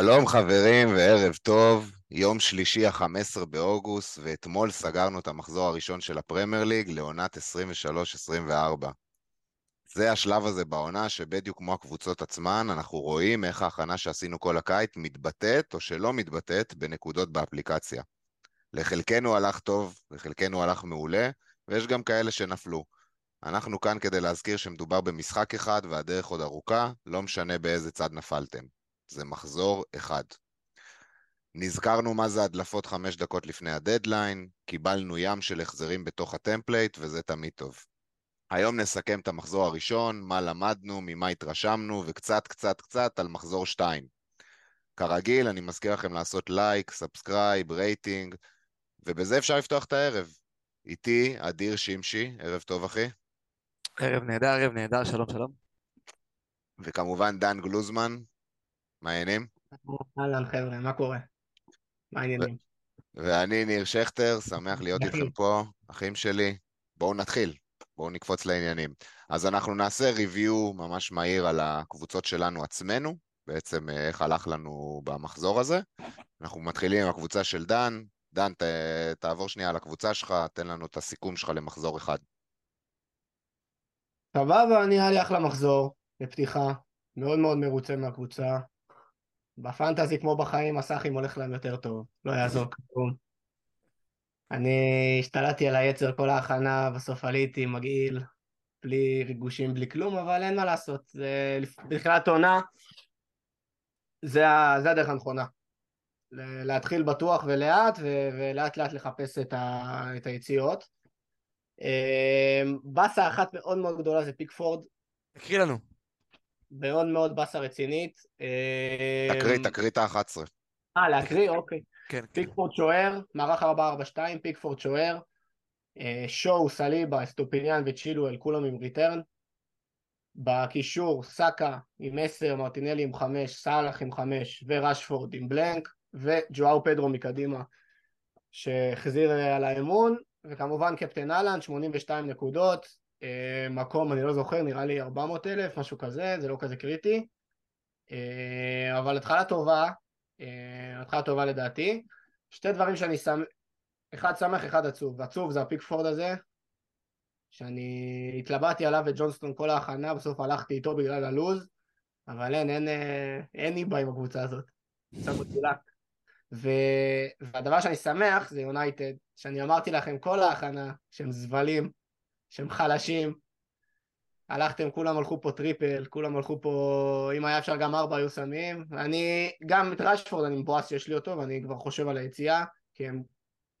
שלום חברים וערב טוב, יום שלישי ה-15 באוגוסט ואתמול סגרנו את המחזור הראשון של הפרמייר ליג לעונת 23-24. זה השלב הזה בעונה שבדיוק כמו הקבוצות עצמן אנחנו רואים איך ההכנה שעשינו כל הקיץ מתבטאת או שלא מתבטאת בנקודות באפליקציה. לחלקנו הלך טוב, לחלקנו הלך מעולה ויש גם כאלה שנפלו. אנחנו כאן כדי להזכיר שמדובר במשחק אחד והדרך עוד ארוכה, לא משנה באיזה צד נפלתם. זה מחזור אחד. נזכרנו מה זה הדלפות חמש דקות לפני הדדליין, קיבלנו ים של החזרים בתוך ה template, וזה תמיד טוב. היום נסכם את המחזור הראשון, מה למדנו, ממה התרשמנו, וקצת קצת קצת על מחזור שתיים. כרגיל, אני מזכיר לכם לעשות לייק, subscribe, רייטינג, ובזה אפשר לפתוח את הערב. איתי, אדיר שמשי, ערב טוב אחי. ערב נהדר, ערב נהדר, שלום שלום. וכמובן דן גלוזמן, מה העניינים? אהלן חבר'ה, מה קורה? מה העניינים? ואני ניר שכטר, שמח להיות. איתכם פה, אחים שלי. בואו נתחיל, בואו נקפוץ לעניינים. אז אנחנו נעשה ריוויו ממש מהיר על הקבוצות שלנו עצמנו, בעצם אה, איך הלך לנו במחזור הזה. אנחנו מתחילים עם הקבוצה של דן. דן, ת, תעבור שנייה על הקבוצה שלך, תן לנו את הסיכום שלך למחזור אחד. סבבה, נראה לי אחלה מחזור, לפתיחה. מאוד מאוד מרוצה מהקבוצה. בפנטזי כמו בחיים, הסאחים הולך להם יותר טוב, לא יעזור כלום. אני השתלטתי על היצר כל ההכנה, בסוף עליתי מגעיל, בלי ריגושים, בלי כלום, אבל אין מה לעשות, זה בתחילת עונה, זה, זה הדרך הנכונה. להתחיל בטוח ולאט, ולאט לאט לחפש את, ה- את היציאות. אמ, באסה אחת מאוד מאוד גדולה זה פיקפורד, תקריא לנו. מאוד מאוד באסה רצינית. אמ, תקריא, תקריא את ה-11. אה, להקריא? אוקיי. כן, כן. פיקפורד שוער, מערך 442, פיקפורד שוער, אה, שואו, סליבה, אסטופיניאן וצ'ילואל, כולם עם return. בקישור, סאקה עם 10, מרטינלי עם 5, סאלח עם 5 ורשפורד עם blank, וג'ואו פדרו מקדימה שהחזיר אה, על האמון, וכמובן קפטן אהלן, 82 נקודות, אה, מקום, אני לא זוכר, נראה לי 400 אלף, משהו כזה, זה לא כזה קריטי. אה, אבל התחלה טובה, אה, התחלה טובה לדעתי. שתי דברים שאני שם, אחד שמח, אחד עצוב. עצוב זה הפיקפורד הזה, שאני התלבטתי עליו וג'ונסטון כל ההכנה, בסוף הלכתי איתו בגלל הלוז, אבל אין, אין, אה, אין איבה עם הקבוצה הזאת. ו- והדבר שאני שמח זה יונייטד, שאני אמרתי לכם כל ההכנה שהם זבלים, שהם חלשים. הלכתם, כולם הלכו פה טריפל, כולם הלכו פה, אם היה אפשר גם ארבע היו שמים. אני, גם את רשפורד אני מבואס שיש לי אותו, ואני כבר חושב על היציאה, כי הם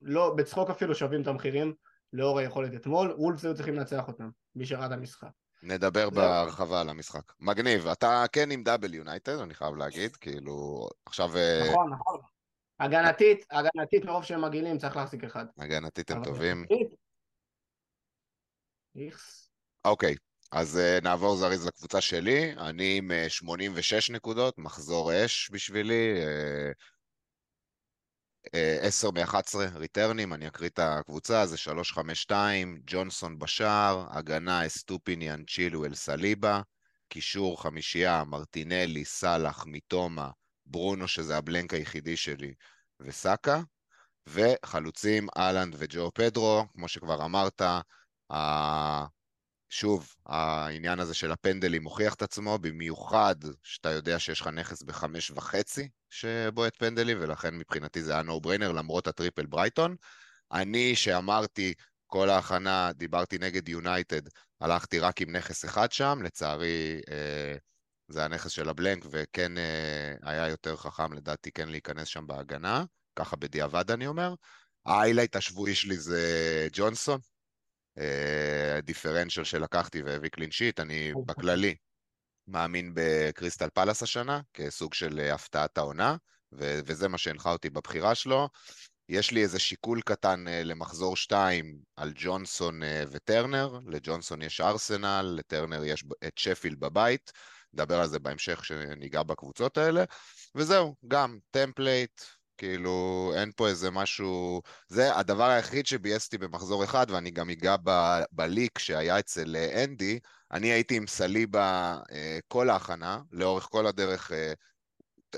לא, בצחוק אפילו שווים את המחירים, לאור היכולת אתמול. וולפס היו צריכים לנצח אותם, מי שראה את המשחק. נדבר זהו. בהרחבה על המשחק. מגניב, אתה כן עם double יונייטד, אני חייב להגיד, כאילו, עכשיו אה, נכון, נכון. הגנתית, הגנתית מרוב שהם מגעילים צריך להחזיק אחד. הגנתית הם טובים. התקפית, אוקיי, אז uh, נעבור זריז לקבוצה שלי, אני עם uh, 86 נקודות, מחזור אש בשבילי, uh, uh, 10 מ-11 ריטרנים, אני אקריא את הקבוצה, זה 3-5-2, ג'ונסון בשער, הגנה אסטופיניאן צ'ילואל סליבה, קישור חמישייה, מרטינלי, סאלח, מיטומה, ברונו שזה ה blank היחידי שלי, וסאקה, וחלוצים אהלנד וג'ו פדרו, כמו שכבר אמרת, שוב, העניין הזה של הפנדלים מוכיח את עצמו, במיוחד שאתה יודע שיש לך נכס בחמש וחצי שבועט פנדלים, ולכן מבחינתי זה היה no brainer למרות הטריפל ברייטון. אני, שאמרתי כל ההכנה, דיברתי נגד יונייטד, הלכתי רק עם נכס אחד שם, לצערי אה, זה הנכס של ה blank, וכן אה, היה יותר חכם לדעתי כן להיכנס שם בהגנה, ככה בדיעבד אני אומר. ה highlight השבועי שלי זה ג'ונסון, דיפרנציאל שלקחתי והביא clean sheet, אני בכללי מאמין בקריסטל פלאס השנה, כסוג של אה, הפתעת העונה, ו- וזה מה שהנחה אותי בבחירה שלו. יש לי איזה שיקול קטן אה, למחזור 2 על ג'ונסון אה, וטרנר, לג'ונסון יש ארסנל, לטרנר יש את שפילד בבית, נדבר על זה בהמשך כשניגע בקבוצות האלה, וזהו, גם template, כאילו אין פה איזה משהו, זה הדבר היחיד שביאס אותי במחזור אחד, ואני גם אגע ב- ב leak שהיה אצל אה, אנדי, אני הייתי עם סליבה אה, כל ההכנה, לאורך כל הדרך אה,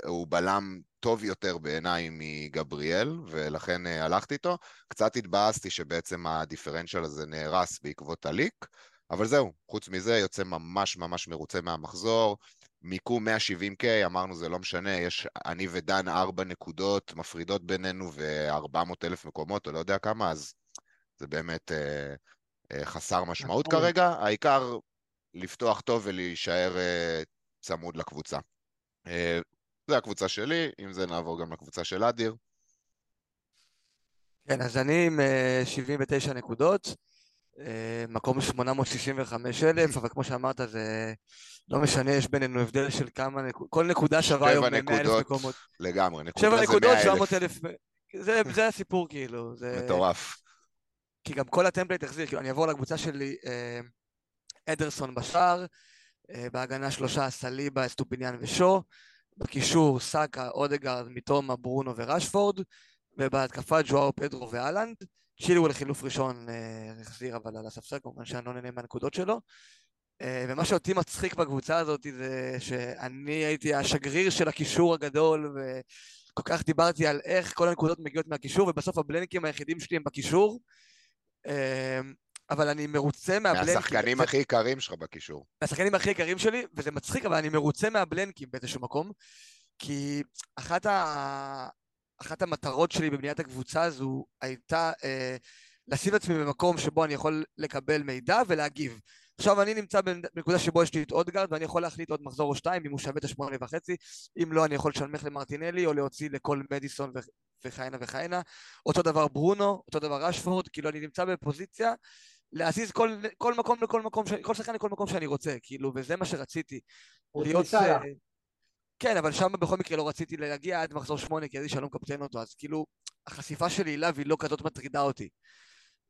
הוא בלם טוב יותר בעיניי מגבריאל, ולכן הלכתי איתו. קצת התבאסתי שבעצם הדיפרנציאל הזה נהרס בעקבות ה leak, אבל זהו, חוץ מזה יוצא ממש ממש מרוצה מהמחזור. מיקום 170K, אמרנו זה לא משנה, יש אני ודן ארבע נקודות מפרידות בינינו ו-400 אלף מקומות, או לא יודע כמה, אז זה באמת אה, אה, חסר משמעות נכון. כרגע. העיקר לפתוח טוב ולהישאר אה, צמוד לקבוצה. אה, זה הקבוצה שלי, עם זה נעבור גם לקבוצה של אדיר. כן, אז אני עם אה, 79 נקודות, מקום 865 אלף, אבל כמו שאמרת, זה לא משנה, יש בינינו הבדל של כמה נקודות, כל נקודה שווה היום שבע 100 אלף נקודות מקומות. לגמרי, נקודה שבע זה נקודות, 100 אלף, 700 אלף. זה, זה הסיפור, כאילו. זה... מטורף. כי גם כל ה template החזיר, כאילו, אני אעבור לקבוצה שלי, אה, אדרסון בשער, אה, בהגנה שלושה, סליבה, אסטופיניאן ושו, בקישור סאקה, אודגרד, מיטומה, ברונו ורשפורד, ובהתקפה ג'ואר פדרו ואלנד. צ'ילואל לחילוף ראשון אה, החזיר אבל על הספסל, כמובן שאני לא נהנה מהנקודות שלו. אה, ומה שאותי מצחיק בקבוצה הזאת זה שאני הייתי השגריר של הקישור הגדול וכל כך דיברתי על איך כל הנקודות מגיעות מהקישור ובסוף הבלנקים היחידים שלי הם בקישור. אה, אבל אני מרוצה מהבלנקים. מהשחקנים הכי יקרים שלך בקישור. מהשחקנים הכי יקרים שלי, וזה מצחיק, אבל אני מרוצה מהבלנקים באיזשהו מקום, כי אחת, ה... אחת המטרות שלי בבניית הקבוצה הזו הייתה אה, לשים את עצמי במקום שבו אני יכול לקבל מידע ולהגיב. עכשיו אני נמצא בנקודה שבו יש לי את אודגרד ואני יכול להחליט עוד מחזור או שתיים אם הוא שווה את השמונה וחצי, אם לא אני יכול לשנמך למרטינלי או להוציא לכל מדיסון ו... וכהנה וכהנה. אותו דבר ברונו, אותו דבר רשפורד, כאילו אני נמצא בפוזיציה להזיז כל, כל מקום לכל מקום, ש... כל שחקן לכל מקום שאני רוצה, כאילו, וזה מה שרציתי. להיות... כן, אבל שם בכל מקרה לא רציתי להגיע עד מחזור שמונה, כי שאני לא מקפטן אותו, אז כאילו, החשיפה שלי אליו היא לא כזאת מטרידה אותי.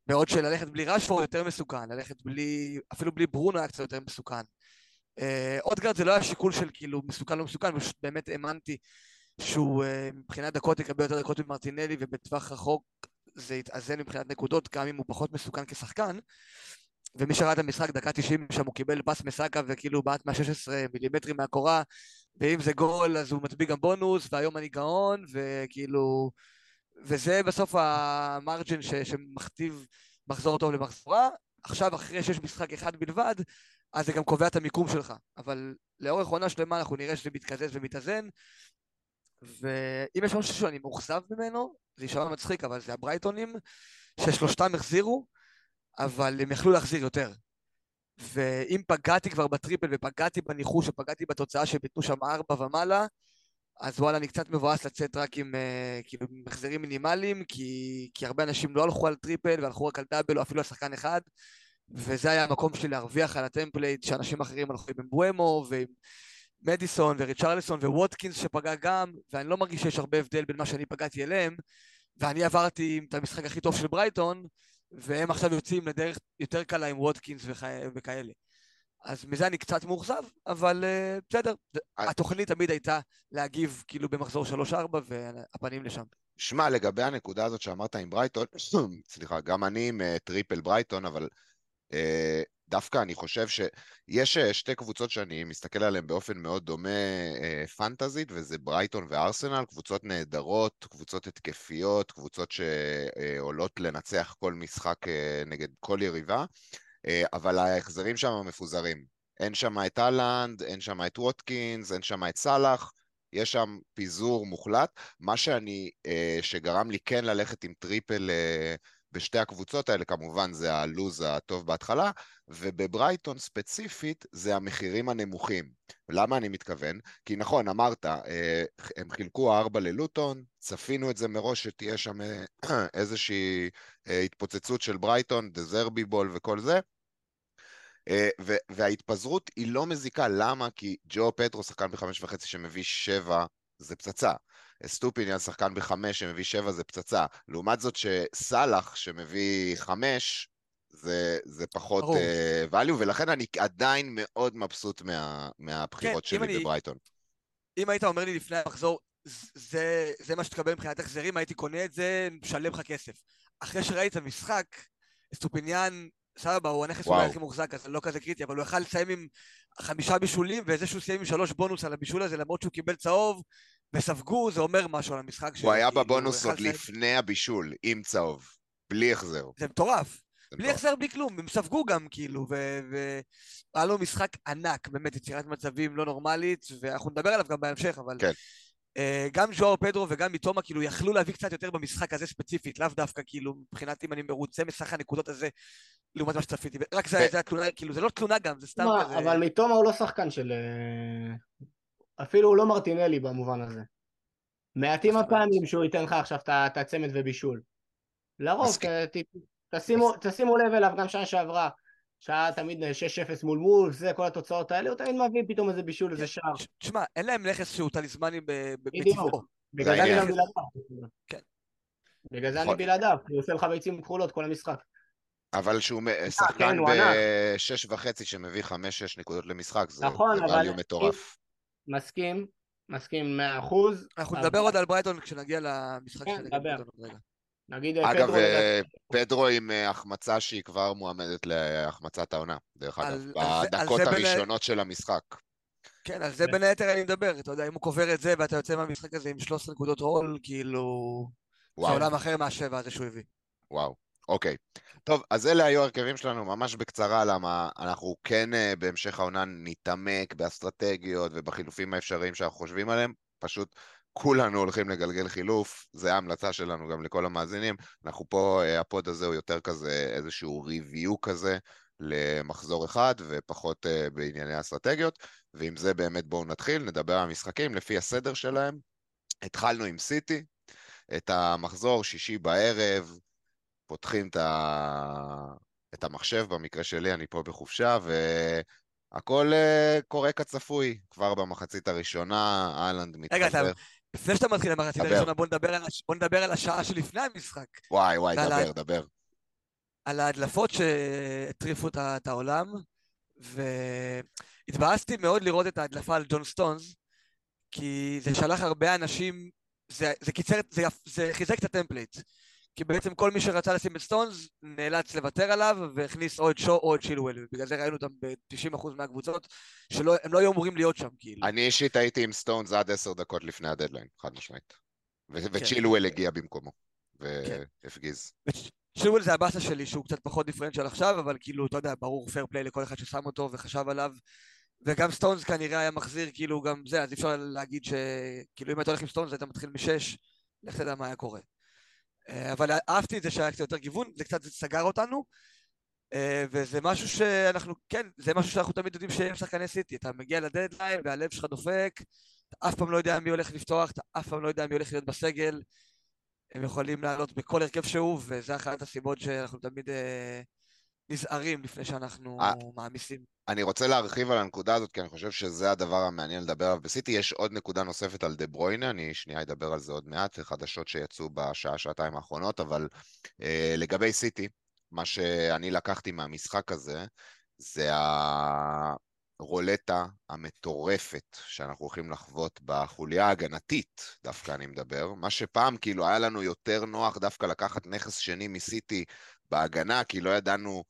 בעוד שללכת בלי רשפורד יותר מסוכן, ללכת בלי, אפילו בלי ברונו היה קצת יותר מסוכן. אה, אודגרד זה לא היה שיקול של כאילו מסוכן לא מסוכן, פשוט באמת האמנתי שהוא אה, מבחינת דקות יקבל יותר דקות ממרטינלי ובטווח רחוק זה יתאזן מבחינת נקודות גם אם הוא פחות מסוכן כשחקן ומי שראה את המשחק דקה 90 שם הוא קיבל פס מסאקה וכאילו בעט מה-16 מילימטרים מהקורה ואם זה גול אז הוא מצביע גם בונוס והיום אני גאון וכאילו וזה בסוף המרג'ן ש- שמכתיב מחזור טוב למחזור רע עכשיו אחרי שיש משחק אחד בלבד אז זה גם קובע את המיקום שלך אבל לאורך עונה שלמה אנחנו נראה שזה מתקזז ומתאזן ואם יש משהו שאני מאוכזב ממנו, זה יישמע מצחיק, אבל זה הברייטונים, ששלושתם החזירו, אבל הם יכלו להחזיר יותר. ואם פגעתי כבר בטריפל ופגעתי בניחוש ופגעתי בתוצאה שהם ייתנו שם ארבע ומעלה, אז וואלה, אני קצת מבואס לצאת רק עם אה, כאילו עם החזרים מינימליים, כי, כי הרבה אנשים לא הלכו על טריפל והלכו רק על double או אפילו על שחקן אחד, וזה היה המקום שלי להרוויח על ה template שאנשים אחרים הלכו עם מבואמו ועם מדיסון וריצ'רלסון וווטקינס שפגע גם, ואני לא מרגיש שיש הרבה הבדל בין מה שאני פגעתי אליהם, ואני עברתי את המשחק הכי טוב של ברייטון, והם עכשיו יוצאים לדרך יותר קלה עם ווטקינס וכ... וכאלה. אז מזה אני קצת מאוכזב, אבל uh, בסדר. אה. התוכנית תמיד הייתה להגיב כאילו במחזור 3-4 והפנים לשם. שמע, לגבי הנקודה הזאת שאמרת עם ברייטון, סליחה, גם אני עם אה, טריפל ברייטון, אבל אה, דווקא אני חושב שיש אה, שתי קבוצות שאני מסתכל עליהן באופן מאוד דומה אה, פנטזית, וזה ברייטון וארסנל, קבוצות נהדרות, קבוצות התקפיות, קבוצות שעולות לנצח כל משחק אה, נגד כל יריבה, אה, אבל ההחזרים שם מפוזרים. אין שם את אהלנד, אין שם את ווטקינס, אין שם את סאלח, יש שם פיזור מוחלט. מה שאני, אה, שגרם לי כן ללכת עם טריפל אה, בשתי הקבוצות האלה, כמובן זה הלוז הטוב בהתחלה, ובברייטון ספציפית זה המחירים הנמוכים. למה אני מתכוון? כי נכון, אמרת, אה, הם חילקו ארבע ללוטון, צפינו את זה מראש שתהיה שם אה, איזושהי אה, התפוצצות של ברייטון, דזרבי ball וכל זה. וההתפזרות היא לא מזיקה, למה? כי ג'ואו פדרו, שחקן בחמש וחצי שמביא שבע, זה פצצה. אסטופיניאן, שחקן בחמש שמביא שבע, זה פצצה. לעומת זאת שסאלח שמביא חמש, זה, זה פחות ברור. uh, value, ולכן אני עדיין מאוד מבסוט מה, מהבחירות כן, שלי אני- בברייטון. אם היית אומר לי לפני המחזור, "ז- זה, זה מה שתקבל מבחינת החזרים, הייתי קונה את זה, משלם לך כסף. אחרי שראיתי את המשחק, אסטופיניאן, סבבה, הוא הנכס. אולי הכי מוחזק, אז לא כזה קריטי, אבל הוא יכל לסיים עם חמישה בישולים, וזה שהוא סיים עם שלוש בונוס על הבישול הזה, למרות שהוא קיבל צהוב, וספגו זה אומר משהו על המשחק הוא היה בבונוס עוד לפני הבישול, עם צהוב. בלי החזר. זה מטורף. זה בלי. החזר, בלי כלום, הם ספגו גם כאילו, והיה לו משחק ענק, באמת יצירת מצבים לא נורמלית, ואנחנו נדבר עליו גם בהמשך, אבל... כן. אה, גם ז'ואר פדרו וגם מיטומה כאילו יכלו להביא קצת יותר במשחק הזה ספציפית, לאו דווקא כאילו מבחינת אם אני מרוצה מסך הנקודות הזה לעומת מה שצפיתי, רק זה ו- זה התלונה, כאילו זה לא תלונה גם, זה סתם מה, כזה, אבל מתומה הוא לא שחקן של... אה, אפילו הוא לא מרטינלי במובן הזה. מעטים הפעמים שהוא ייתן לך עכשיו את הצמד ובישול. לרוב, ת- תשימו- לב אליו גם שנה שעברה, שהיה תמיד 6-0 מול מול, זה, כל התוצאות האלה, הוא תמיד מביא פתאום איזה בישול, איזה שער. תשמע, אין להם נכס שהוא טליזמני. בטבעו, בגלל זה אני. גם בלעדיו. כן. בגלל זה אני נכון. בלעדיו, הוא עושה לך ביצים כחולות כל המשחק. אבל שהוא שחקן כן, ענק. בשש וחצי שמביא חמש-שש נקודות למשחק, זה נכון, זה אבל value מטורף. מסכים, מסכים 100%. אנחנו אבל- נדבר עוד על ברייטון כשנגיע למשחק כן, של נדבר. ברייטון רגע. נגיד אה, אגב, פדרו, אה, פדרו עם אה, החמצה שהיא כבר מועמדת להחמצת העונה, דרך אגב, בדקות הראשונות של המשחק. כן, על זה בין היתר אני מדבר, אתה יודע, אם הוא קובר את זה ואתה יוצא מהמשחק הזה עם 13 נקודות רול, כאילו... זה. עולם אחר מהשבע הזה שהוא הביא. וואו, אוקיי. טוב, אז אלה היו ההרכבים שלנו, ממש בקצרה, למה אנחנו כן אה, בהמשך העונה נתעמק באסטרטגיות ובחילופים האפשריים שאנחנו חושבים עליהם, פשוט כולנו הולכים לגלגל חילוף, זה ההמלצה שלנו גם לכל המאזינים. אנחנו פה, אה, הפוד הזה הוא יותר כזה איזשהו ריוויו כזה למחזור אחד, ופחות אה, בענייני אסטרטגיות, ועם זה באמת בואו נתחיל, נדבר על המשחקים לפי הסדר שלהם. התחלנו עם סיטי, את המחזור שישי בערב, פותחים את, ה... את המחשב, במקרה שלי, אני פה בחופשה, והכל uh, קורה כצפוי. כבר במחצית הראשונה, אהלנד רגע, אתה- מתחבר. לפני שאתה מתחיל למחצית דבר. הראשונה, בוא נדבר על בוא נדבר על השעה שלפני המשחק. וואי, וואי, ועל ה- דבר, דבר. על ההדלפות שהטריפו את העולם, והתבאסתי מאוד לראות את ההדלפה על ג'ון סטונס, כי זה שלח הרבה אנשים, זה, זה קיצר, זה, זה חיזק את ה template. כי בעצם כל מי שרצה לשים את סטונס נאלץ לוותר עליו והכניס או את שו או את צ'ילואל, ובגלל זה ראינו אותם ב-90% מהקבוצות, שהם לא היו אמורים להיות שם, כאילו. אני אישית הייתי עם סטונס עד עשר דקות לפני הדדליין, חד משמעית. וצ'ילואל הגיע במקומו, כן. והפגיז. צ'ילואל זה הבאסה שלי שהוא קצת פחות דיפרנציאל עכשיו, אבל כאילו, אתה יודע, ברור fair play לכל אחד ששם אותו וחשב עליו. וגם סטונס כנראה היה מחזיר כאילו גם זה, אז אי אפשר להגיד שכאילו אם היית הולך עם סטונס היית מתחיל משש, לך תדע מה היה קורה. אה, אבל אהבתי את זה שהיה קצת יותר גיוון, זה קצת סגר אותנו, אה, וזה משהו שאנחנו, כן, זה משהו שאנחנו תמיד יודעים שהם שחקני סיטי, אתה מגיע לדדליין והלב שלך דופק, אתה אף פעם לא יודע מי הולך לפתוח, אתה אף פעם לא יודע מי הולך להיות בסגל, הם יכולים לעלות בכל הרכב שהוא, וזה אחת הסיבות שאנחנו תמיד אה, נזהרים לפני שאנחנו אה. מעמיסים. אני רוצה להרחיב על הנקודה הזאת, כי אני חושב שזה הדבר המעניין לדבר עליו בסיטי. יש עוד נקודה נוספת על דה ברוינה, אני שנייה אדבר על זה עוד מעט, חדשות שיצאו בשעה, שעתיים האחרונות, אבל אה, לגבי סיטי, מה שאני לקחתי מהמשחק הזה, זה הרולטה המטורפת שאנחנו הולכים לחוות בחוליה ההגנתית, דווקא אני מדבר. מה שפעם כאילו היה לנו יותר נוח דווקא לקחת נכס שני מסיטי בהגנה, כי לא ידענו...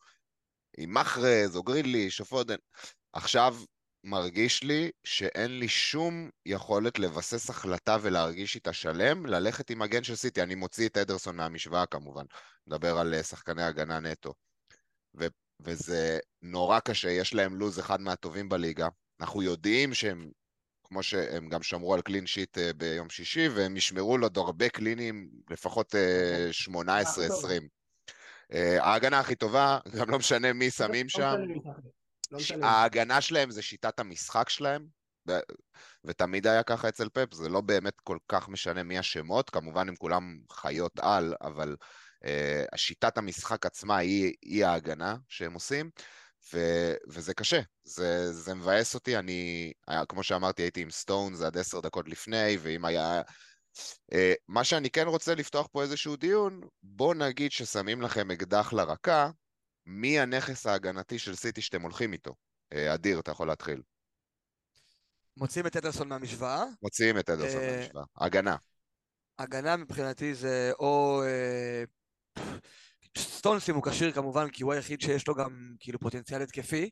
עם מחרז או גריליש או פודן. עכשיו מרגיש לי שאין לי שום יכולת לבסס החלטה ולהרגיש איתה שלם, ללכת עם מגן של סיטי. אני מוציא את אדרסון מהמשוואה כמובן, מדבר על אה, שחקני הגנה נטו. ו- וזה נורא קשה, יש להם לוז אחד מהטובים בליגה. אנחנו יודעים שהם, כמו שהם גם שמרו על קלין שיט אה, ביום שישי, והם ישמרו לו עוד הרבה קלינים, לפחות אה, 18-20. אה, ההגנה הכי טובה, גם לא משנה מי שמים לא שם. לא. ההגנה שלהם זה שיטת המשחק שלהם, ותמיד היה ככה אצל פפ, זה לא באמת כל כך משנה מי השמות, כמובן הם כולם חיות על, אבל uh, שיטת המשחק עצמה היא, היא ההגנה שהם עושים, ו- וזה קשה, זה, זה מבאס אותי, אני, היה, כמו שאמרתי, הייתי עם סטונס עד עשר דקות לפני, ואם היה... Uh, מה שאני כן רוצה לפתוח פה איזשהו דיון, בוא נגיד ששמים לכם אקדח לרקה, מי הנכס ההגנתי של סיטי שאתם הולכים איתו? אה, אדיר, אתה יכול להתחיל. מוציאים את אדרסון מהמשוואה, מוציאים את אדרסון אה, מהמשוואה. הגנה. הגנה מבחינתי זה או... אה, סטונסים הוא כשיר כמובן, כי הוא היחיד שיש לו גם כאילו פוטנציאל התקפי.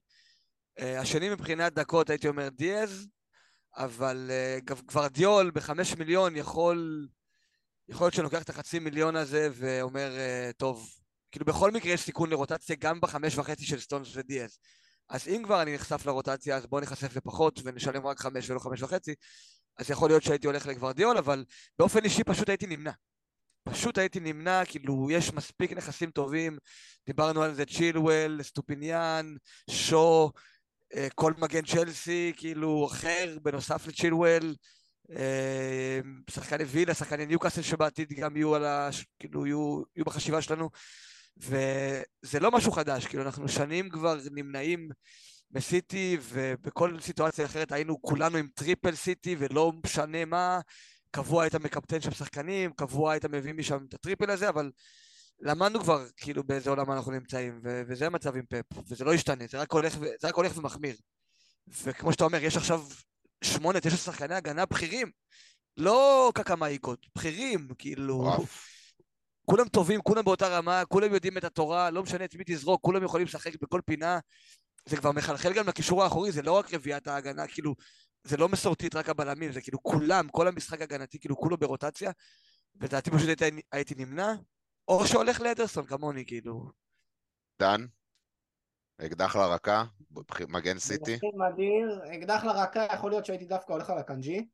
אה, השני מבחינת דקות הייתי אומר דיאז, אבל uh, גוורדיול בחמש מיליון יכול, יכול להיות שלוקח את החצי מיליון הזה ואומר, uh, טוב, כאילו בכל מקרה יש סיכון לרוטציה גם בחמש וחצי של סטונס ודיאז. אז אם כבר אני נחשף לרוטציה, אז בואו נחשף לפחות ונשלם רק חמש ולא חמש וחצי. אז יכול להיות שהייתי הולך לגוורדיול, אבל באופן אישי פשוט הייתי נמנע. פשוט הייתי נמנע, כאילו, יש מספיק נכסים טובים, דיברנו על זה צ'ילואל, אסטופיניאן, שו, אה, כל מגן צ'לסי, כאילו, אחר, בנוסף לצ'ילואל, אה, שחקני וילה, שחקני ניוקאסל שבעתיד גם יהיו ה... כאילו, יהיו, יהיו בחשיבה שלנו, וזה לא משהו חדש, כאילו, אנחנו שנים כבר נמנעים בסיטי, ובכל סיטואציה אחרת היינו כולנו עם triple סיטי, ולא משנה מה, קבוע היית מקפטן שם שחקנים, קבוע היית מביא משם את ה triple הזה, אבל למדנו כבר כאילו באיזה עולם אנחנו נמצאים, ו- וזה המצב עם פאפ, וזה לא ישתנה, זה רק הולך, זה רק הולך ומחמיר. וכמו שאתה אומר, יש עכשיו שמונה, תשע שחקני הגנה בכירים, לא קקמייקות, בכירים, כאילו... כולם טובים, כולם באותה רמה, כולם יודעים את התורה, לא משנה את מי תזרוק, כולם יכולים לשחק בכל פינה. זה כבר מחלחל גם לקישור האחורי, זה לא רק רביעיית ההגנה, כאילו, זה לא מסורתית רק הבלמים, זה כאילו כולם, כל המשחק הגנתי, כאילו כולו ברוטציה, ולדעתי פשוט הייתי, הייתי נמנע, או שהולך לאדרסון כמוני, כאילו. דן? אקדח לרקה? מגן סיטי? מדהים, אקדח לרקה, יכול להיות שהייתי דווקא הולך על הקנג'י.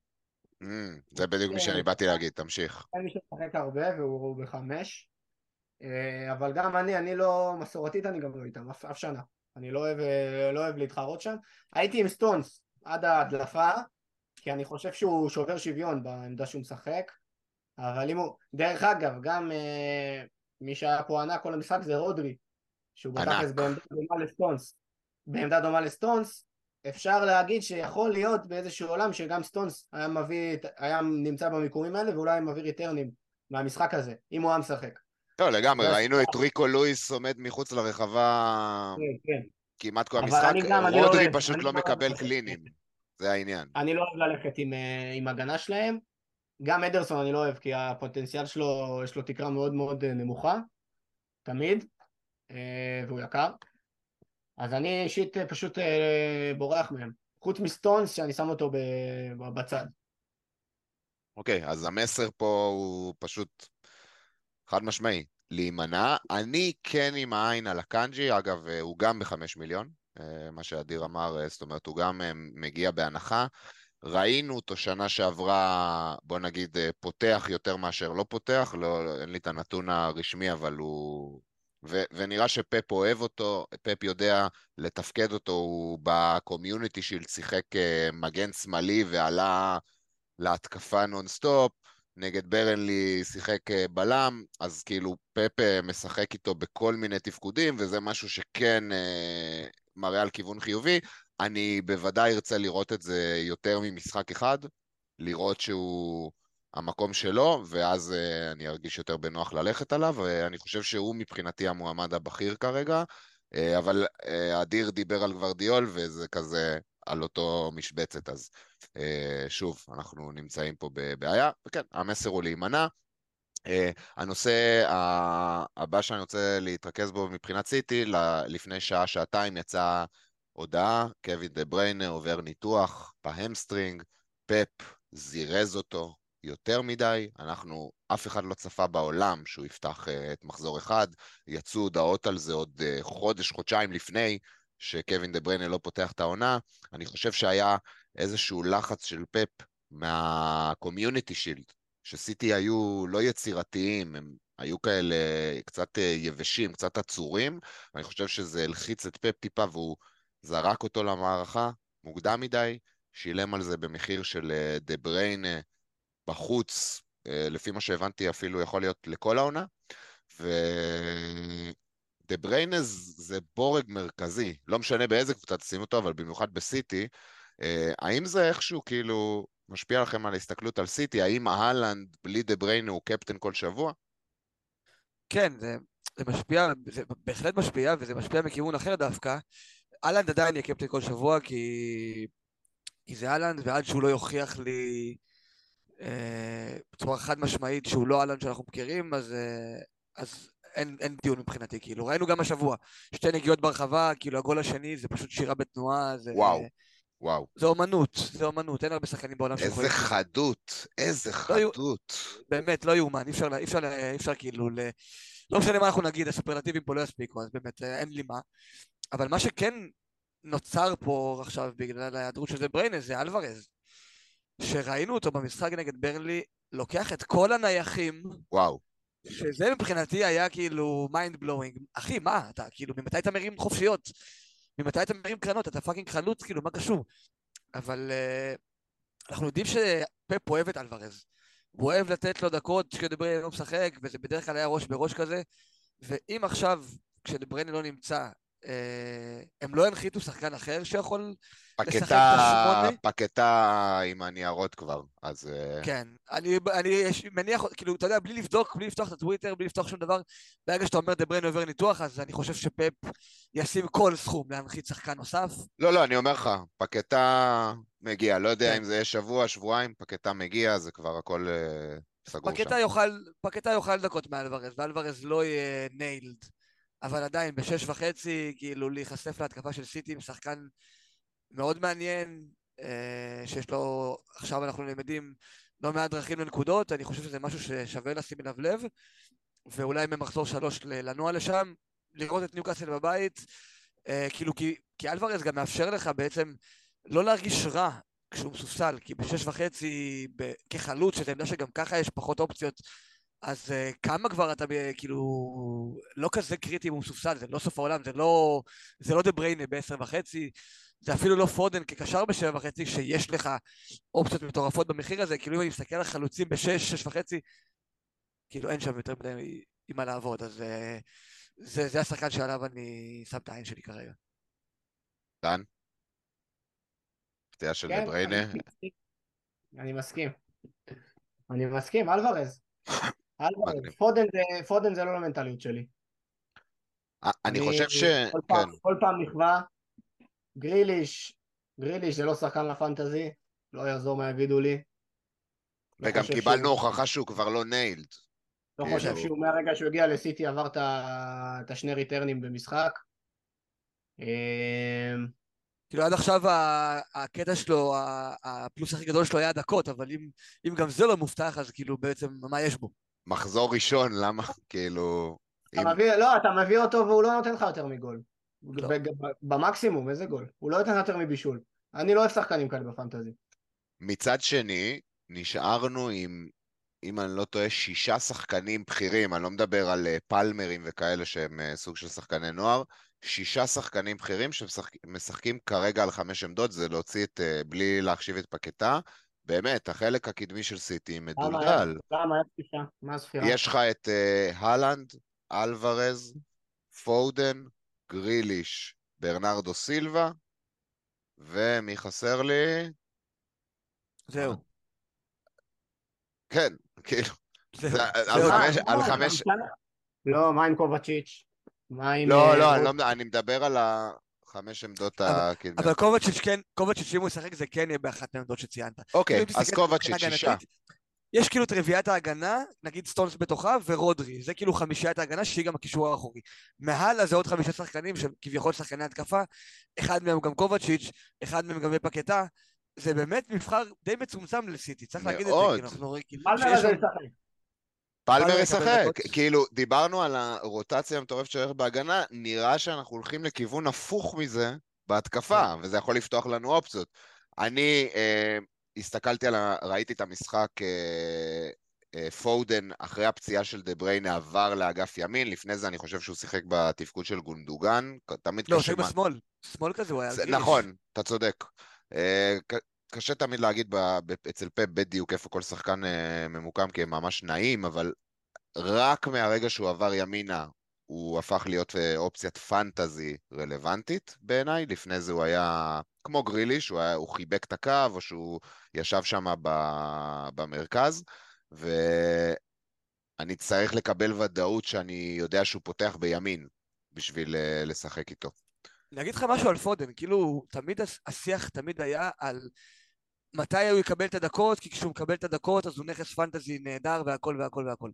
Mm, זה בדיוק מי שאני באתי להגיד, תמשיך. אין מי שמשחק הרבה והוא בחמש. אה, אבל גם אני, אני לא, מסורתית אני גם לא איתם, אף, אף שנה. אני לא אוהב, אה, לא אוהב להתחרות שם. הייתי עם סטונס עד ההדלפה, כי אני חושב שהוא שובר שוויון בעמדה שהוא משחק. אבל אם הוא... דרך אגב, גם אה, מי שהיה פה ענק כל המשחק זה רודרי, שהוא בתכלס בעמדה דומה לסטונס. בעמדה דומה לסטונס, אפשר להגיד שיכול להיות באיזשהו עולם שגם סטונס היה מביא, היה נמצא במיקומים האלה ואולי מביא ריטרנים מהמשחק הזה, אם הוא היה משחק. לא, לגמרי, ראינו את ריקו לואיס עומד מחוץ לרחבה כן, כן. כמעט כל המשחק, לא רודרי פשוט לא, לא מקבל קלינים, זה העניין. אני לא אוהב ללכת עם, אה, עם הגנה שלהם, גם אדרסון אני לא אוהב, כי הפוטנציאל שלו, יש לו תקרה מאוד מאוד אה, נמוכה, תמיד, אה, והוא יקר. אז אני אישית פשוט בורח מהם. חוץ מסטונס שאני שם אותו בצד. אוקיי, okay, אז המסר פה הוא פשוט חד משמעי, להימנע. אני כן עם העין על אקאנג'י, אגב, אה, הוא גם בחמש מיליון, אה, מה שאדיר אמר, אה, זאת אומרת, הוא גם מגיע בהנחה. ראינו אותו שנה שעברה, בוא נגיד, פותח יותר מאשר לא פותח, לא, אין לי את הנתון הרשמי, אבל הוא... ו- ונראה שפפ אוהב אותו, פפ יודע לתפקד אותו, הוא ב Community Shield שיחק מגן שמאלי ועלה להתקפה נונסטופ, נגד ברנלי שיחק אה, בלם, אז כאילו פפה משחק איתו בכל מיני תפקודים, וזה משהו שכן אה, מראה על כיוון חיובי. אני בוודאי ארצה לראות את זה יותר ממשחק אחד, לראות שהוא המקום שלו, ואז אה, אני ארגיש יותר בנוח ללכת עליו, ואני חושב שהוא מבחינתי המועמד הבכיר כרגע, אה, אבל אה, אדיר דיבר על גוורדיול, וזה כזה על אותו משבצת, אז שוב, אנחנו נמצאים פה בבעיה, וכן, המסר הוא להימנע. Uh, הנושא הבא שאני רוצה להתרכז בו מבחינת סיטי, לפני שעה, שעתיים יצאה הודעה, קווין דה בריינה עובר ניתוח בהמסטרינג, פפ זירז אותו יותר מדי, אנחנו, אף אחד לא צפה בעולם שהוא יפתח uh, את מחזור אחד, יצאו הודעות על זה עוד uh, חודש, חודשיים לפני שקווין דה בריינה לא פותח את העונה, אני חושב שהיה איזשהו לחץ של פפ מה Community Shield, שסיטי היו לא יצירתיים, הם היו כאלה קצת אה, יבשים, קצת עצורים, ואני חושב שזה הלחיץ את פפ טיפה והוא זרק אותו למערכה מוקדם מדי, שילם על זה במחיר של אה, דה בריינה בחוץ, אה, לפי מה שהבנתי אפילו יכול להיות לכל העונה, ו... דה בריינה זה בורג מרכזי, לא משנה באיזה קבוצה תשים אותו, אבל במיוחד בסיטי, אה, האם זה איכשהו כאילו משפיע לכם על ההסתכלות על סיטי? האם האלנד בלי דה בריינה הוא קפטן כל שבוע? כן, זה, זה משפיע, זה בהחלט משפיע, וזה משפיע מכיוון אחר דווקא. האלנד עדיין יהיה קפטן כל שבוע, כי, כי זה האלנד, ועד שהוא לא יוכיח לי אה, בצורה חד משמעית שהוא לא אהלנד שאנחנו מכירים, אז, אה, אז אין, אין דיון מבחינתי, כאילו, ראינו גם השבוע, שתי נגיעות ברחבה, כאילו הגול השני זה פשוט שירה בתנועה, זה... וואו. וואו. זה אומנות, זה אומנות, אין הרבה שחקנים בעולם איזה שיכולים... חדות, איזה לא חדות. באמת, לא יאומן, אי אפשר, אי אפשר, אי אפשר כאילו, ל... לא משנה מה אנחנו נגיד, הסופרלטיבים פה לא יספיקו, אז באמת אה, אין לי מה. אבל מה שכן נוצר פה עכשיו בגלל ההיעדרות של זה בריינה זה אלוורז. שראינו אותו במשחק נגד ברנלי, לוקח את כל הנייחים, וואו. שזה מבחינתי היה כאילו mind blowing. אחי, מה, אתה כאילו, ממתי אתה מרים חופשיות? ממתי אתה מרים קרנות? אתה fucking חלוץ, כאילו, מה קשור? אבל uh, אנחנו יודעים שפפ אוהב את אלוורז. הוא אוהב לתת לו דקות כשדבריינה לא משחק, וזה בדרך כלל היה ראש בראש כזה. ואם עכשיו, כשדבריינה לא נמצא, הם לא הנחיתו שחקן אחר שיכול לשחק את השמונה? פקטה עם הניירות כבר, אז... אה, כן, אני, אני מניח, כאילו, אתה יודע, בלי לבדוק, בלי לפתוח את הטוויטר, בלי לפתוח שום דבר, ברגע שאתה אומר דבריין עובר ניתוח, אז אני חושב שפפ ישים כל סכום להנחית שחקן נוסף. לא, לא, אני אומר לך, פקטה מגיע, לא יודע כן. אם זה יהיה שבוע, שבועיים, פקטה מגיע, זה כבר הכל אה, סגור שם. פקטה יאכל, פקטה יאכל דקות מאלוורז, ואלוורז לא יהיה ניילד. אבל עדיין, בשש וחצי, כאילו, להיחשף להתקפה של סיטי עם שחקן מאוד מעניין, אה, שיש לו, עכשיו אנחנו למדים לא מעט דרכים לנקודות, אני חושב שזה משהו ששווה לשים אליו לב, ואולי ממחזור שלוש לנוע לשם, לראות את ניוקאסל בבית, אה, כאילו, כי, כי אלוורז גם מאפשר לך בעצם לא להרגיש רע כשהוא מסופסל, כי בשש וחצי, כחלוץ, שזו עמדה שגם ככה יש פחות אופציות, אז uh, כמה כבר אתה ב- כאילו לא כזה קריטי אם הוא מסופסל, זה לא סוף העולם, זה לא, זה לא דה בריינה בעשר וחצי, זה אפילו לא פודן כקשר בשבע וחצי, שיש לך אופציות מטורפות במחיר הזה, כאילו אם אני מסתכל על חלוצים בשש, שש וחצי, כאילו אין שם יותר מדי עם מה לעבוד, אז uh, זה, זה השחקן שעליו אני שם את העין שלי כרגע. דן? פתיעה של כן? אני מסכים. אני מסכים. אני מסכים, אלוורז. מגניב. פודן זה- פודן זה לא למנטליות שלי. אה, אני חושב ש... כל כן, פעם, כל פעם נכווה. גריליש, גריליש זה לא שחקן ל fantasy, לא יעזור מה יגידו לי. לא וגם קיבלנו הוכחה שהוא כבר לא nailed. לא כאילו- חושב שהוא מהרגע שהוא הגיע לסיטי עבר את השני return ים במשחק. אמ, כאילו עד עכשיו הקטע שלו, הפלוס הכי גדול שלו היה הדקות, אבל אם, אם גם זה לא מובטח, אז כאילו בעצם מה יש בו? מחזור ראשון, למה? כאילו... אתה אם- מביא, לא, אתה מביא אותו והוא לא נותן לך יותר מגול. לא. במקסימום, איזה גול? הוא לא נותן לך יותר מבישול. אני לא אוהב שחקנים כאלה בפנטזי. מצד שני, נשארנו עם, אם אני לא טועה, שישה שחקנים בכירים, אני לא מדבר על אה, פלמרים וכאלה שהם אה, סוג של שחקני נוער, שישה שחקנים בכירים שמשחקים כרגע על חמש עמדות, זה להוציא את, אה, בלי להחשיב את פקטה. באמת, החלק הקדמי של סיטי? מדולדל. למה? היה תפיסה. מה הספירה? יש לך את אה, הלנד, אלוורז, פודן, גריליש, ברנרדו סילבה, ומי חסר לי? זהו. כן, כאילו, על. חמש- אה, לא, לא, מה עם קובצ'יץ'? מה עם... לא, אה, לא, אני לא מדבר, אני מדבר על החמש עמדות הקדמיות. אבל קובצ'יץ' כן, קובצ'יץ' אם הוא ישחק זה כן יהיה באחת מהעמדות שציינת. אוקיי, כאילו, אז קובצ'יץ', שישה. יש כאילו את רביעיית ההגנה, נגיד סטונס בתוכה ורודרי, זה כאילו חמישיית ההגנה שהיא גם הקישור האחורי. מהלאה זה עוד חמישה שחקנים שכביכול שחקני התקפה, אחד מהם גם קובצ'יץ', אחד מהם גם פקטה, זה באמת מבחר די מצומצם לסיטי, צריך להגיד את זה. כי אנחנו רואים כאילו שיש. פלמר ישחק. כאילו, דיברנו על הרוטציה המטורפת שהולכת בהגנה, נראה שאנחנו הולכים לכיוון הפוך מזה בהתקפה, כן. וזה יכול לפתוח לנו אופציות. אני אה, הסתכלתי על ה... ראיתי את המשחק אה, אה, פודן אחרי הפציעה של דה בריינה עבר לאגף ימין, לפני זה אני חושב שהוא שיחק בתפקוד של גונדוגן, תמיד לא, הוא קשה... שיחק מה- בשמאל, שמאל כזה הוא היה, זה-. נכון, אתה צודק. אה, קשה תמיד להגיד אצל פפ בדיוק איפה כל שחקן אה, ממוקם, כי הם ממש נעים, אבל רק מהרגע שהוא עבר ימינה, הוא הפך להיות אה, אופציית פנטזי רלוונטית בעיניי. לפני זה הוא היה כמו גריליש, הוא, היה, הוא חיבק את הקו, או שהוא ישב שם במרכז, ואני צריך לקבל ודאות שאני יודע שהוא פותח בימין בשביל אה, לשחק איתו. אני אגיד לך משהו על פודן, כאילו, תמיד השיח תמיד היה על מתי הוא יקבל את הדקות, כי כשהוא מקבל את הדקות אז הוא נכס פנטזי נהדר והכל והכל והכל.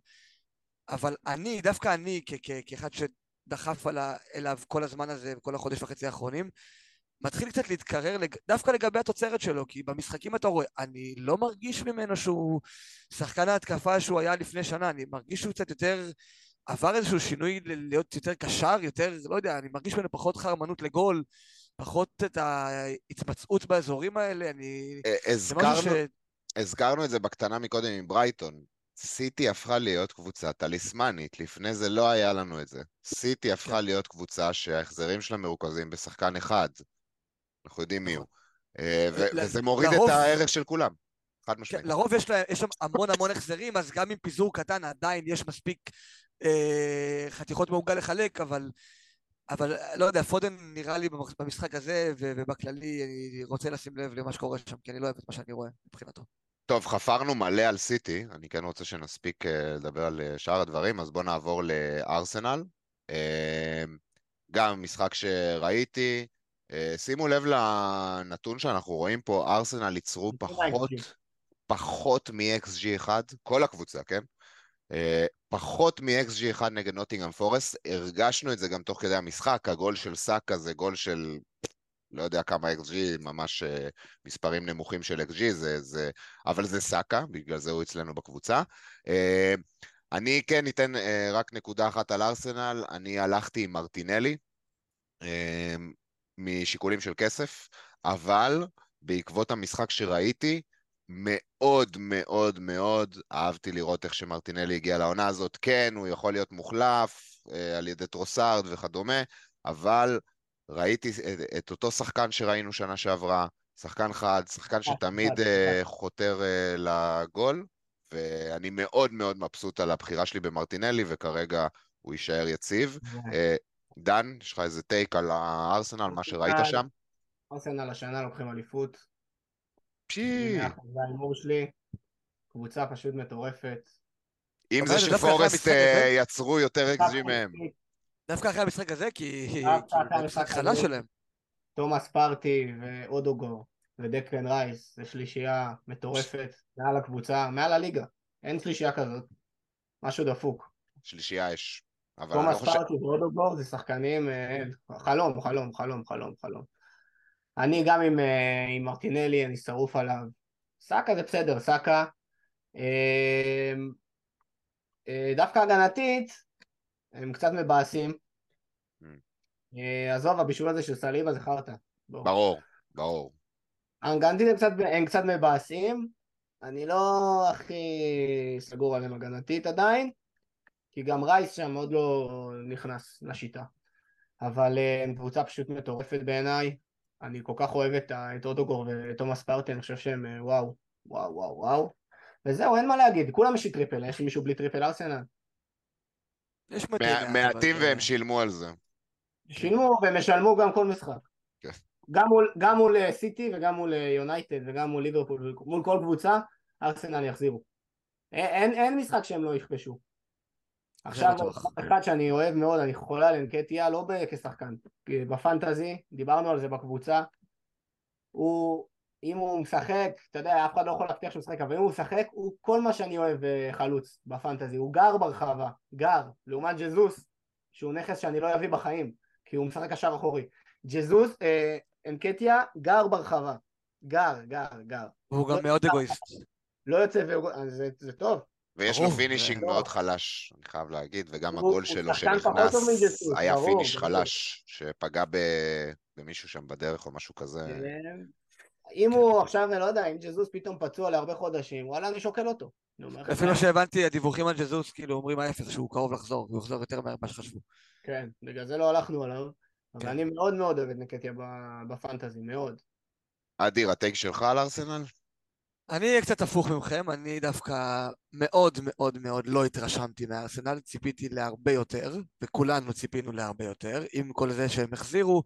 אבל אני, דווקא אני, כאחד שדחף אליו כל הזמן הזה, כל החודש וחצי האחרונים, מתחיל קצת להתקרר לג... דווקא לגבי התוצרת שלו, כי במשחקים אתה רואה, אני לא מרגיש ממנו שהוא שחקן ההתקפה שהוא היה לפני שנה, אני מרגיש שהוא קצת יותר, עבר איזשהו שינוי להיות יותר קשר, יותר, לא יודע, אני מרגיש ממנו פחות חרמנות לגול, פחות את ההתמצאות באזורים האלה, אני... הזכרנו, ש... הזכרנו את זה בקטנה מקודם עם ברייטון. סיטי הפכה להיות קבוצה טליסמנית, לפני זה לא היה לנו את זה. סיטי הפכה כן. להיות קבוצה שההחזרים שלה מרוכזים בשחקן אחד. אנחנו יודעים מי הוא. אה, וזה מוריד את הערך של כולם, חד משמעית. כן, לרוב יש שם המון המון החזרים, אז גם עם פיזור קטן עדיין יש מספיק אה, חתיכות מעוגה לחלק, אבל... אבל לא יודע, פודן נראה לי במשחק הזה ובכללי אני רוצה לשים לב למה שקורה שם, כי אני לא אוהב את מה שאני רואה מבחינתו. טוב, חפרנו מלא על סיטי, אני כן רוצה שנספיק אה, לדבר על אה, שאר הדברים, אז בואו נעבור לארסנל. אה, גם משחק שראיתי, שימו לב לנתון שאנחנו רואים פה, ארסנל ייצרו פחות, פחות מ-XG1, כל הקבוצה, כן? פחות מ-XG1 נגד נוטינגאם פורסט, הרגשנו את זה גם תוך כדי המשחק, הגול של סאקה זה גול של לא יודע כמה XG, ממש uh, מספרים נמוכים של XG, זה, זה, אבל זה סאקה, בגלל זה הוא אצלנו בקבוצה. Uh, אני כן אתן רק נקודה אחת על ארסנל, אני הלכתי עם מרטינלי, משיקולים של כסף, אבל בעקבות המשחק שראיתי, מאוד מאוד מאוד אהבתי לראות איך שמרטינלי הגיע לעונה הזאת. כן, הוא יכול להיות מוחלף uh, על ידי טרוסארד וכדומה, אבל ראיתי את, את אותו שחקן שראינו שנה שעברה, שחקן חד, שחקן שתמיד uh, חותר uh, לגול, ואני מאוד מאוד מבסוט על הבחירה שלי במרטינלי, וכרגע הוא יישאר יציב. Uh, דן, יש לך איזה טייק על הארסנל, מה שראית שם? ארסנל השנה לוקחים אליפות. פשי. זה ההימור שלי. קבוצה פשוט מטורפת. אם זה שפורסט יצרו יותר אקזי מהם. דווקא אחרי המשחק הזה, כי זה משחק חלש שלהם. תומאס פרטי ואודוגו ודקלן רייס, זה שלישייה מטורפת, מעל הקבוצה, מעל הליגה. אין שלישייה כזאת. משהו דפוק. שלישייה יש. תומאס לא פרטי ואודוגו זה שחקנים, אה, חלום, חלום, חלום, חלום, חלום. אני גם עם, אה, עם מרטינלי, אני שרוף עליו. סאקה זה בסדר, סאקה. אה, דווקא הגנתית, הם קצת מבאסים. Mm. אה, עזוב, הבישול הזה של סליבה זה חרטא. ברור, ברור. האנגנטים הם קצת, הם קצת מבאסים, אני לא הכי סגור עליהם הגנתית עדיין, כי גם רייס שם עוד לא נכנס לשיטה. אבל הם קבוצה פשוט מטורפת בעיניי. אני כל כך אוהב את, את אודגור ותומאס פארטיי, אני חושב שהם אה, וואו, וואו, וואו, וואו. וזהו, אין מה להגיד, כולם יש לי triple, יש מישהו בלי triple ארסנל? יש מדינה. מעטים והם שילמו על זה. שילמו והם ישלמו גם כל משחק. כן. גם מול, גם מול אה, סיטי וגם מול אה, יונייטד וגם מול ליברפול, מול כל קבוצה, ארסנל יחזירו. אין, אין משחק שהם לא יכבשו. עכשיו אחד שאני אוהב מאוד, אני חולה על אנקטיה, לא כשחקן, בפנטזי, דיברנו על זה בקבוצה, הוא אם הוא משחק, אתה יודע, אף אחד לא יכול להבטיח שהוא משחק, אבל אם הוא משחק, הוא כל מה שאני אוהב אה, חלוץ בפנטזי, הוא גר ברחבה, גר, לעומת ג'זוס, שהוא נכס שאני לא אביא בחיים, כי הוא משחק קשר אחורי. ג'זוס, אה, אנקטיה, גר ברחבה, גר, גר, גר. הוא גם לא מאוד אגואיסט. לא יוצא, זה, זה טוב. ויש לו finishing מאוד חלש, אני חייב להגיד, וגם הגול שלו שנכנס היה finish חלש, שפגע במישהו שם בדרך או משהו כזה. כן. אם הוא עכשיו, אני לא יודע, אם ג'זוס פתאום פצוע להרבה חודשים, וואלה, אני שוקל אותו. לפי מה שהבנתי, הדיווחים על ג'זוס כאילו אומרים ההפך, שהוא קרוב לחזור, הוא יחזור יותר מהר ממה שחשבו. כן, בגלל זה לא הלכנו עליו, אבל כן. אני מאוד מאוד אוהב את נקטיה ב fantasy, מאוד. אדיר, ה take שלך על ארסנל? אני אהיה קצת הפוך ממכם, אני דווקא מאוד מאוד מאוד לא התרשמתי מהארסנל, ציפיתי להרבה יותר, וכולנו ציפינו להרבה יותר, עם כל זה שהם החזירו,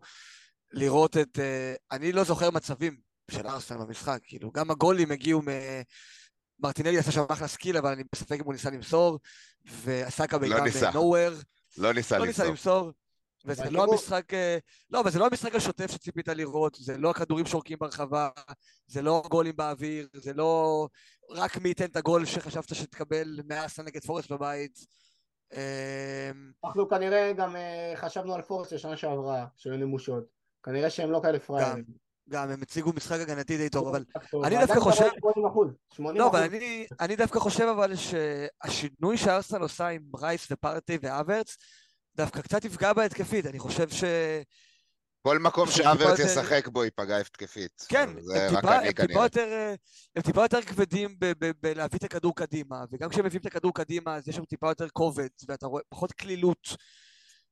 לראות את... אה, אני לא זוכר מצבים של ארסנל במשחק, כאילו, גם הגולים הגיעו מ... מרטינלי עשה שם אחלה skill, אבל אני בספק אם הוא ניסה למסור, ועסקה בעיקר לא ב-nowhere. לא ניסה לא ניסה למסור. וזה לא המשחק, אה, לא, אבל זה לא המשחק השוטף שציפית לראות, זה לא הכדורים שורקים ברחבה, זה לא גולים באוויר, זה לא רק מי ייתן את הגול שחשבת שתקבל מאסה נגד פורסט בבית. אמ, אנחנו כנראה גם אה, חשבנו על פורסט לשנה שעברה, שהיו נמושות. כנראה שהם לא כאלה פראיירים. גם הם הציגו משחק הגנתי די טוב, אבל אני דווקא חושב- רואה 80 אחוז, 80 לא, אחוז. אבל אני, אני דווקא חושב אבל שהשינוי שארסנל עושה עם רייס ופרטי והוורץ דווקא קצת יפגע בה התקפית, אני חושב ש... כל מקום יותר- ישחק בו ייפגע התקפית. כן, הם טיפה, אני הם, טיפה. יותר, הם טיפה יותר כבדים בלהביא את הכדור קדימה, וגם כשהם מביאים את הכדור קדימה אז יש שם טיפה יותר כובד, ואתה רואה פחות קלילות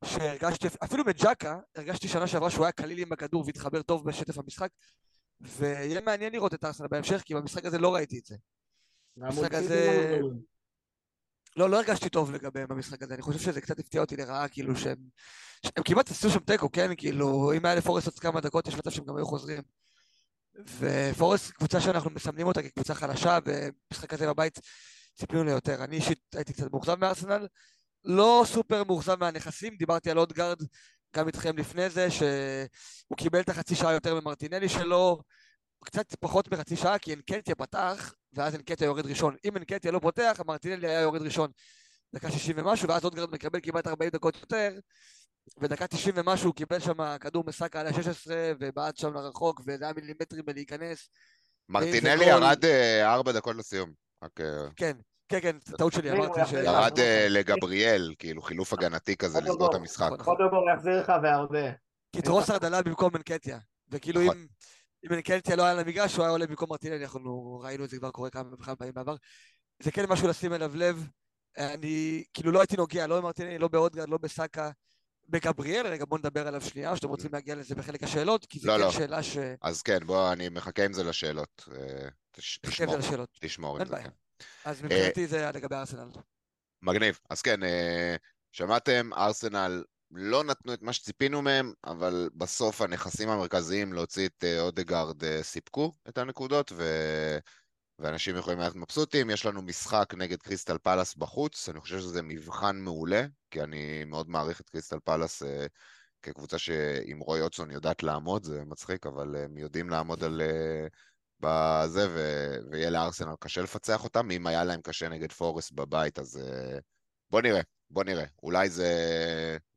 שהרגשתי, אפילו מג'קה, הרגשתי שנה שעברה שהוא היה קליל עם הכדור והתחבר טוב בשטף המשחק, ויהיה מעניין לראות את ארסנל בהמשך, כי במשחק הזה לא ראיתי את זה. המשחק הזה- לא. לא, הרגשתי טוב לגביהם במשחק הזה, אני חושב שזה קצת הפתיע אותי לרעה, כאילו שהם... הם כמעט עשו שם תיקו, כן? כאילו, אם היה לפורסט עוד כמה דקות, יש מצב שהם גם היו חוזרים. ופורסט, קבוצה שאנחנו מסמנים אותה כקבוצה חלשה, ובמשחק הזה בבית ציפינו ליותר. אני אישית הייתי קצת מאוכזב מארסנל, לא סופר מאוכזב מהנכסים, דיברתי על אודגרד גם איתכם לפני זה, שהוא קיבל את החצי שעה יותר ממרטינלי שלו, קצת פחות מחצי שעה, כי אנקטיה פתח, ואז אנקטיה יורד ראשון. אם אנקטיה לא פותח, מרטינלי היה יורד ראשון דקה 60 ומשהו, ואז אודגרד מקבל כמעט 40 דקות יותר, ודקה 90 ומשהו הוא קיבל שם כדור מסאקה על ה-16, ובעט שם לרחוק, וזה היה מילימטרים בלהיכנס. מרטינלי גול- ירד אה, ארבע דקות לסיום. אה, כן, כן, כן, טעות שלי, אמרתי ש... ירד אה, לגבריאל, כאילו חילוף הגנתי כזה לסגור את. המשחק. נכון. קודובור יחזיר לך והרבה. כי טרוסרד עלה במקום אנקטיה, וכאילו נכון. אם... אם אנקטיה לא היה על המגרש, הוא היה עולה במקום מרטינלי, אנחנו ראינו את זה כבר קורה כמה וכמה פעמים בעבר. זה כן משהו לשים אליו לב. אני כאילו לא הייתי נוגע, לא במרטינלי, לא באודגרד, לא בסאקה, בגבריאל, רגע בואו נדבר עליו שנייה, שאתם רוצים להגיע לזה בחלק השאלות, כי זו לא, כן לא. שאלה ש... אז כן, בוא, אני מחכה עם זה לשאלות. אה, תש- תשמור, על השאלות. תשמור אין זה. כן. אז מבחינתי זה לגבי ארסנל. מגניב. אז כן, אה, שמעתם, ארסנל לא נתנו את מה שציפינו מהם, אבל בסוף הנכסים המרכזיים להוציא את אה, אודגרד אה, סיפקו את הנקודות, ו... ואנשים יכולים להיות מבסוטים. יש לנו משחק נגד קריסטל פלאס בחוץ, אני חושב שזה מבחן מעולה, כי אני מאוד מעריך את קריסטל פלאס אה, כקבוצה שעם רוי אוטסון יודעת לעמוד, זה מצחיק, אבל הם יודעים לעמוד על... אה, בזה, ו... ויהיה לארסנל קשה לפצח אותם. אם היה להם קשה נגד פורסט בבית, אז אה, בוא נראה, בוא נראה. אולי זה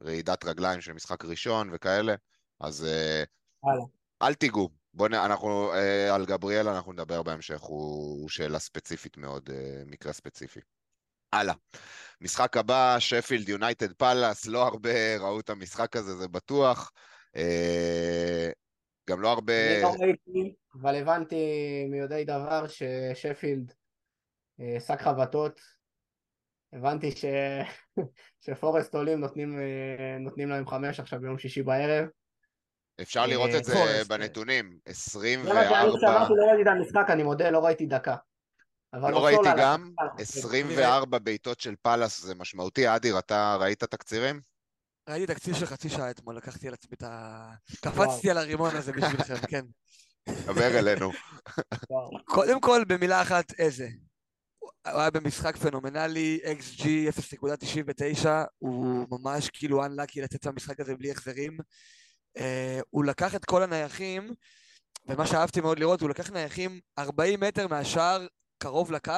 רעידת רגליים של משחק ראשון וכאלה, אז אה, הלאה. אל תיגעו. בוא נ... אנחנו, אה, על גבריאל אנחנו נדבר בהמשך, הוא, הוא שאלה ספציפית מאוד, אה, מקרה ספציפי. הלאה. משחק הבא, שפילד יונייטד פאלאס, לא הרבה ראו את המשחק הזה, זה בטוח. אה, גם לא הרבה... אני לא ראיתי, אבל הבנתי מיודעי דבר ששפילד אה, שק חבטות. הבנתי ש... שפורסט עולים נותנים, אה, נותנים להם חמש עכשיו ביום שישי בערב. אפשר לראות את זה בנתונים. זה מה שאני 24, שמעתי, לא ראיתי את המשחק, אני מודה, לא ראיתי דקה. לא ראיתי גם, השחקן. 24 בעיטות של פאלאס זה משמעותי. אדיר, אתה ראית תקצירים? ראיתי תקציב של חצי שעה אתמול, לקחתי על עצמי את ה... קפצתי על הרימון הזה בשבילכם, כן. דבר אלינו. קודם כל, במילה אחת, איזה. הוא היה במשחק פנומנלי, XG 0.99, הוא ממש כאילו unlucky לצאת מהמשחק הזה בלי החזרים. אה, הוא לקח את כל הנייחים, ומה שאהבתי מאוד לראות, הוא לקח נייחים 40 מטר מהשער, קרוב לקו,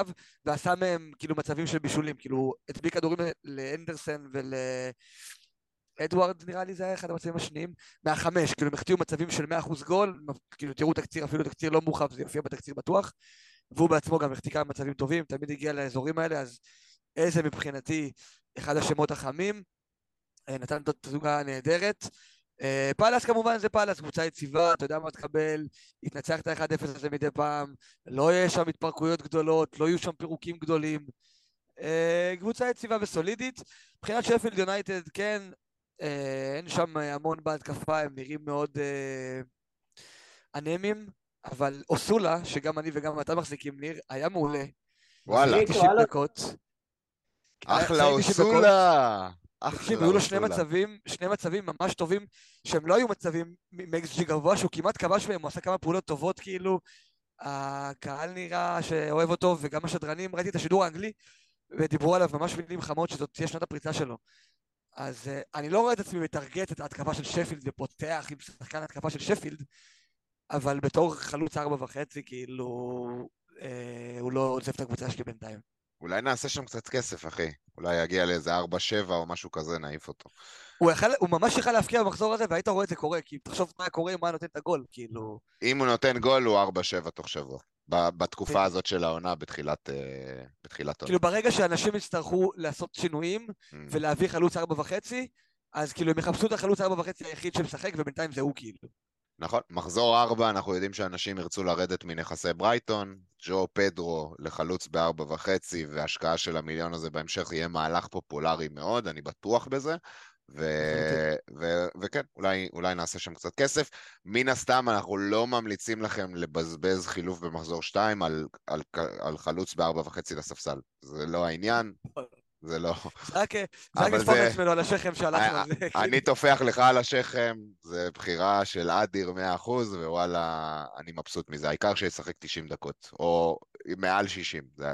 ועשה מהם כאילו מצבים של בישולים, כאילו הטביע כדורים לאנדרסן ול... אדוארד נראה לי זה היה אחד המצבים השניים, מהחמש, כאילו הם החטיאו מצבים של 100% גול, כאילו תראו תקציר, אפילו תקציר לא מורחב, זה יופיע בתקציר בטוח, והוא בעצמו גם החטיא כמה מצבים טובים, תמיד הגיע לאזורים האלה, אז איזה מבחינתי אחד השמות החמים, אה, נתן את התזוגה נהדרת. אה, פאלאס כמובן זה פאלאס, קבוצה יציבה, אתה יודע מה תקבל, יתנצח את ה-1-0 הזה מדי פעם, לא יהיה שם התפרקויות גדולות, לא יהיו שם פירוקים גדולים. אה, קבוצה יציבה וסולידית. מבחינת שפילד יונייטד, כן, אין שם המון בהתקפה, הם נראים מאוד אנמיים, אבל אוסולה, שגם אני וגם אתה מחזיקים, ניר, היה מעולה. וואלה, אני- 90 וואלה. דקות. אחלה היה 90 דקות. אוסולה! תקשיב, היו לו שני. מצבים, שני מצבים ממש טובים, שהם לא היו מצבים מאקס ג'י גבוה, שהוא כמעט כבש בהם, הוא עשה כמה פעולות טובות כאילו. הקהל נראה שאוהב אותו, וגם השדרנים, ראיתי את השידור האנגלי, ודיברו עליו ממש מילים חמות שזאת תהיה שנת הפריצה שלו. אז uh, אני לא רואה את עצמי מטרגט את ההתקפה של שפילד ופותח עם שחקן התקפה של שפילד, אבל בתור חלוץ ארבע וחצי, כאילו, אה, הוא לא עוזב את הקבוצה שלי בינתיים. אולי נעשה שם קצת כסף, אחי. אולי יגיע לאיזה 4-7 או משהו כזה, נעיף אותו. הוא, יכל, הוא ממש יכל להפקיע במחזור הזה, והיית רואה את זה קורה, כי תחשוב מה קורה אם הוא היה נותן את הגול, כאילו... אם הוא נותן גול, הוא 4-7 תוך שבוע. בתקופה כן. הזאת של העונה, בתחילת אה, בתחילת עונה. כאילו ברגע שאנשים יצטרכו לעשות שינויים Mm. ולהביא חלוץ ארבע וחצי, אז כאילו הם יחפשו את החלוץ ארבע וחצי היחיד שמשחק, ובינתיים זה הוא כאילו. נכון, מחזור 4, אנחנו יודעים שאנשים ירצו לרדת מנכסי ברייטון, ג'ו פדרו לחלוץ בארבע וחצי, והשקעה של המיליון הזה בהמשך יהיה מהלך פופולרי מאוד, אני בטוח בזה. ו... ו... וכן, אולי, אולי נעשה שם קצת כסף. מן הסתם, אנחנו לא ממליצים לכם לבזבז חילוף במחזור 2 על, על, על חלוץ בארבע וחצי לספסל. זה לא העניין, זה לא... זה רק לספור את עצמנו על השכם שהלכנו אה, על זה. אני טופח לך על השכם, זה בחירה של אדיר 100%, ווואלה, אני מבסוט מזה. העיקר שישחק 90 דקות, או מעל 60. זה...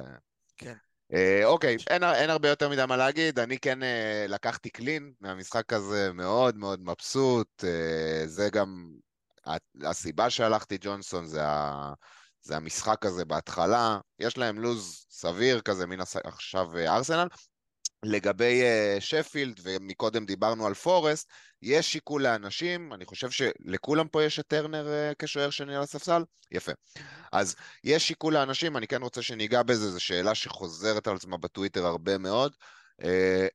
כן. אה, אוקיי, אין, אין הרבה יותר מדי מה להגיד, אני כן אה, לקחתי קלין מהמשחק הזה, מאוד מאוד מבסוט, אה, זה גם הסיבה שהלכתי ג'ונסון, זה, ה, זה המשחק הזה בהתחלה, יש להם לוז סביר כזה, מן הס... עכשיו אה, ארסנל. לגבי אה, שפילד, ומקודם דיברנו על פורסט, יש שיקול לאנשים, אני חושב שלכולם פה יש את טרנר אה, כשוער שני על הספסל, יפה. אז יש שיקול לאנשים, אני כן רוצה שניגע בזה, זו שאלה שחוזרת על עצמה בטוויטר הרבה מאוד. אה,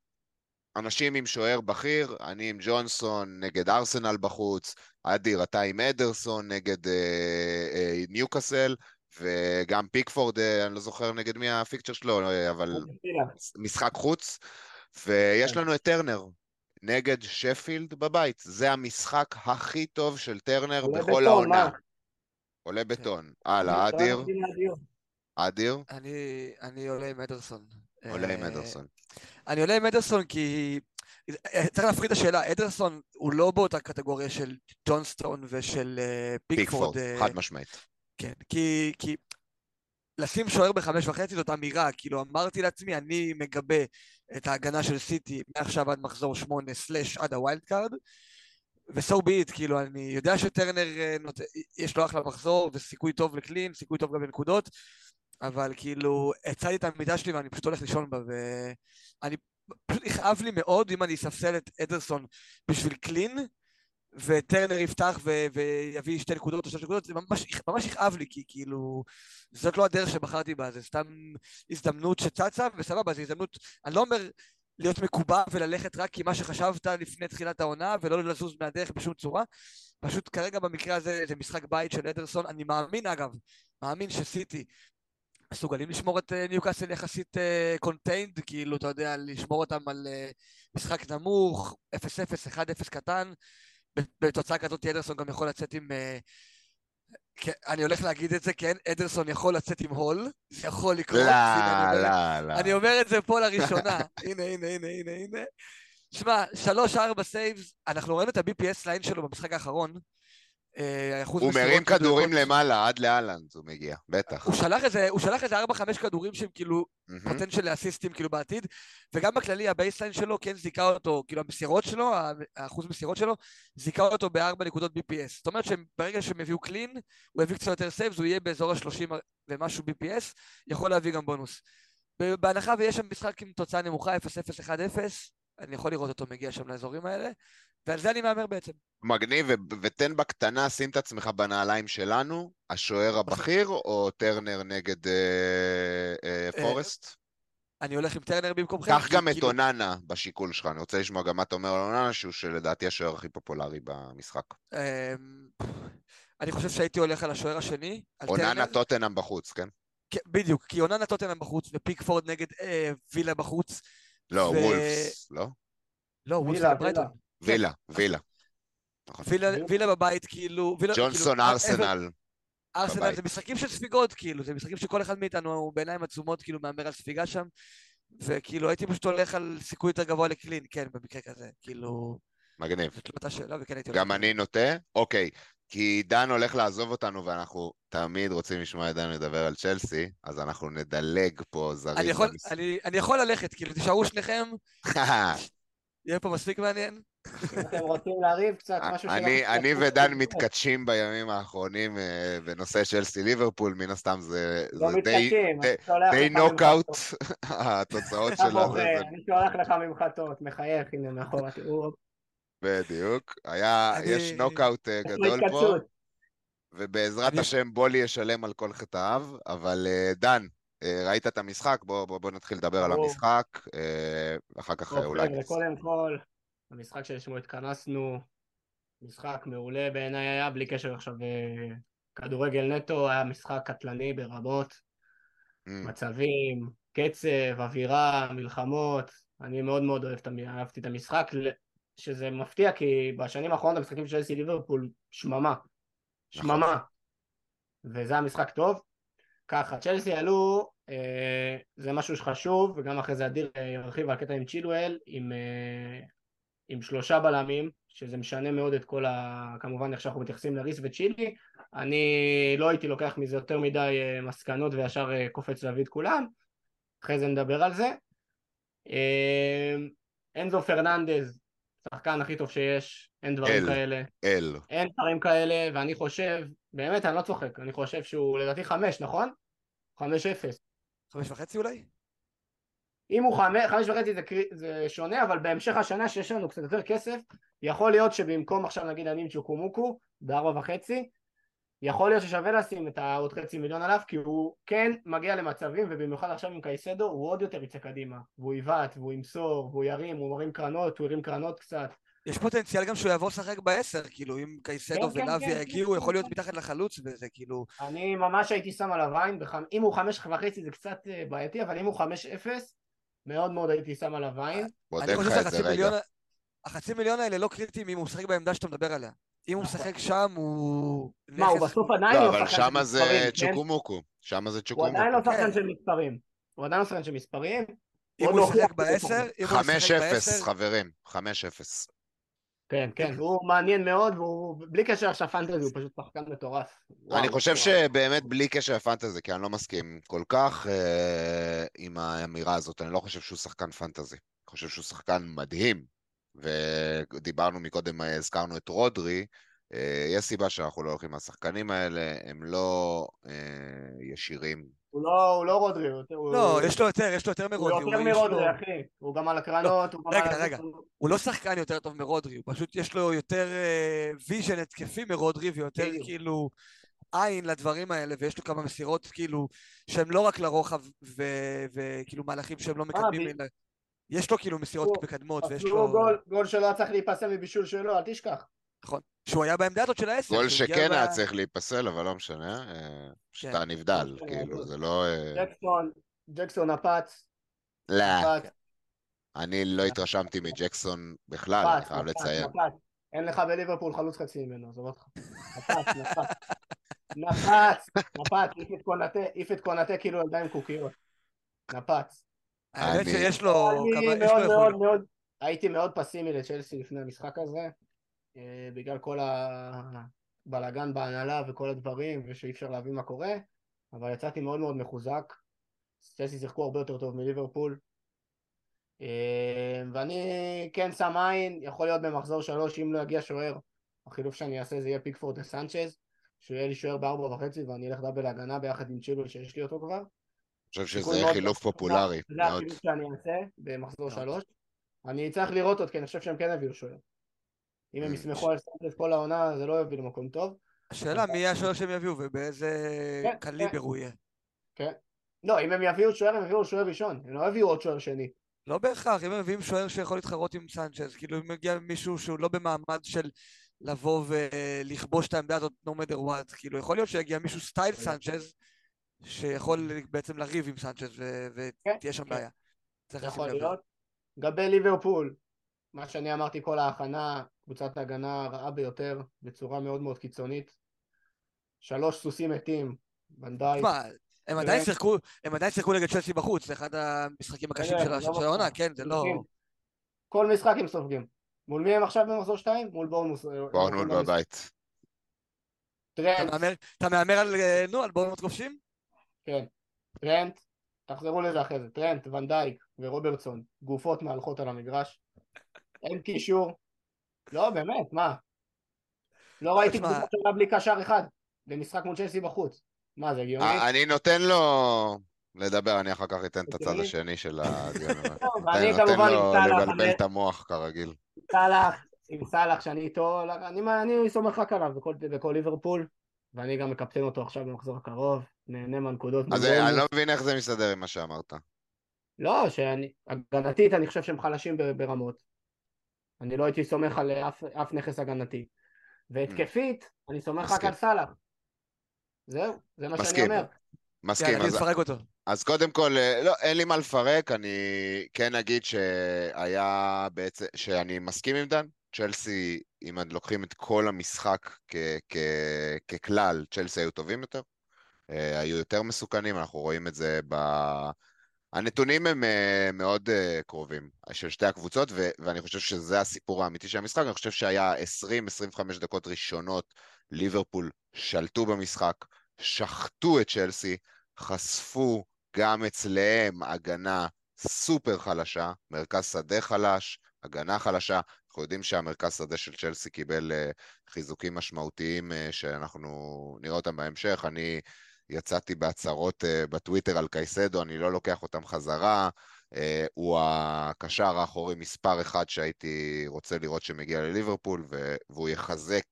אנשים עם שוער בכיר, אני עם ג'ונסון נגד ארסנל בחוץ, אדיר, אתה עם אדרסון נגד אה, אה, ניוקאסל, וגם פיקפורד, אה, אני לא זוכר נגד מי הפיקצ'ר שלו, אה, אבל משחק חוץ, ויש כן. לנו את טרנר נגד שפילד בבית. זה המשחק הכי טוב של טרנר בכל בטון, העונה. מה? עולה בטון. הלאה, אדיר, אדיר, אני אני עולה עם אדרסון. עולה עם אה, אדרסון. אני עולה עם אדרסון כי... צריך להפריד את השאלה, אדרסון הוא לא באותה קטגוריה של ג'ונסטון ושל פיקפורד, פיקפורד. חד משמעית. כן, כי, כי לשים שוער בחמש וחצי זאת אמירה, כאילו אמרתי לעצמי, אני מגבה את ההגנה של סיטי מעכשיו עד מחזור שמונה slash עד ה wild card, be it, כאילו אני יודע שטרנר אה, נות... יש לו אחלה מחזור וסיכוי טוב ל clean, סיכוי טוב גם לנקודות, אבל כאילו הצעתי את המיטה שלי ואני פשוט הולך לישון בה, ואני פשוט יכאב לי מאוד אם אני אספסל את אדרסון בשביל קלין, וטרנר יפתח ו- ויביא שתי נקודות או שלוש נקודות, זה ממש, ממש יכאב לי, כי כאילו, זאת לא הדרך שבחרתי בה, זה סתם הזדמנות שצצה, וסבבה, זו הזדמנות, אני לא אומר להיות מקובע וללכת רק עם מה שחשבת לפני תחילת העונה, ולא לזוז מהדרך בשום צורה, פשוט כרגע במקרה הזה זה משחק בית של אדרסון, אני מאמין אגב, מאמין שסיטי מסוגלים לשמור את אה, ניוקאסל יחסית contained, כאילו, אתה יודע, לשמור אותם על אה, משחק נמוך, 0-0, 1-0 קטן, בתוצאה כזאת אדרסון גם יכול לצאת עם... אה, כן, אני הולך להגיד את זה, כן, אדרסון יכול לצאת עם haul, זה יכול לקרות. לא, לא, לא. אני אומר את זה פה לראשונה. הנה, הנה, הנה, הנה, הנה. שמע, שלוש, ארבע saves, אנחנו ראינו את ה-BPS line שלו במשחק האחרון. אה, הוא מרים כדורים מדויקות. למעלה, עד להאלנד הוא מגיע, בטח. הוא שלח איזה, הוא שלח איזה ארבע, חמש כדורים שהם כאילו מהמם. פוטנציאל לאסיסטים כאילו בעתיד, וגם בכללי ה baseline שלו כן זיכה אותו, כאילו המסירות שלו, האחוז מסירות שלו, זיכה אותו בארבע נקודות BPS. זאת אומרת שברגע שהם הביאו clean, הוא יביא קצת יותר saves, הוא יהיה באזור ה-30 ומשהו BPS, יכול להביא גם בונוס. בהנחה ויש שם משחק עם תוצאה נמוכה, 0-0, 1-0, אני יכול לראות אותו מגיע שם לאזורים האלה, ועל זה אני מהמר בעצם. מגניב, ו- ותן בקטנה, שים את עצמך בנעליים שלנו, השוער הבכיר או טרנר נגד אה, אה, אה, פורסט? אני הולך עם טרנר במקומכם. קח גם את כאילו- אוננה בשיקול שלך, אני רוצה לשמוע גם מה אתה אומר על אוננה, שהוא שלדעתי השוער הכי פופולרי במשחק. אמ, אני חושב שהייתי הולך על השוער השני, על טרנר. אוננה טוטנאם בחוץ, כן? כן, בדיוק, כי אוננה טוטנאם בחוץ, ופיקפורד נגד וילה בחוץ. לא, וולפס, לא? לא, וילה, נגד ברייטון. וילה. וילה, וילה. נכון. וילה, וילה בבית, כאילו... וילה, ג'ונסון כאילו, ארסנל. ארסנל בבית. זה משחקים של ספיגות, כאילו, זה משחקים שכל אחד מאיתנו הוא בעיניים עצומות, כאילו, מהמר על ספיגה שם, וכאילו, הייתי פשוט הולך על סיכוי יותר גבוה לקלין, כן, במקרה כזה, כאילו, מגניב. זאת לא אותה שאלה, וכן הייתי. גם אני נוטה? אוקיי, כי דן הולך לעזוב אותנו ואנחנו תמיד רוצים לשמוע את דן לדבר על צ'לסי, אז אנחנו נדלג פה זריז. אני יכול, אני יכול ללכת, כאילו, תישארו שניכם, יהיה פה מספיק מעניין. אם אתם רוצים לריב קצת, משהו שלא... אני, אני ודן מתכתשים בימים האחרונים אה, בנושא צ'לסי ליברפול, מן הסתם זה, לא זה די, מתקשים, די, די נוקאוט. התוצאות של זה אני שולח לך ממחטות, מחייך, הנה מאחורה, תראו, בדיוק. היה, אני- יש נוקאוט אה, לו גדול פה. ובעזרת אני- השם בולי ישלם על כל חטאיו, אבל אה, דן, אה, ראית את המשחק? בוא, בוא, בוא נתחיל לדבר על. המשחק, אה, ואחר כך אה, טוב, אולי... חבר'ה, קודם כל, המשחק שלשמו התכנסנו, משחק מעולה בעיניי היה, בלי קשר עכשיו אה, כדורגל נטו, היה משחק קטלני ברמות, Mm, מצבים, קצב, אווירה, מלחמות, אני מאוד מאוד אוהב אהבתי את המשחק, שזה מפתיע כי בשנים האחרונות המשחקים של אלסי ליברפול שממה, שממה, וזה היה משחק טוב. ככה, צ'לסי עלו, אה, זה משהו שחשוב, וגם אחרי זה אדיר אה, ירחיב על הקטע עם צ'ילואל, עם, אה, עם שלושה בלמים, שזה משנה מאוד את כל ה... כמובן איך שאנחנו מתייחסים לריס וצ'ילי, אני לא הייתי לוקח מזה יותר מדי אה, מסקנות וישר אה, קופץ להביא את כולם, אחרי זה נדבר על זה. אה, אנזו פרננדז, שחקן הכי טוב שיש, אין דברים אל. כאלה. אל. אין דברים כאלה, ואני חושב, באמת, אני לא צוחק, אני חושב שהוא לדעתי חמש, נכון? חמש אפס. חמש וחצי אולי? אם הוא חמש, חמש וחצי זה, זה שונה, אבל בהמשך השנה שיש לנו קצת יותר כסף, יכול להיות שבמקום עכשיו נגיד אני עם צ'וקומוקו, בארבע וחצי, יכול להיות ששווה לשים את העוד חצי מיליון עליו, כי הוא כן מגיע למצבים, ובמיוחד עכשיו עם קייסדו, הוא עוד יותר יצא קדימה. והוא יבעט, והוא ימסור, והוא ירים, הוא מרים קרנות, הוא הרים קרנות קצת. יש פוטנציאל גם שהוא יבוא לשחק בעשר, כאילו, אם קייסדו כן, כן, ולאבי כן, יגיעו, כן, הוא יכול להיות כן. מתחת לחלוץ וזה, כאילו... אני ממש הייתי שם עליו עין, בח... אם הוא חמש וחצי זה קצת אה, בעייתי, אבל אם הוא חמש אפס, מאוד מאוד הייתי שם עליו עין. בודק אני חושב לך את זה שהחצי רגע. מיליון... החצי מיליון האלה לא קריטיים אם הוא משחק בעמדה שאתה מדבר עליה. אם הוא נכון. משחק שם, הוא... מה, הוא בסוף עדיין לא, לא אבל שחקן של שמה זה מספרים, כן? צ'וקומוקו. שמה זה הוא צ'וקומוקו. עדיין לא שחקן כן. של מספרים. הוא עדיין לא שחקן של מספרים. אם הוא לא ישחק הוכיח בעשר, שזה אם הוא ישחק 5-0, בעשר... חברים. 5-0. כן, כן, הוא מעניין מאוד, והוא בלי קשר עכשיו פנטזי, הוא פשוט שחקן מטורף. אני חושב. שבאמת בלי קשר לפנטזי, כי אני לא מסכים כל כך אה, עם האמירה הזאת, אני לא חושב שהוא שחקן פנטזי. אני חושב שהוא שחקן מדהים, ודיברנו מקודם, אה, הזכרנו את רודרי, אה, יש סיבה שאנחנו לא הולכים מהשחקנים האלה, הם לא אה, ישירים. הוא לא- הוא לא רודרי, הוא יותר- הוא- לא, יש לו יותר, יש לו יותר הוא מרודרי. יותר יש לו- מרודרי, אחי. הוא גם על הקרנות, הוא גם רגע, על... רגע. הוא לא שחקן יותר טוב מרודרי, הוא פשוט יש לו יותר vision התקפי מרודרי ויותר. כאילו עין לדברים האלה, ויש לו כמה מסירות כאילו שהם לא רק לרוחב ו- וכאילו מהלכים שהם לא מקדמים, אלא יש לו כאילו מסירות הוא- מקדמות ויש לו... גול- גול שלא צריך להיפסל מבישול שלו, אל תשכח. נכון. שהוא היה בעמדה הזאת של העשר. גול שכן היה צריך להיפסל, אבל לא משנה, אה, שאתה נבדל, כן. כאילו, זה לא... אה, ג'קסון, ג'קסון נפץ, לא, אני לא התרשמתי מג'קסון בכלל, אני חייב לציין. אין לך בליברפול חלוץ חצי ממנו, עזוב אותך. נפץ, נפץ. נפץ, נפץ, העיף את קונאטה כאילו ילדה עם קוקיות. נפץ. האמת אני- שיש לו אני מאוד מאוד. מאוד, הייתי מאוד פסימי לצ'לסי לפני המשחק הזה, בגלל כל הבלאגן בהנהלה וכל הדברים, ושאי אפשר להבין מה קורה, אבל יצאתי מאוד מאוד מחוזק. צ'לסי שיחקו הרבה יותר טוב מליברפול. אה, ואני כן שם עין, יכול להיות במחזור שלוש, אם לא יגיע שוער, החילוף שאני אעשה זה יהיה פיקפורד וסנצ'ז, שיהיה לי שוער בארבע וחצי ואני אלך דאבל להגנה ביחד עם צ'ילול שיש לי אותו כבר. אני חושב שזה חילוף. פופולרי, זה. החילוף שאני אעשה במחזור. שלוש. אני צריך לראות עוד, כי אני חושב שהם כן הביאו שוער. אם הם. יסמכו על סנצ'ז כל העונה, זה לא יביא למקום טוב. השאלה מי יהיה השוער שהם יביאו ובאיזה כן, קליבר כן. הוא יהיה. לא, אם הם יביאו שוער, הם יביאו שוער ראשון. הם לא יביאו עוד שוער שני. לא בהכרח, אם הם מביאים שוער שיכול להתחרות עם סנצ'ז, כאילו אם מגיע מישהו שהוא לא במעמד של לבוא ולכבוש את העמדה הזאת no matter what, כאילו יכול להיות שיגיע מישהו סטייל סנצ'ז, שיכול בעצם לריב עם סנצ'ז ו- כן, ותהיה שם כן. בעיה. צריך לשים יכול לב. להיות. לגבי ליברפול, מה שאני אמרתי כל ההכנה, קבוצת ההגנה הרעה ביותר, בצורה מאוד מאוד קיצונית. שלוש סוסים מתים, ונדאי. תשמע, הם עדיין. שיחקו, הם עדיין שיחקו נגד צ'לסי בחוץ, זה אחד המשחקים הקשים של של העונה. כן, זה לא... כל משחק הם סופגים. מול מי הם עכשיו במחזור 2? מול בורנמוס. בורנמוט בבית. אתה טרנט, מהמר- אתה מהמר על, אה, נו, על בורנמוט כובשים? כן. טרנט, תחזרו לזה אחרי זה. טרנט, ונדייק ורוברטסון, גופות מהלכות על המגרש. אין קישור. לא, באמת, מה? לא ראיתי תשמע- קבוצה שעולה בלי קשר אחד, במשחק מול צ'לסי בחוץ. מה, זה הגיוני? אה, אני נותן לו לדבר, אני אחר כך אתן את הצד הגיוני? השני של הדיון. אני נותן כמובן לו לבלבל את המוח כרגיל. סאלח, עם סאלח שאני איתו, לא, אני, אני סומך רק עליו בכל, ליברפול, ואני גם מקפטן אותו עכשיו במחזור הקרוב, נהנה מהנקודות. אז אני. לא מבין איך זה מסתדר עם מה שאמרת. לא, שאני, הגנתית אני חושב שהם חלשים ברמות. אני לא הייתי סומך על אף, אף נכס הגנתי. והתקפית, אני סומך רק. על סאלח. זהו, זה מה שאני מסכים. אומר. מסכים. אז- מפרק אותו. אז קודם כל, אה, לא, אין לי מה לפרק, אני כן אגיד שהיה בעצם, שאני מסכים עם דן, צ'לסי, אם לוקחים את כל המשחק כ, כ, ככלל, צ'לסי היו טובים יותר, אה, היו יותר מסוכנים, אנחנו רואים את זה ב... הנתונים הם אה, מאוד אה, קרובים של שתי הקבוצות, ו- ואני חושב שזה הסיפור האמיתי של המשחק, אני חושב שהיה 20-25 דקות ראשונות, ליברפול שלטו במשחק, שחטו את צ'לסי, חשפו גם אצלם הגנה סופר חלשה, מרכז שדה חלש, הגנה חלשה. אנחנו יודעים שהמרכז שדה של צ'לסי קיבל uh, חיזוקים משמעותיים שאנחנו נראה אותם בהמשך. אני יצאתי בהצהרות uh, בטוויטר על קייסדו, אני לא לוקח אותם חזרה. Uh, הוא הקשר האחורי מספר אחד שהייתי רוצה לראות שמגיע לליברפול, והוא יחזק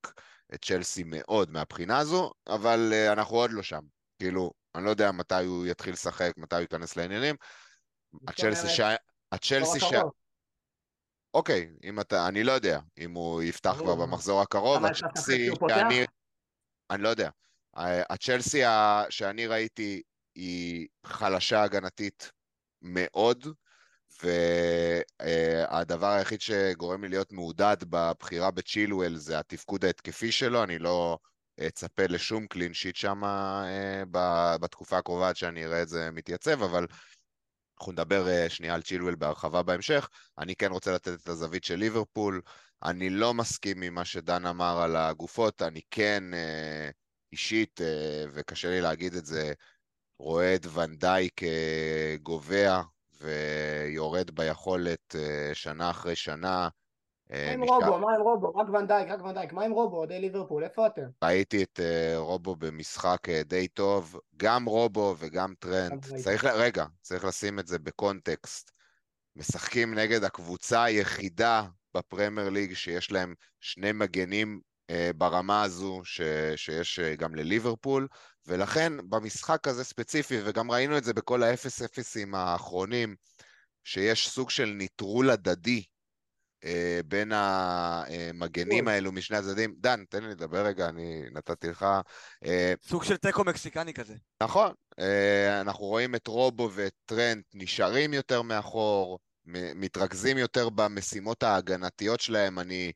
את צ'לסי מאוד מהבחינה הזו, אבל uh, אנחנו עוד לא שם. כאילו, אני לא יודע מתי הוא יתחיל לשחק, מתי הוא ייכנס לעניינים. הצ'לסי ש... הצ'לסי ש... אוקיי, אם אתה... אני לא יודע אם הוא יפתח. כבר במחזור הקרוב. הצ'לסי. אני לא יודע. הצ'לסי שאני ראיתי היא חלשה הגנתית מאוד, והדבר היחיד שגורם לי להיות מעודד בבחירה בצ'ילואל זה התפקוד ההתקפי שלו, אני לא אצפה לשום קלין שיט שם אה, בתקופה הקרובה עד שאני אראה את זה מתייצב, אבל אנחנו נדבר אה, שנייה על צ'ילואל בהרחבה בהמשך. אני כן רוצה לתת את הזווית של ליברפול. אני לא מסכים עם מה שדן אמר על הגופות, אני כן אה, אישית, אה, וקשה לי להגיד את זה, רואה את ונדייק אה, גובע ויורד ביכולת אה, שנה אחרי שנה. מה עם רובו? מה עם רובו? רק ונדייק, רק ונדייק. מה עם רובו? אוהדי ליברפול, איפה אתם? ראיתי את רובו במשחק די טוב, גם רובו וגם ראיתי. צריך, רגע, צריך לשים את זה בקונטקסט. משחקים נגד הקבוצה היחידה בפרמייר ליג שיש להם שני מגנים ברמה הזו ש, שיש אה, גם לליברפול, ולכן במשחק הזה ספציפי, וגם ראינו את זה בכל האפס אפסים האחרונים, שיש סוג של ניטרול הדדי אה, בין המגנים אוי. האלו משני הצדדים. דן, תן לי לדבר רגע, אני נתתי לך. אה, סוג של תיקו מקסיקני כזה. נכון, אה, אנחנו רואים את רובו ואת טרנט נשארים יותר מאחור, מתרכזים יותר במשימות ההגנתיות שלהם. אני אה,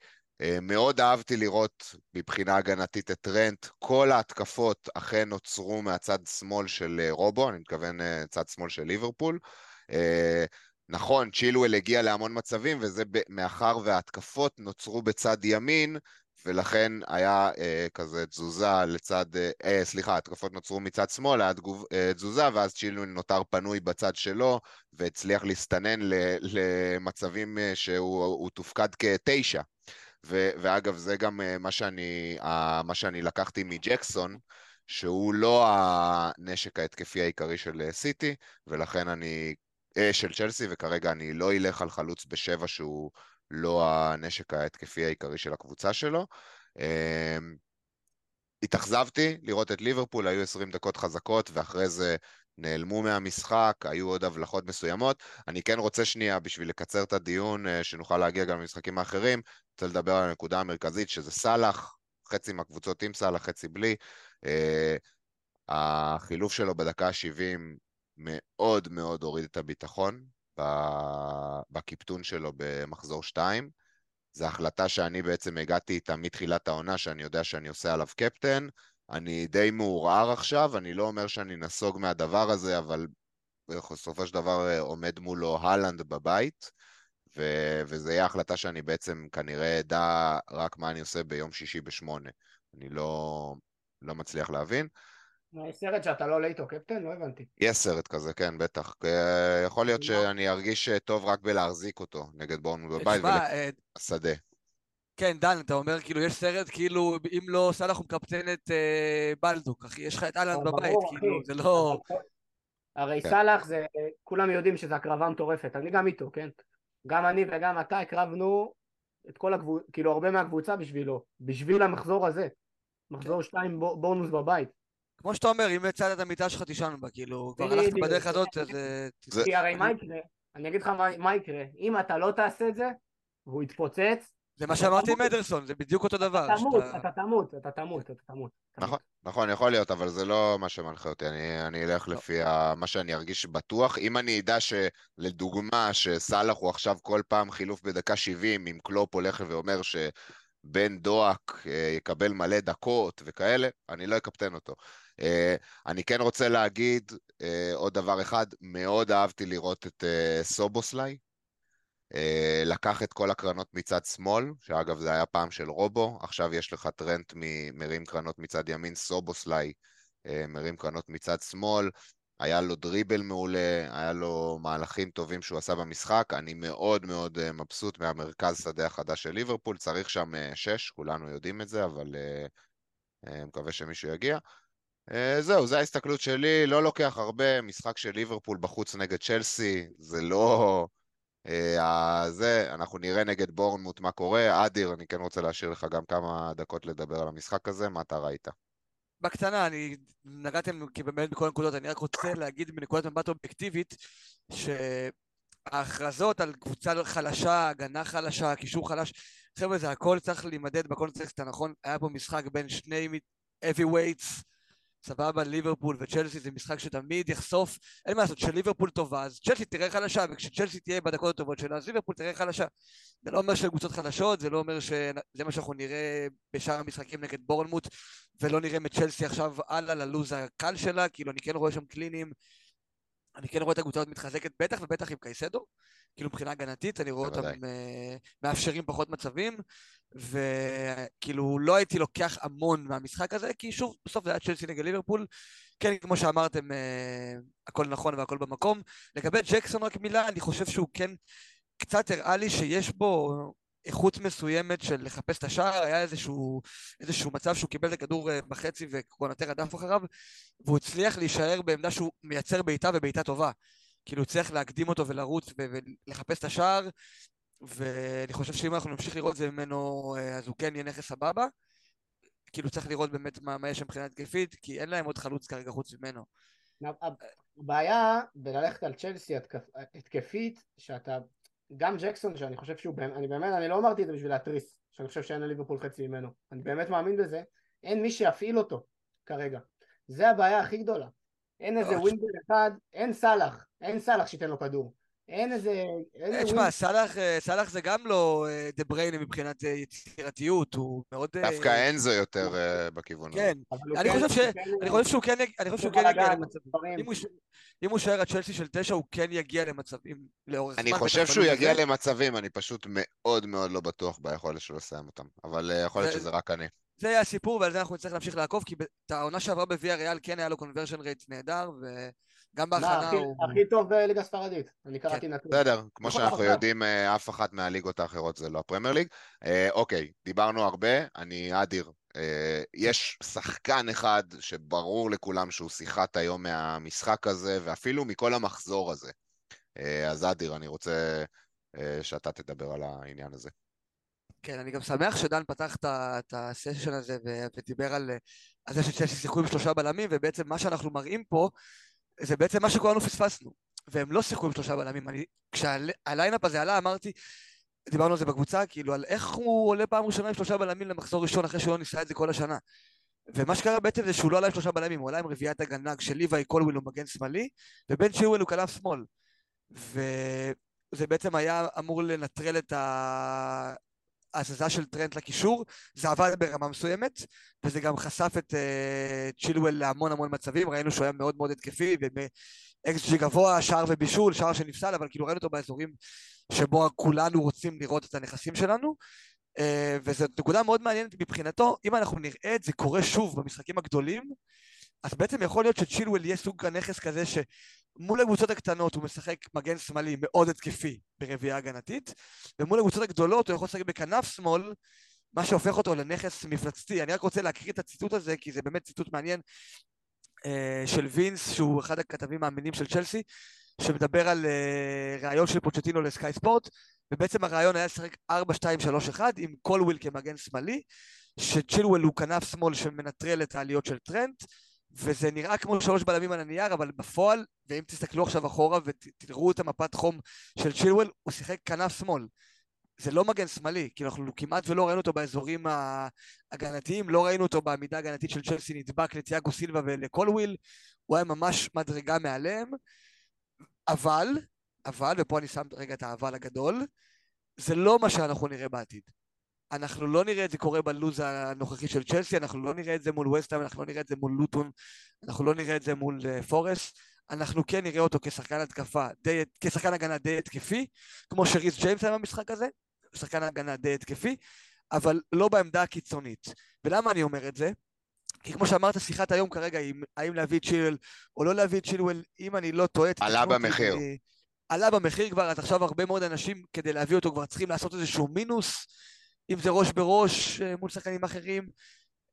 מאוד אהבתי לראות מבחינה הגנתית את טרנט. כל ההתקפות אכן נוצרו מהצד שמאל של אה, רובו, אני מתכוון אה, צד שמאל של ליברפול. אה, נכון, צ'ילואל הגיע להמון מצבים, וזה מאחר וההתקפות נוצרו בצד ימין, ולכן היה אה, כזה תזוזה לצד, אה, אה, סליחה, התקפות נוצרו מצד שמאל, היה תגוב, אה, תזוזה, ואז צ'ילואל נותר פנוי בצד שלו, והצליח להסתנן ל, למצבים אה, שהוא הוא תופקד כתשע. ו, ואגב, זה גם אה, מה שאני, מה שאני לקחתי מג'קסון, שהוא לא הנשק ההתקפי העיקרי של אה, סיטי, ולכן אני, אה, של צ'לסי, וכרגע אני לא אלך על חלוץ בשבע שהוא לא הנשק ההתקפי העיקרי של הקבוצה שלו. התאכזבתי לראות את ליברפול, היו 20 דקות חזקות, ואחרי זה נעלמו מהמשחק, היו עוד הבלחות מסוימות. אני כן רוצה שנייה, בשביל לקצר את הדיון, אה, שנוכל להגיע גם למשחקים האחרים, רוצה לדבר על הנקודה המרכזית, שזה סאלח, חצי מהקבוצות עם סאלח, חצי בלי. אה, החילוף שלו בדקה ה-70 מאוד מאוד הוריד את הביטחון בקיפטון שלו במחזור 2. זו החלטה שאני בעצם הגעתי איתה מתחילת העונה, שאני יודע שאני עושה עליו קפטן. אני די מעורער עכשיו, אני לא אומר שאני נסוג מהדבר הזה, אבל בסופו של דבר אה, עומד מולו הלנד בבית, ו- וזו יהיה החלטה שאני בעצם כנראה אדע רק מה אני עושה ביום שישי בשמונה. אני לא, לא מצליח להבין. יש סרט שאתה לא עולה איתו קפטן? לא הבנתי. יש סרט כזה, כן, בטח. אה, יכול להיות מה? שאני ארגיש אה, טוב רק בלהחזיק אותו נגד בורנמוט בבית ולשדה. כן, דן, אתה אומר, כאילו, יש סרט, כאילו, אם לא סאלח הוא מקפטן את אה, בלדוק, אחי, יש לך את ברור, בבית, אחי. כאילו, זה לא... הרי כן. סאלח זה, כולם יודעים שזו הקרבה מטורפת, אני גם איתו, כן? גם אני וגם אתה הקרבנו את כל הקבוצה, כאילו הרבה מהקבוצה בשבילו, בשביל המחזור הזה. מחזור שתיים ב- בונוס בבית. כמו שאתה אומר, אם יצאת את המיטה שלך, תישן בה, כאילו, כבר הלכת. בדרך הזאת, אז... אה, זה- כי הרי מה יקרה? אני אגיד לך מה יקרה, אם אתה לא תעשה את זה, והוא יתפוצץ, זה מה שאמרתי עם אדרסון, זה בדיוק אותו דבר. תמות, אתה תמות, אתה תמות, אתה תמות. נכון, נכון, יכול להיות, אבל זה לא מה שמנחה אותי, אני, אני אלך לא. לפי ה, מה שאני ארגיש בטוח. אם אני אדע שלדוגמה, שסאלח הוא עכשיו כל פעם חילוף בדקה 70, אם קלופ הולך ואומר שבן דואק אה, יקבל מלא דקות וכאלה, אני לא אקפטן אותו. אה, אני כן רוצה להגיד אה, עוד דבר אחד, מאוד אהבתי לראות את סובוסליי. אה, לקח את כל הקרנות מצד שמאל, שאגב זה היה פעם של רובו, עכשיו יש לך טרנט מרים קרנות מצד ימין, סובוסליי אה, מרים קרנות מצד שמאל, היה לו דריבל מעולה, היה לו מהלכים טובים שהוא עשה במשחק, אני מאוד מאוד אה, מבסוט מהמרכז שדה החדש של ליברפול, צריך שם שש, כולנו יודעים את זה, אבל מקווה שמישהו יגיע. זהו, זו ההסתכלות שלי, לא לוקח הרבה, משחק של ליברפול בחוץ נגד צ'לסי, זה לא... אה, זה, אנחנו נראה נגד בורנמוט מה קורה. אדיר, אני כן רוצה להשאיר לך גם כמה דקות לדבר על המשחק הזה, מה אתה ראית? בקטנה, אני נגעתם באמת בכל הנקודות, אני רק רוצה להגיד מנקודת מבט אובייקטיבית, שההכרזות על קבוצה חלשה, הגנה חלשה, קישור חלש, חבר'ה, זה הכל צריך להימדד בקונטקסט הנכון. היה פה משחק בין שני heavyweights, סבבה, ליברפול וצ'לסי זה משחק שתמיד יחשוף, אין מה לעשות, כשליברפול טובה, אז צ'לסי תראה חלשה, וכשצ'לסי תהיה בדקות הטובות שלה, אז ליברפול תראה חלשה. זה לא אומר שהן קבוצות חלשות, זה לא אומר שזה מה שאנחנו נראה בשאר המשחקים נגד בורנמוט, ולא נראה מצ'לסי עכשיו הלאה ללוז הקל שלה, כאילו אני כן רואה שם קלינים, אני כן רואה את הקבוצה הזאת מתחזקת בטח ובטח עם קייסדו, כאילו מבחינה הגנתית, אני רואה. אותם אה, מאפשרים פחות מצבים, וכאילו לא הייתי לוקח המון מהמשחק הזה, כי שוב, בסוף זה היה צ'לסי נגד ליברפול, כן, כמו שאמרתם, אה, הכל נכון והכל במקום. לגבי ג'קסון רק מילה, אני חושב שהוא כן קצת הראה לי שיש בו איכות מסוימת של לחפש את השער, היה איזשהו, איזשהו מצב שהוא קיבל את הכדור אה, בחצי וקונטר רדף אחריו, והוא הצליח להישאר בעמדה שהוא מייצר בעיטה ובעיטה טובה. כאילו הוא צריך להקדים אותו ולרוץ ולחפש את השער, ואני חושב שאם אנחנו נמשיך לראות את זה ממנו, אה, אז הוא כן יהיה נכס סבבה. כאילו צריך לראות באמת מה, מה יש מבחינה התקפית, כי אין להם עוד חלוץ כרגע חוץ ממנו. הבעיה בללכת על צ'לסי התקפ- התקפית, שאתה, גם ג'קסון, שאני חושב שהוא, באמת- אני באמת, אני לא אמרתי את זה בשביל להתריס, שאני חושב שאין לליברפול חצי ממנו, אני באמת מאמין בזה, אין מי שיפעיל אותו כרגע, זה הבעיה הכי גדולה, אין איזה לא, ווינגר אחד, אין סאלח, אין סאלח שייתן לו כדור, אין איזה, איזה אה, תשמע, סאלח, אה, סאלח זה גם לא אה, דה בריינה מבחינת אה, יצירתיות, הוא מאוד... אה, דווקא אנזו יותר אה, בכיוון הזה. כן, אני כן- חושב ש- כן- אני חושב שהוא כן, יג- אני חושב שהוא הוא כן יגיע למצבים. אם הוא ש- יישאר הצ'לסי של תשע, הוא כן יגיע למצבים לאורך זמן. אני חושב שהוא יגיע. למצבים, אני פשוט מאוד מאוד לא בטוח ביכולת שלו לסיים אותם. אבל אה, יכול להיות זה- שזה רק אני. זה יהיה הסיפור, ועל זה אנחנו נצטרך להמשיך לעקוב, כי את העונה שעברה בוויה ריאל כן היה לו קונברשן רייט נהדר, וגם מה, בהכנה הוא... הכי טוב בליגה הספרדית, אני קראתי נתון. בסדר, כמו בכל שאנחנו המצב. יודעים, אה, אף אחת מהליגות האחרות זה לא הפרמייר ליג. אה, אוקיי, דיברנו הרבה, אני אדיר. אה, יש שחקן אחד שברור לכולם שהוא שיחת היום מהמשחק הזה, ואפילו מכל המחזור הזה. אה, אז אדיר, אני רוצה אה, שאתה תדבר על העניין הזה. כן, אני גם שמח שדן פתח את הסשן הזה ודיבר על אה, על זה שיחקו עם שלושה בלמים, ובעצם מה שאנחנו מראים פה, זה בעצם מה שכולנו פספסנו. והם לא שיחקו עם שלושה בלמים. אני, כשה lineup הזה עלה, אמרתי, דיברנו על זה בקבוצה, כאילו, על איך הוא עולה פעם ראשונה עם שלושה בלמים למחזור ראשון, אחרי שהוא לא ניסה את זה כל השנה. ומה שקרה בעצם זה שהוא לא עלה עם שלושה בלמים, הוא עלה עם רביעיית הגנה, כשליוואי קולוויל הוא מגן שמאלי, ובן צ'יואל הוא כנף שמאל. וזה בעצם היה אמור לנטרל את ה... ההזזה של טרנט לקישור, זה עבד ברמה מסוימת, וזה גם חשף את uh, צ'ילואל להמון המון מצבים, ראינו שהוא היה מאוד מאוד התקפי, ובאקס ג'י גבוה, שער ובישול, שער שנפסל, אבל כאילו ראינו אותו באזורים שבו כולנו רוצים לראות את הנכסים שלנו, uh, וזו נקודה מאוד מעניינת מבחינתו, אם אנחנו נראה את זה קורה שוב במשחקים הגדולים, אז בעצם יכול להיות שצ'ילואל יהיה סוג הנכס כזה שמול הקבוצות הקטנות הוא משחק מגן שמאלי מאוד התקפי ברביעייה הגנתית, ומול הקבוצות הגדולות הוא יכול לשחק בכנף שמאל, מה שהופך אותו לנכס מפלצתי. אני רק רוצה להקריא את הציטוט הזה, כי זה באמת ציטוט מעניין אה, של וינס, שהוא אחד הכתבים האמינים של צ'לסי, שמדבר על uh, ראיון של פוצ'טינו לסקאי ספורט, ובעצם הרעיון היה לשחק 4-2-3-1 עם קולוויל כמגן שמאלי, שצ'ילואל הוא כנף שמאל שמנטרל את העליות של טרנט, וזה נראה כמו שלוש בלמים על הנייר, אבל בפועל, ואם תסתכלו עכשיו אחורה ותראו את המפת חום של צ'ילואל, הוא שיחק כנף שמאל. זה לא מגן שמאלי, כי אנחנו כמעט ולא ראינו אותו באזורים ההגנתיים, לא ראינו אותו בעמידה ההגנתית של צ'לסי נדבק לתיאגו סילבה ולקולוויל, הוא היה ממש מדרגה מעליהם, אבל, אבל, ופה אני שם רגע את האבל הגדול, זה לא מה שאנחנו נראה בעתיד. אנחנו לא נראה את זה קורה בלוז הנוכחי של צ'לסי, אנחנו לא נראה את זה מול וסטהאם, אנחנו לא נראה את זה מול לוטון, אנחנו לא נראה את זה מול uh, פורסט, אנחנו כן נראה אותו כשחקן התקפה, די, כשחקן הגנה די התקפי, כמו שריס ג'יימס היה במשחק הזה, שחקן הגנה די התקפי, אבל לא בעמדה הקיצונית. ולמה אני אומר את זה? כי כמו שאמרת, שיחת היום כרגע היא האם להביא את צ'ילואל או לא להביא את צ'ילואל, אם אני לא טועה... עלה במחיר. עלה במחיר כבר, אז עכשיו הרבה מאוד אנשים כדי להביא אותו כבר צריכים לעשות איזשהו מינוס, אם זה ראש בראש אה, מול שחקנים אחרים,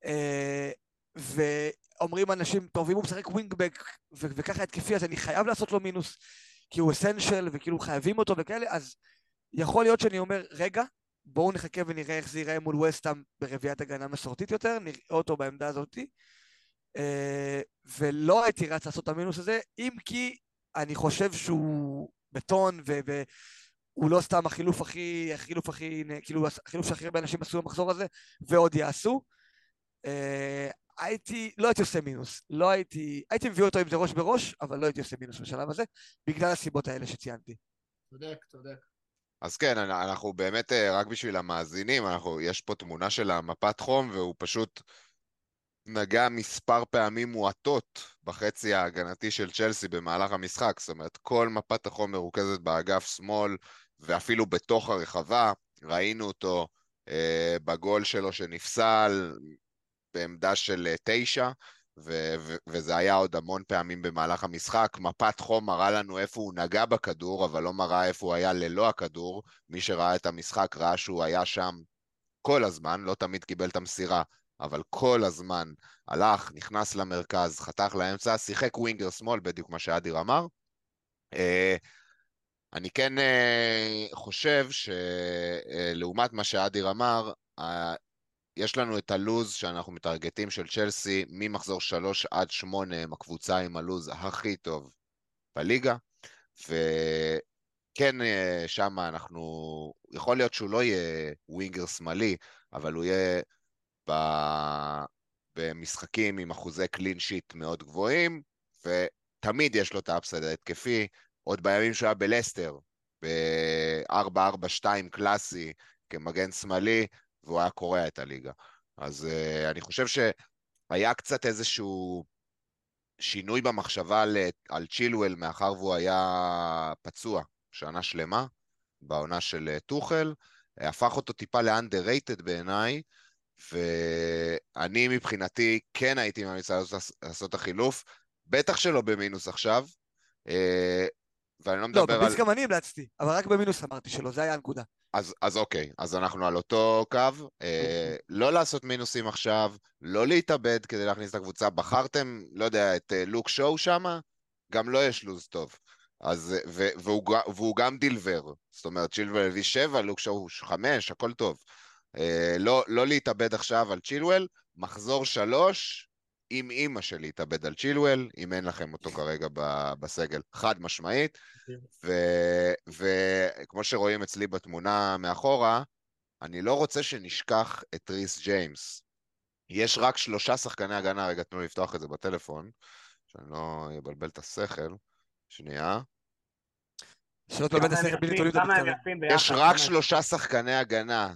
אה, ואומרים אנשים, טוב, אם הוא משחק ווינגבק וככה התקפי, אז אני חייב לעשות לו מינוס, כי הוא אסנשל וכאילו חייבים אותו וכאלה, אז יכול להיות שאני אומר, רגע, בואו נחכה ונראה איך זה ייראה מול וסטאם ברביעיית הגנה מסורתית יותר, נראה אותו בעמדה הזאתי. אה, ולא הייתי רץ לעשות את המינוס הזה, אם כי אני חושב שהוא בטון והוא לא סתם החילוף הכי, החילוף הכי, כאילו החילוף שהכי הרבה אנשים עשו במחזור הזה ועוד יעשו. אה, הייתי, לא הייתי עושה מינוס, לא הייתי, הייתי מביא אותו עם זה ראש בראש, אבל לא הייתי עושה מינוס בשלב הזה, בגלל הסיבות האלה שציינתי. צודק, צודק. אז כן, אנחנו באמת, אה, רק בשביל המאזינים, אנחנו, יש פה תמונה של המפת חום, והוא פשוט נגע מספר פעמים מועטות בחצי ההגנתי של צ'לסי במהלך המשחק. זאת אומרת, כל מפת החום מרוכזת באגף שמאל, ואפילו בתוך הרחבה. ראינו אותו אה, בגול שלו שנפסל בעמדה של אה, תשע. ו- ו- וזה היה עוד המון פעמים במהלך המשחק. מפת חום מראה לנו איפה הוא נגע בכדור, אבל לא מראה איפה הוא היה ללא הכדור. מי שראה את המשחק ראה שהוא היה שם כל הזמן, לא תמיד קיבל את המסירה, אבל כל הזמן הלך, נכנס למרכז, חתך לאמצע, שיחק ווינגר שמאל, בדיוק מה שאדיר אמר. אה, אני כן אה, חושב שלעומת מה שאדיר אמר, יש לנו את הלוז שאנחנו מטרגטים של צ'לסי ממחזור 3 עד 8 הם הקבוצה עם הלוז הכי טוב בליגה וכן אה, שם אנחנו, יכול להיות שהוא לא יהיה ווינגר שמאלי אבל הוא יהיה ב... במשחקים עם אחוזי clean sheet מאוד גבוהים ותמיד יש לו את ה upside ההתקפי עוד בימים שהוא היה בלסטר ב-4-4-2 קלאסי כמגן שמאלי והוא היה קורע את הליגה. אז uh, אני חושב שהיה קצת איזשהו שינוי במחשבה על, על צ'ילואל, מאחר והוא היה פצוע שנה שלמה, בעונה של uh, טוחל, הפך אותו טיפה לאנדררייטד בעיניי, ואני מבחינתי כן הייתי ממליץ לעשות את החילוף, בטח שלא במינוס עכשיו, uh, ואני לא, לא מדבר על... לא, בביס גם אני המלצתי, אבל רק במינוס אמרתי שלא, זה היה הנקודה. אז, אז אוקיי, אז אנחנו על אותו קו. אה, לא לעשות מינוסים עכשיו, לא להתאבד כדי להכניס את הקבוצה. בחרתם, לא יודע, את אה, לוק שואו שמה, גם לא יש לוז טוב. אז, ו, והוא, והוא גם דילבר. זאת אומרת, צ'ילואל הביא שבע, לוק שואו חמש, הכל טוב. אה, לא, לא להתאבד עכשיו על צ'ילואל, מחזור שלוש, עם אימא שלי התאבד על צ'ילואל, אם אין לכם אותו כרגע בסגל, חד משמעית. וכמו שרואים אצלי בתמונה מאחורה, אני לא רוצה שנשכח את ריס ג'יימס. יש רק שלושה שחקני הגנה, רגע, תנו לי לפתוח את זה בטלפון, שאני לא אבלבל את השכל. שנייה. שלא תבלבל את השכל בלי תולים את יש רק שלושה שחקני הגנה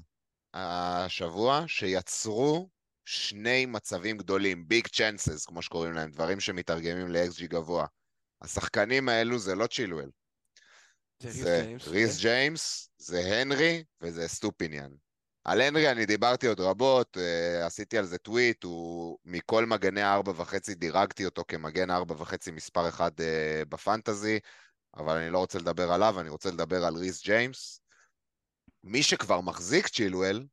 השבוע שיצרו שני מצבים גדולים, big chances, כמו שקוראים להם, דברים שמתרגמים ל-XG גבוה. השחקנים האלו זה לא צ'ילואל. זה ריס ג'יימס, זה הנרי וזה סטופיניאן. על הנרי אני דיברתי עוד רבות, אה, עשיתי על זה טוויט, הוא מכל מגני הארבע וחצי דירגתי אותו כמגן ארבע וחצי מספר אחד אה, בפנטזי, אבל אני לא רוצה לדבר עליו, אני רוצה לדבר על ריס ג'יימס. מי שכבר מחזיק צ'ילואל,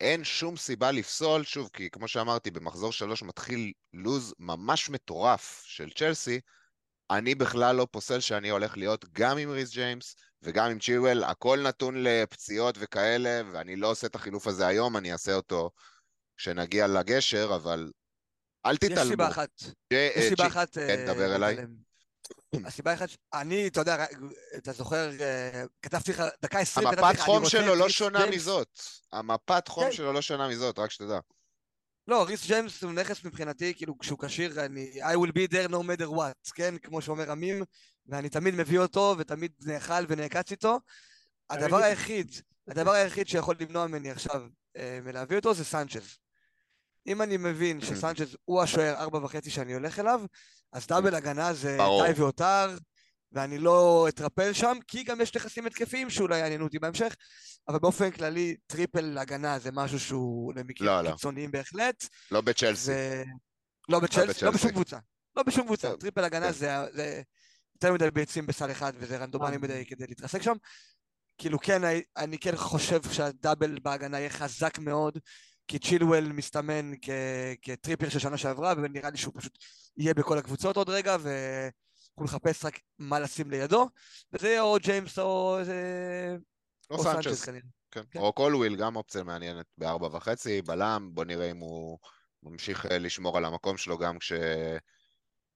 אין שום סיבה לפסול, שוב, כי כמו שאמרתי, במחזור שלוש מתחיל לוז ממש מטורף של צ'לסי, אני בכלל לא פוסל שאני הולך להיות גם עם ריס ג'יימס וגם עם צ'ילואל, הכל נתון לפציעות וכאלה, ואני לא עושה את החילוף הזה היום, אני אעשה אותו כשנגיע לגשר, אבל אל תתעלמו. יש סיבה אחת. יש סיבה אחת... כן, דבר אליי. הסיבה אחת, אני, אתה יודע, אתה זוכר, אה, כתבתי לך, דקה עשרים, כתבתי לך, המפת חום שלו לא שונה מזאת. המפת חום כן. שלו לא שונה מזאת, רק שתדע. לא, ריס ג'יימס הוא נכס מבחינתי, כאילו, כשהוא כשיר, אני... I will be there no matter what, כן? כמו שאומר עמים, ואני תמיד מביא אותו, ותמיד נאכל ונעקץ איתו. הדבר היחיד, הדבר היחיד שיכול למנוע ממני עכשיו אה, מלהביא אותו זה סנצ'ז. אם אני מבין שסנצ'ז הוא השוער ארבע וחצי שאני הולך אליו, אז double הגנה זה די והותר, ואני לא אטרפל שם, כי גם יש נכסים התקפיים שאולי יעניינו אותי בהמשך, אבל באופן כללי triple הגנה זה משהו שהוא למקרים לא, לא. קיצוניים לא. בהחלט. לא בצ'לסי. ו... לא בצ'לסי, לא, לא בשום קבוצה. לא בשום קבוצה. triple הגנה כן. זה, זה יותר מדי ביצים בסל אחד, וזה רנדומלי אה. מדי כדי להתרסק שם. כאילו כן, אני כן חושב שה double בהגנה יהיה חזק מאוד, כי צ'ילואל מסתמן כטריפייר של שנה שעברה, ונראה לי שהוא פשוט יהיה בכל הקבוצות עוד רגע, ואנחנו נחפש רק מה לשים לידו, וזה יהיה או ג'יימס או... או סנצ'ס כנראה. כן. כן. או קולוויל, גם אופציה מעניינת בארבע וחצי, בלם, בוא נראה אם הוא ממשיך אה, לשמור על המקום שלו גם כש...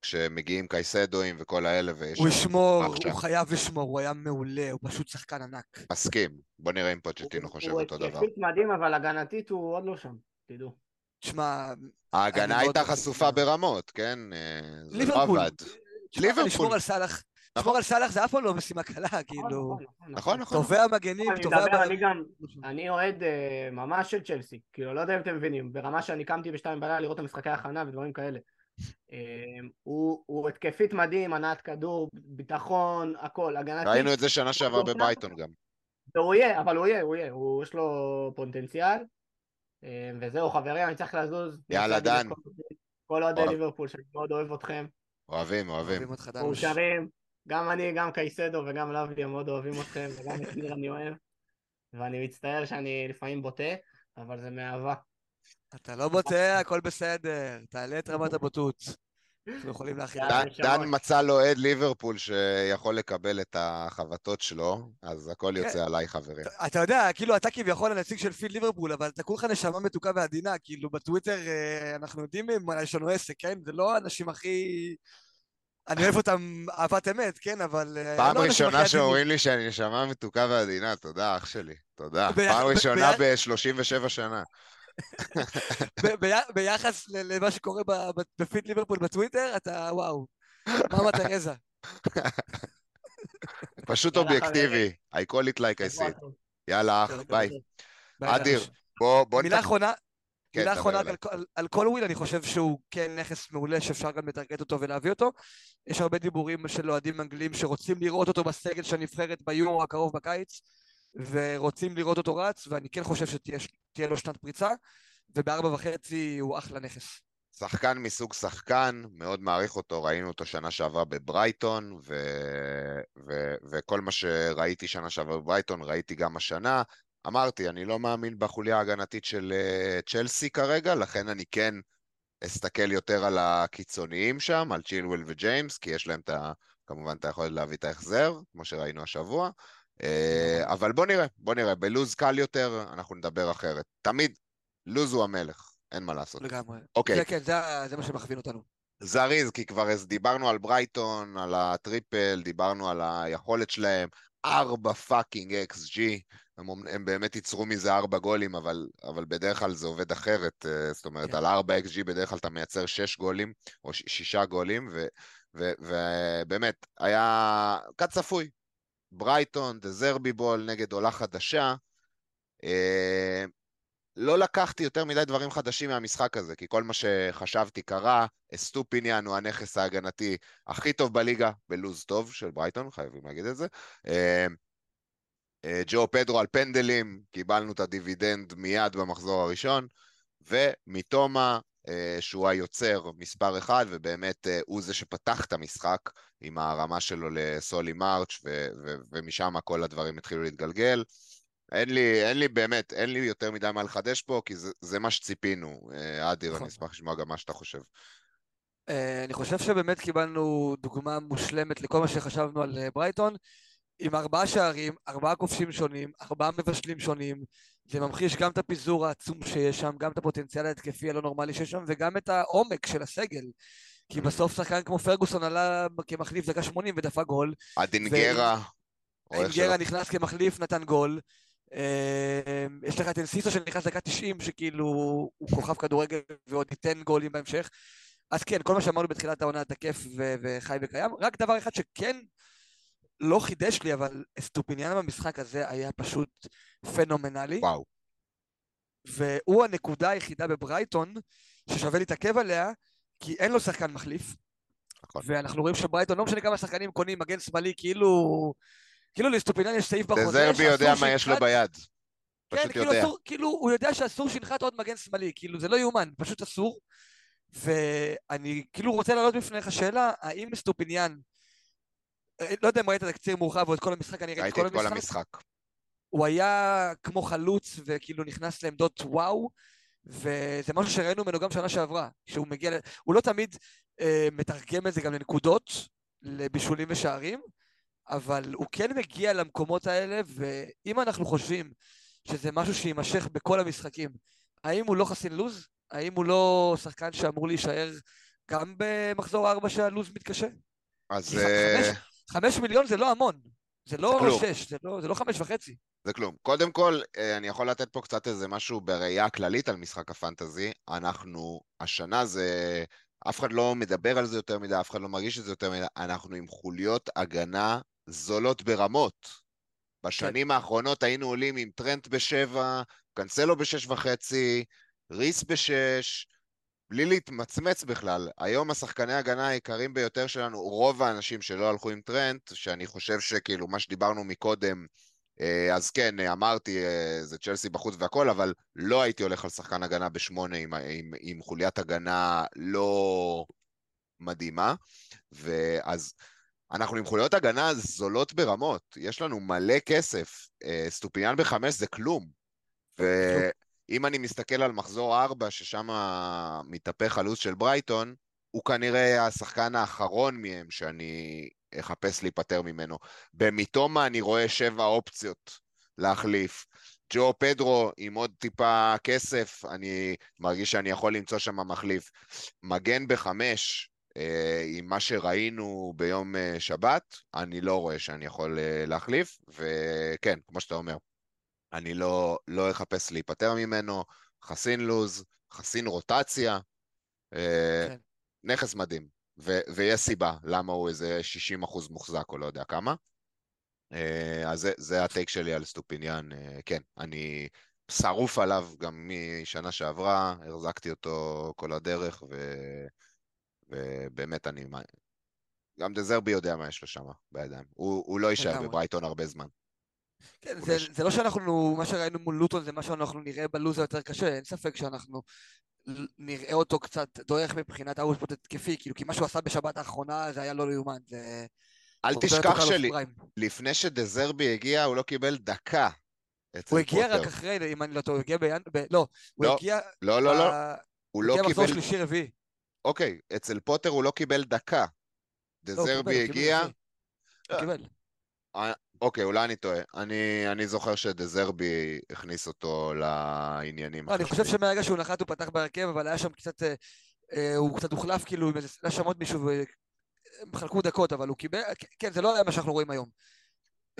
כשמגיעים קייסדואים וכל האלה ויש... הוא ישמור, הוא חייב לשמור, הוא היה מעולה, הוא פשוט שחקן ענק. מסכים, בוא נראה אם פוצ'טינו חושב אותו דבר. הוא התקפית מדהים, אבל הגנתית הוא עוד לא שם, תדעו. תשמע... ההגנה הייתה חשופה ברמות, כן? אה, זה לא עבד. ליברפול. לשמור על סאלח. לשמור על סאלח זה אף פעם לא משימה קלה, נכון, כאילו... נכון, נכון. נכון. טובי המגנים, טובי המגנים. אני אוהד אה, ממש של צ'לסי, כאילו, לא יודע אם אתם מבינים, ברמה שאני קמתי בשתיים בלילה לראות את המשחקי הכנה ודברים כאלה. אמ, הוא, הוא התקפית מדהים, הנעת כדור, ביטחון, הכל, הגנתי. ראינו את זה שנה שעברה בברייטון גם. והוא יהיה, אבל הוא יהיה, הוא יהיה, הוא, יש לו פוטנציאל. אמ, וזהו חברים, אני צריך לזוז. יאללה דן. כל אוהדי ליברפול, שאני מאוד אוהב אתכם. אוהבים, אוהבים. מאושרים. גם אני, גם קייסדו וגם לבלי, הם מאוד אוהבים אתכם, וגם את ניר אני אוהב. ואני מצטער שאני לפעמים בוטה, אבל זה מאהבה. אתה לא בוטה, הכל בסדר, תעלה את רמת הבוטות. אנחנו יכולים להכין. דן מצא לו עד ליברפול שיכול לקבל את החבטות שלו, אז הכל יוצא כן. עליי, חברים. אתה יודע, כאילו, אתה כביכול הנציג של פיל ליברפול, אבל אתה כולך נשמה מתוקה ועדינה, כאילו, בטוויטר אה, אנחנו יודעים מה יש לנו עסק, כן? זה לא האנשים הכי... אני אוהב אותם אהבת אמת, כן, אבל... אה, פעם לא ראשונה שאומרים לי שאני נשמה מתוקה ועדינה, תודה, אח שלי. תודה. פעם ראשונה ב-37 שנה. ביחס למה שקורה בפיד ליברפול בטוויטר, אתה וואו, מאמה תרזה. פשוט אובייקטיבי, I call it like I see it. יאללה אח, ביי. אדיר, בוא... מילה אחרונה, כן, מילה אחרונה על קולוויל, אני חושב שהוא כן נכס מעולה שאפשר גם לטרגט אותו ולהביא אותו. יש הרבה דיבורים של אוהדים אנגלים שרוצים לראות אותו בסגל של הנבחרת ביורו הקרוב בקיץ. ורוצים לראות אותו רץ, ואני כן חושב שתהיה לו שנת פריצה, ובארבע וחצי הוא אחלה נכס. שחקן מסוג שחקן, מאוד מעריך אותו, ראינו אותו שנה שעברה בברייטון, ו... ו... וכל מה שראיתי שנה שעברה בברייטון ראיתי גם השנה. אמרתי, אני לא מאמין בחוליה ההגנתית של אה, צ'לסי כרגע, לכן אני כן אסתכל יותר על הקיצוניים שם, על צ'ילואל וג'יימס, כי יש להם את ה... כמובן את היכולת להביא את ההחזר, כמו שראינו השבוע. אה, אבל בוא נראה, בוא נראה, בלוז קל יותר אנחנו נדבר אחרת. תמיד, לוז הוא המלך, אין מה לעשות. לגמרי. אוקיי. כן, כן, זה, זה מה שמכווין אותנו. זריז, כי כבר דיברנו על ברייטון, על הטריפל, דיברנו על היכולת שלהם, ארבע fucking XG, הם, הם באמת ייצרו מזה ארבע גולים, אבל, אבל בדרך כלל זה עובד אחרת, אה, זאת אומרת, כן. על ארבע XG בדרך כלל אתה מייצר שש גולים, או שישה גולים, ובאמת, היה קצת צפוי, ברייטון, דזרבי ball נגד עולה חדשה. אה, לא לקחתי יותר מדי דברים חדשים מהמשחק הזה, כי כל מה שחשבתי קרה, אסטופיניאן הוא הנכס ההגנתי הכי טוב בליגה, בלוז טוב של ברייטון, חייבים להגיד את זה. אה, אה, ג'ו פדרו על פנדלים, קיבלנו את הדיבידנד מיד במחזור הראשון, ומיטומה, אה, שהוא היוצר מספר אחד, ובאמת אה, הוא זה שפתח את המשחק עם הרמה שלו לסולי מרץ', ו- ו- ומשם כל הדברים התחילו להתגלגל. אין לי, אין לי באמת, אין לי יותר מדי מה לחדש פה, כי זה, זה מה שציפינו. אדיר, נכון. אני אשמח לשמוע גם מה שאתה חושב. אה, אני חושב שבאמת קיבלנו דוגמה מושלמת לכל מה שחשבנו על אה, ברייטון, עם ארבעה שערים, ארבעה כובשים שונים, ארבעה מבשלים שונים, זה ממחיש גם את הפיזור העצום שיש שם, גם את הפוטנציאל ההתקפי הלא נורמלי שיש שם, וגם את העומק של הסגל. כי בסוף שחקן כמו פרגוסון עלה כמחליף דקה 80 ודפק גול. אדינגרה, שלא. אינגרה נכנס כמחליף, נתן גול. אה, יש לך את אנסיסו שנכנס דקה 90, שכאילו הוא כוכב כדורגל ועוד ייתן גולים בהמשך. אז כן, כל מה שאמרנו בתחילת העונה תקף ו- וחי וקיים. רק דבר אחד שכן לא חידש לי, אבל סטופיניאן במשחק הזה היה פשוט פנומנלי. וואו. והוא הנקודה היחידה בברייטון ששווה להתעכב עליה, כי אין לו שחקן מחליף. נכון. ואנחנו רואים שברייטון, לא משנה כמה שחקנים קונים מגן שמאלי, כאילו... כאילו לסטופיניאן יש סעיף בחוזה. דזרבי יודע מה יש לו ביד. כן, כאילו, יודע. אסור, כאילו, הוא יודע שאסור שינחת עוד מגן שמאלי, כאילו, זה לא יאומן, פשוט אסור. ואני כאילו רוצה להעלות בפניך שאלה, האם סטופיניאן, לא יודע אם ראית את התקציר מורחב או את כל המשחק, אני ראיתי את כל המשחק. המשחק. הוא היה כמו חלוץ וכאילו נכנס לעמדות וואו, וזה משהו שראינו ממנו גם שנה שעברה, שהוא מגיע, ל... הוא לא תמיד אה, מתרגם את זה גם לנקודות, לבישולים ושערים, אבל הוא כן מגיע למקומות האלה, ואם אנחנו חושבים שזה משהו שיימשך בכל המשחקים, האם הוא לא חסין לוז? האם הוא לא שחקן שאמור להישאר גם במחזור ארבע שהלוז מתקשה? אז כי חמש, חמש מיליון זה לא המון, זה לא. שש, זה לא, זה לא חמש וחצי. זה כלום. קודם כל, אה, אני יכול לתת פה קצת איזה משהו בראייה הכללית על משחק הפנטזי. אנחנו, השנה זה... אף אחד לא מדבר על זה יותר מדי, אף אחד לא מרגיש את זה יותר מדי. אנחנו עם חוליות הגנה זולות ברמות. בשנים האחרונות היינו עולים עם טרנט בשבע, קנסלו בשש וחצי, ריס בשש, בלי להתמצמץ בכלל. היום השחקני ההגנה היקרים ביותר שלנו, רוב האנשים שלא הלכו עם טרנט, שאני חושב שכאילו מה שדיברנו מקודם, אה, אז כן, אמרתי, אה, זה צ'לסי בחוץ והכל, אבל לא הייתי הולך על שחקן הגנה בשמונה עם, עם, עם חוליית הגנה לא מדהימה. ואז אנחנו עם חוליות הגנה זולות ברמות, יש לנו מלא כסף. אה, סטופיאן בחמש זה כלום. ואם אני מסתכל על מחזור ארבע, ששם מתהפך הלו"ז של ברייטון, הוא כנראה השחקן האחרון מהם שאני אחפש להיפטר ממנו. במיטומה אני רואה שבע אופציות להחליף. ג'ו פדרו עם עוד טיפה כסף, אני מרגיש שאני יכול למצוא שם מחליף. מגן בחמש, אה, עם מה שראינו ביום אה, שבת, אני לא רואה שאני יכול אה, להחליף, וכן, כמו שאתה אומר, אני לא, לא אחפש להיפטר ממנו, חסין לוז, חסין רוטציה, אה, כן. נכס מדהים, ו- ויש סיבה למה הוא איזה 60% מוחזק או לא יודע כמה. אה, אז זה, זה ה take שלי על סטופיניאן, אה, כן, אני שרוף עליו גם משנה שעברה, החזקתי אותו כל הדרך, ו... ובאמת אני... גם דזרבי יודע מה יש לו שם בידיים. הוא, הוא לא יישאר. בברייטון הרבה זמן. כן, הוא זה, יש- זה לא שאנחנו, מה שראינו מול לוטון זה מה שאנחנו נראה בלוז היותר קשה, אין ספק שאנחנו נראה אותו קצת דועך מבחינת האוטפוט התקפי, כאילו, כי מה שהוא עשה בשבת האחרונה זה היה לא יאומן, זה... אל תשכח קל שלי, בפריים. לפני שדזרבי הגיע, הוא לא קיבל דקה. הוא הגיע פוטר. רק אחרי, אם אני לא טועה, הוא הגיע בינואר, לא, הוא לא, הגיע... לא, לא, לא, ב- הוא הוא לא הגיע מחזור קיבל... שלישי רביעי. אוקיי, אצל פוטר הוא לא קיבל דקה. לא, הוא קיבל, דזרבי הוא קיבל, הגיע. הוא קיבל. אוקיי, אולי אני טועה. אני, אני זוכר שדזרבי הכניס אותו לעניינים. לא, אני חושב שמהרגע שהוא נחת הוא פתח בהרכב, אבל היה שם קצת... אה, אה, הוא קצת הוחלף כאילו עם איזה... היה שם עוד מישהו והם חלקו דקות, אבל הוא קיבל... כן, זה לא היה מה שאנחנו רואים היום.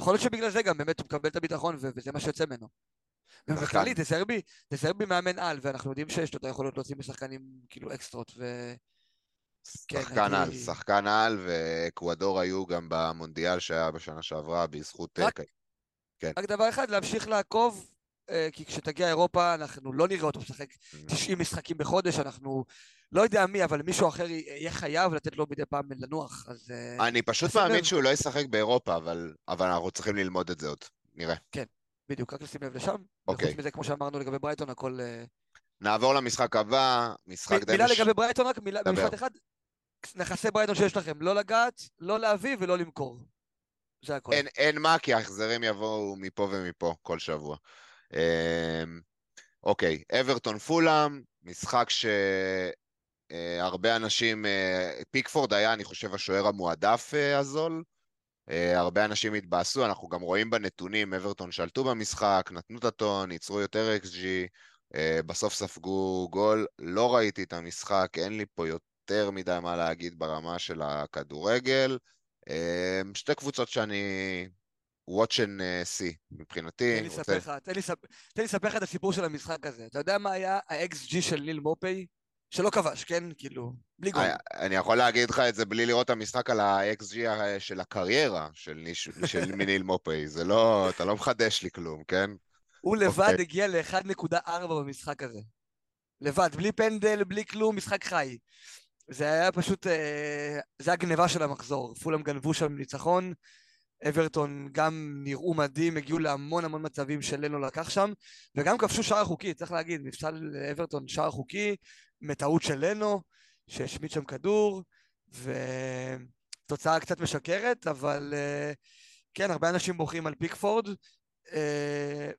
יכול להיות שבגלל זה גם באמת הוא מקבל את הביטחון וזה מה שיוצא ממנו. ובכללי, דזרבי, דזרבי מאמן על, ואנחנו יודעים שיש לו את היכולות להוציא משחקנים כאילו אקסטרות, ו... כן, שחקן על, שחקן על, ואקוודור היו גם במונדיאל שהיה בשנה שעברה, בזכות... רק- אה, כן. רק דבר אחד, להמשיך לעקוב, אה, כי כשתגיע אירופה אנחנו לא נראה אותו משחק 90 משחקים בחודש, אנחנו לא יודע מי, אבל מישהו אחר יהיה חייב לתת לו מדי פעם לנוח, אז... אה, אני פשוט מאמין לב. שהוא לא ישחק באירופה, אבל, אבל אנחנו צריכים ללמוד את זה עוד. נראה. בדיוק, רק לשים לב לשם. אוקיי. וחוץ מזה, כמו שאמרנו לגבי ברייטון, הכל... נעבור למשחק הבא, משחק די... מילה לגבי ברייטון, רק מילה. במשפט אחד. נכסי ברייטון שיש לכם, לא לגעת, לא להביא ולא למכור. זה הכל. אין, אין מה, כי ההחזרים יבואו מפה ומפה כל שבוע. אמ, אוקיי, אברטון פולאם, משחק שהרבה אנשים, אה, פיקפורד היה, אני חושב, השוער המועדף אה, הזול. אה, הרבה אנשים התבאסו, אנחנו גם רואים בנתונים, אברטון שלטו במשחק, נתנו את הטון, ייצרו יותר XG, אה, בסוף ספגו גול. לא ראיתי את המשחק, אין לי פה יותר מדי מה להגיד ברמה של הכדורגל. אה, שתי קבוצות שאני watch and אה, see מבחינתי. תן לי לספר לך, תן לי לספ- תן לי לספר לך את הסיפור של המשחק הזה. אתה יודע מה היה ה-XG של ניל מופי? שלא כבש, כן? כאילו, בלי גול. אני- יכול להגיד לך את זה בלי לראות את המשחק על ה-XG של הקריירה של של מיניל מופי. זה לא, אתה לא מחדש לי כלום, כן? הוא לבד אוקיי. הגיע ל-1.4 במשחק הזה. לבד, בלי פנדל, בלי כלום, משחק חי. זה היה פשוט, אה, זה הגניבה של המחזור. פולאם גנבו שם ניצחון, אברטון גם נראו מדהים, הגיעו להמון המון מצבים שלנו לקח שם, וגם כבשו שער חוקי, צריך להגיד, נפסל אברטון שער חוקי, מטעות של לנו, שהשמיט שם כדור, ותוצאה קצת משקרת, אבל אה, כן, הרבה אנשים בוכים על פיקפורד. אה,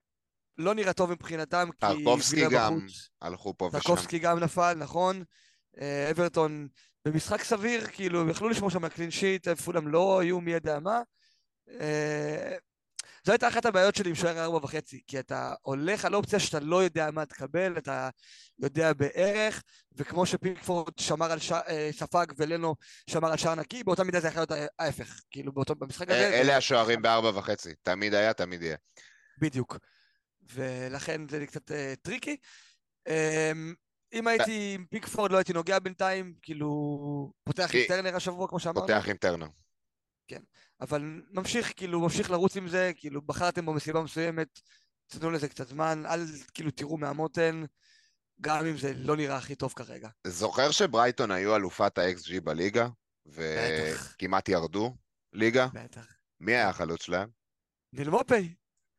לא נראה טוב מבחינתם, כי טרקובסקי גם. הלכו פה ושם. טרקובסקי גם נפל, נכון. אברטון במשחק סביר, כאילו, הם יכלו לשמור שם על קלין שיט, פולאם לא היו מי יודע מה. אה, זו הייתה אחת הבעיות שלי עם שוער ארבע וחצי, כי אתה הולך על אופציה שאתה לא יודע מה תקבל, אתה יודע בערך, וכמו שפיקפורד שמר על ש... אה, ספג ולנו שמר על שער נקי, באותה מידה זה יכול להיות ההפך, כאילו באותו, במשחק הזה... אה, זה- אלה השוערים בארבע וחצי. תמיד היה, תמיד יהיה. בדיוק. ולכן זה קצת טריקי. אם הייתי עם פיקפורד לא הייתי נוגע בינתיים, כאילו, פותח עם טרנר השבוע כמו שאמרנו, פותח עם טרנר. אבל ממשיך, כאילו, ממשיך לרוץ עם זה, כאילו, בחרתם במסיבה מסוימת, תנו לזה קצת זמן, אל כאילו תירו מהמותן, גם אם זה לא נראה הכי טוב כרגע. זוכר שברייטון היו אלופת ה-XG בליגה? וכמעט ירדו ליגה? בטח. מי היה החלוץ שלהם? ניל מופי,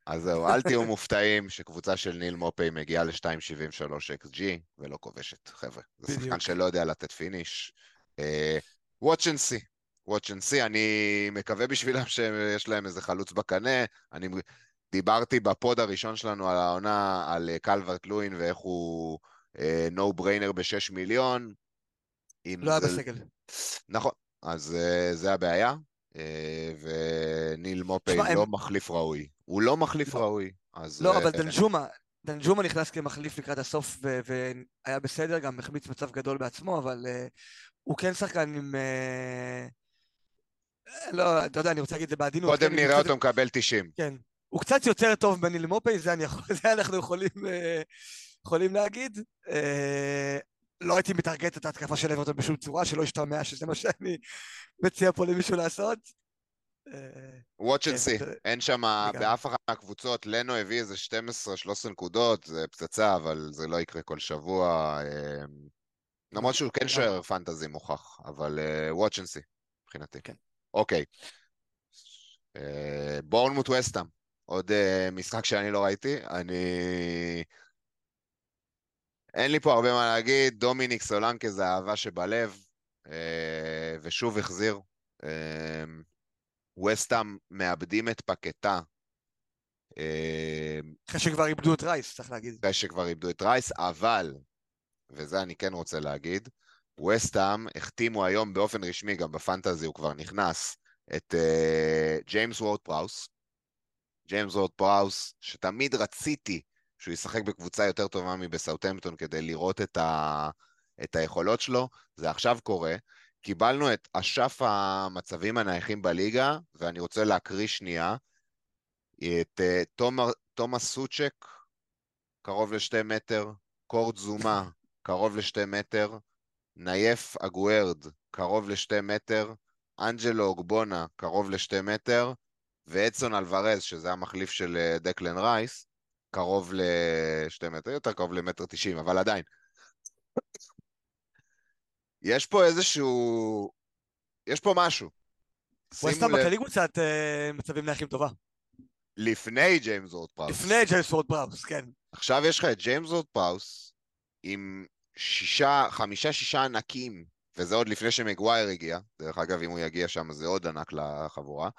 אז זהו, אל תהיו מופתעים שקבוצה של ניל מופי מגיעה ל-2.73 XG ולא כובשת, חבר'ה. זה שחקן. שלא יודע לתת finish. אה, watch and see. watch and see, אני מקווה בשבילם שיש להם איזה חלוץ בקנה. אני דיברתי בפוד הראשון שלנו על העונה, על אה, קלברט לואין ואיך הוא נו בריינר ב-6 מיליון. אם לא היה זה- בסגל. נכון, אז uh, זה הבעיה, uh, וניל מופי תשמע, הם- לא מחליף ראוי. הוא לא מחליף לא. ראוי, אז... לא, אה, אבל דנג'ומה, דנג'ומה נכנס כמחליף לקראת הסוף ו- והיה בסדר, גם החמיץ מצב גדול בעצמו, אבל uh, הוא כן שחקן עם... Uh, לא, אתה יודע, אני רוצה להגיד את זה בעדינות. קודם כן, נראה אותו מקבל 90. כן. הוא קצת יותר טוב מניל מופי, זה, יכול, זה אנחנו יכולים, אה, יכולים להגיד. אה, לא הייתי מטרגט את ההתקפה של אברטון בשום צורה, שלא ישתמע שזה מה שאני מציע פה למישהו לעשות. אה, watch and see, אין שם. באף אחת מהקבוצות, לנו הביא איזה 12-13 נקודות, זה פצצה, אבל זה לא יקרה כל שבוע. אה, למרות שהוא כן. שוער פנטזי מוכח, אבל אה, watch and see, מבחינתי. כן. אוקיי. בורנמוט וסטאם, עוד אה, משחק שאני לא ראיתי, אני... אין לי פה הרבה מה להגיד, דומיניק סולנקה זה אהבה שבלב, אה, ושוב החזיר. אה, וסטאם מאבדים את פקטה. אה, אחרי שכבר איבדו את רייס, צריך להגיד. אחרי שכבר איבדו את רייס, אבל, וזה אני כן רוצה להגיד, ווסטהאם החתימו היום באופן רשמי, גם בפנטזי הוא כבר נכנס, את אה, ג'יימס וורד פראוס. ג'יימס וורד פראוס, שתמיד רציתי שהוא ישחק בקבוצה יותר טובה מבסאוטהמפטון כדי לראות את, ה, את היכולות שלו, זה עכשיו קורה. קיבלנו את אשף המצבים הנייחים בליגה, ואני רוצה להקריא שנייה, את אה, תומר, תומאס סוצ'ק, קרוב לשתי מטר, קורט זומה, קרוב לשתי מטר, נייף אגוארד, קרוב לשתי מטר, אנג'לו אוגבונה, קרוב לשתי מטר, ואדסון אלוורז, שזה המחליף של אה, דקלן רייס, קרוב לשתי מטר, יותר קרוב למטר תשעים, אבל עדיין. יש פה איזשהו... יש פה משהו. ווסטהאם לב- בכללי קבוצת מצבים נייחים טובה. לפני ג'יימס וורד פראוס. לפני ג'יימס וורד פראוס, כן. עכשיו יש לך את ג'יימס וורד פראוס עם שישה, חמישה, שישה ענקים, וזה עוד לפני שמגווייר הגיע. דרך אגב, אם הוא יגיע שם זה עוד ענק לחבורה.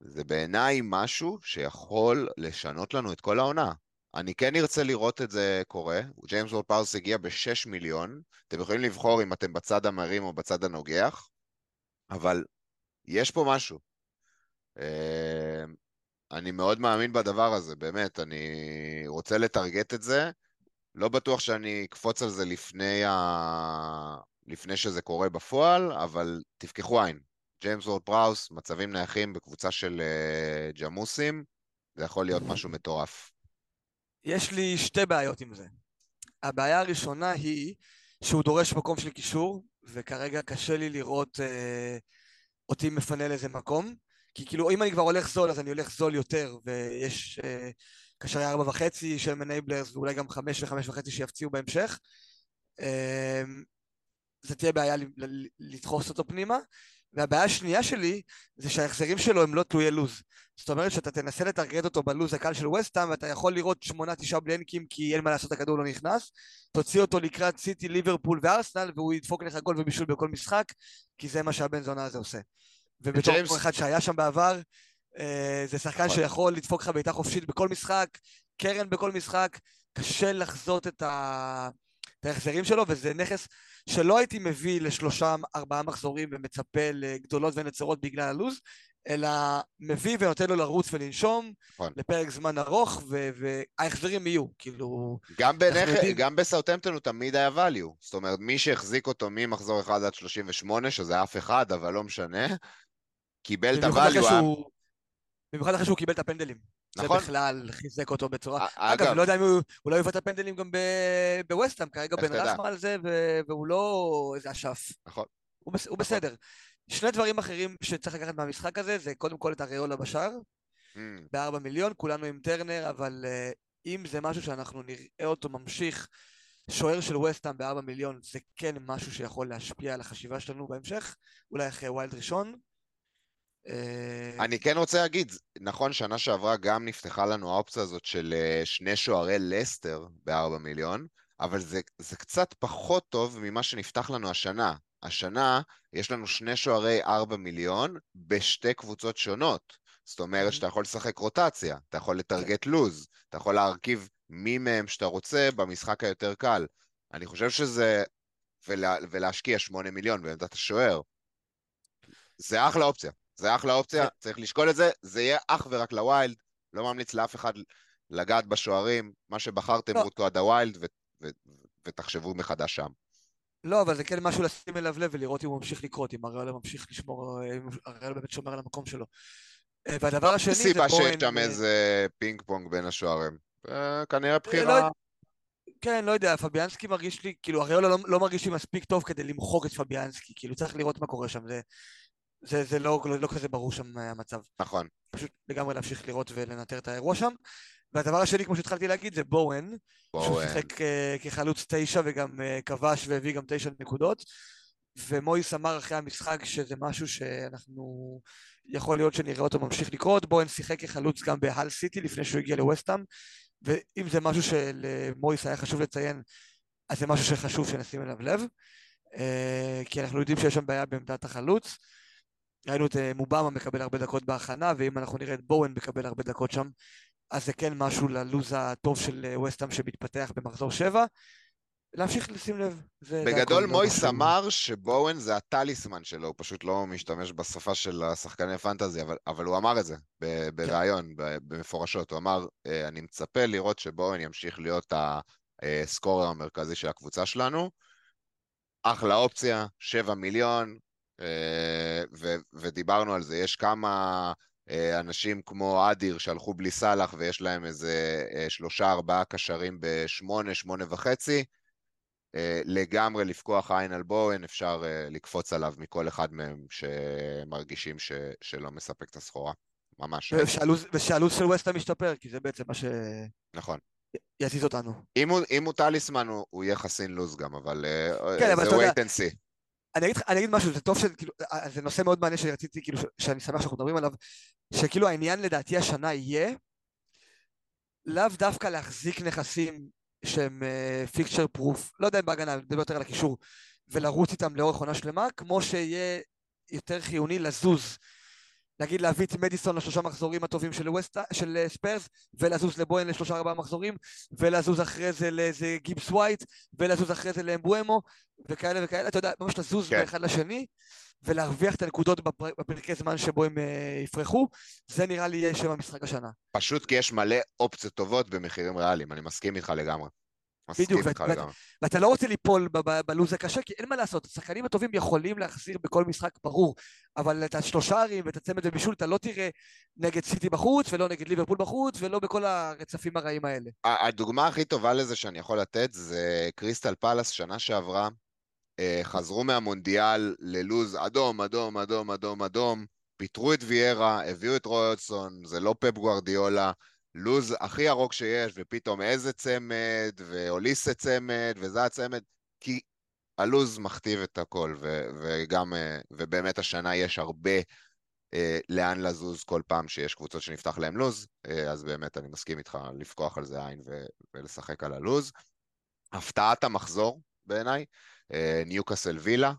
זה בעיניי משהו שיכול לשנות לנו את כל העונה. אני כן ארצה לראות את זה קורה. ג'יימס וורד פראוס הגיע ב-6 מיליון. אתם יכולים לבחור אם אתם בצד המרים או בצד הנוגח, אבל יש פה משהו. אה, אני מאוד מאמין בדבר הזה, באמת. אני רוצה לטרגט את זה. לא בטוח שאני אקפוץ על זה לפני, ה... לפני שזה קורה בפועל, אבל תפקחו עין. ג'יימס וורד פראוס, מצבים נייחים בקבוצה של uh, ג'מוסים, זה יכול להיות משהו מטורף. יש לי שתי בעיות עם זה. הבעיה הראשונה היא שהוא דורש מקום של קישור, וכרגע קשה לי לראות אה, אותי מפנה לאיזה מקום. כי כאילו, אם אני כבר הולך זול, אז אני הולך זול יותר, ויש אה, קשרי ארבע וחצי שהם enablers, ואולי גם חמש וחמש וחצי שיפציעו בהמשך. אה, זה תהיה בעיה לדחוס אותו פנימה. והבעיה השנייה שלי זה שההחזרים שלו הם לא תלויי לוז. זאת אומרת שאתה תנסה לטרגט אותו בלוז הקל של וסטהאם ואתה יכול לראות שמונה תשעה בלנקים כי אין מה לעשות הכדור לא נכנס תוציא אותו לקראת סיטי, ליברפול וארסנל והוא ידפוק לך גול ובישול בכל משחק כי זה מה שהבן זונה הזה עושה. ובתור ג'יימס... אחד שהיה שם בעבר אה, זה שחקן נכון. שיכול לדפוק לך בעיטה חופשית בכל משחק, קרן בכל משחק, קשה לחזות את ה... את ההחזרים שלו, וזה נכס שלא הייתי מביא לשלושה, ארבעה מחזורים ומצפה לגדולות ונצרות בגלל הלו"ז, אלא מביא ונותן לו לרוץ ולנשום נכון. לפרק זמן ארוך, וההחזרים יהיו, כאילו... גם, בנכ... יודעים... גם בסאוטמפטון הוא תמיד היה value. זאת אומרת, מי שהחזיק אותו ממחזור 1 עד 38, שזה אף אחד, אבל לא משנה, קיבל את ה-value. במיוחד אחרי שהוא קיבל את הפנדלים. נכון. זה בכלל חיזק אותו בצורה... אגב, אני לא יודע אם הוא... הוא יבוא את הפנדלים גם בווסטהאם, כרגע בן רחמה על זה, והוא לא איזה אשף. נכון. הוא נכון. בסדר. שני דברים אחרים שצריך לקחת מהמשחק הזה, זה קודם כל את הריולה בשער, mm. בארבע מיליון, כולנו עם טרנר, אבל uh, אם זה משהו שאנחנו נראה אותו ממשיך, שוער של וסטהאם בארבע מיליון, זה כן משהו שיכול להשפיע על החשיבה שלנו בהמשך, אולי אחרי wild ראשון. אה, אני כן רוצה להגיד, נכון, שנה שעברה גם נפתחה לנו האופציה הזאת של אה, שני שוערי לסטר בארבע מיליון, אבל זה, זה קצת פחות טוב ממה שנפתח לנו השנה. השנה יש לנו שני שוערי ארבע מיליון בשתי קבוצות שונות. זאת אומרת שאתה יכול לשחק רוטציה, אתה יכול לטרגט לוז, אתה יכול להרכיב מי מהם שאתה רוצה במשחק היותר קל. אני חושב שזה... ולה, ולהשקיע שמונה מיליון בעמדת השוער. זה אחלה אופציה. זה אחלה אופציה. צריך לשקול את זה, זה יהיה אך ורק ל wild, לא ממליץ לאף אחד לגעת בשוערים, מה שבחרתם לא. רוצו עד ה wild, ו- ו- ותחשבו מחדש שם. לא, אבל זה כן משהו לשים אליו לב ולראות אם הוא ממשיך לקרות, אם אריאולה ממשיך לשמור, אם אריאולה באמת שומר על המקום שלו. אה, והדבר השני זה סיבה שיש שם איזה פינג פונג בין השוערים. אה, כנראה בחירה... לא, כן, לא יודע, פביאנסקי מרגיש לי, כאילו, אריאולה לא, לא מרגיש לי מספיק טוב כדי למחוק את פביאנסקי, כאילו, צריך לראות מה קורה שם, זה, זה, זה לא, לא, לא כזה ברור שם אה, המצב. נכון. פשוט לגמרי להמשיך לראות ולנטר את האירוע שם. והדבר השני, כמו שהתחלתי להגיד, זה בואן. בואן. שהוא שיחק uh, כחלוץ תשע וגם uh, כבש והביא גם תשע נקודות. ומויס אמר אחרי המשחק שזה משהו שאנחנו... יכול להיות שנראה אותו ממשיך לקרות. בואן שיחק כחלוץ גם בהל סיטי לפני שהוא הגיע לווסטהאם. ואם זה משהו שלמויס היה חשוב לציין, אז זה משהו שחשוב שנשים אליו לב. Uh, כי אנחנו יודעים שיש שם בעיה בעמדת החלוץ. ראינו את אה, מובאמה מקבל הרבה דקות בהכנה, ואם אנחנו נראה את בואן מקבל הרבה דקות שם, אז זה כן משהו ללוז הטוב של אה, שמתפתח במחזור שבע. להמשיך לשים לב. בגדול מויס אמר שבואן זה הטליסמן שלו, הוא פשוט לא משתמש בשפה של השחקני פנטזי, אבל, אבל הוא אמר את זה בריאיון, כן. במפורשות. הוא אמר, אה, אני מצפה לראות שבואן ימשיך להיות הסקורר המרכזי של הקבוצה שלנו. אחלה אופציה, 7 מיליון, ו- ודיברנו על זה, יש כמה אה, אנשים כמו אדיר שהלכו בלי סאלח ויש להם איזה אה, שלושה ארבעה קשרים בשמונה, שמונה וחצי, לגמרי לפקוח עין על בואן, אפשר לקפוץ עליו מכל אחד מהם שמרגישים ש- שלא מספק את הסחורה, ממש. ושהלו"ז של ווסטה משתפר, כי זה בעצם מה ש... נכון. יזיז אותנו. אם הוא, אם הוא טליסמן, הוא, הוא יהיה חסין לוז גם, אבל כן, זה wait and see. אני אגיד, אני אגיד משהו, זה טוב, שכאילו, זה נושא מאוד מעניין שרציתי, כאילו, שאני שמח שאנחנו מדברים עליו, שכאילו העניין לדעתי השנה יהיה לאו דווקא להחזיק נכסים שהם fixture uh, proof, לא יודע אם בהגנה, אני מדבר יותר על הקישור, ולרוץ איתם לאורך עונה שלמה, כמו שיהיה יותר חיוני לזוז. נגיד להביא את מדיסון לשלושה מחזורים הטובים של, ווסט, של אה, ספרס, ולזוז לבואן לשלושה ארבעה מחזורים, ולזוז אחרי זה לאיזה גיבס ווייט, ולזוז אחרי זה לאמבואמו, וכאלה וכאלה, אתה יודע, ממש לזוז כן. מאחד לשני, ולהרוויח את הנקודות בפר... בפרקי זמן שבו הם uh, יפרחו, זה נראה לי יהיה שם המשחק השנה. פשוט כי יש מלא אופציות טובות במחירים ריאליים, אני מסכים איתך לגמרי. בדיוק, ואת, ואת, ואתה לא רוצה ליפול בלו"ז הקשה, כי אין מה לעשות, השחקנים הטובים יכולים להחזיר בכל משחק ברור, אבל את השלושה ערים ואת הצמד ובישול אתה לא תראה נגד סיטי בחוץ, ולא נגד ליברפול בחוץ, ולא בכל הרצפים הרעים האלה. הדוגמה הכי טובה לזה שאני יכול לתת זה קריסטל פלאס שנה שעברה, אה, חזרו מהמונדיאל ללוז אדום, אדום, אדום, אדום, אדום, פיטרו את ויארה, הביאו את רויוטסון, זה לא פפ גוארדיולה, לוז הכי ירוק שיש, ופתאום איזה צמד, ואוליסה צמד, וזה הצמד, כי הלוז מכתיב את הכל, ו- וגם, אה, ובאמת השנה יש הרבה אה, לאן לזוז כל פעם שיש קבוצות שנפתח להם לוז, אה, אז באמת אני מסכים איתך לפקוח על זה עין ו- ולשחק על הלוז. הפתעת המחזור בעיניי, אה, ניוקאסל וילה,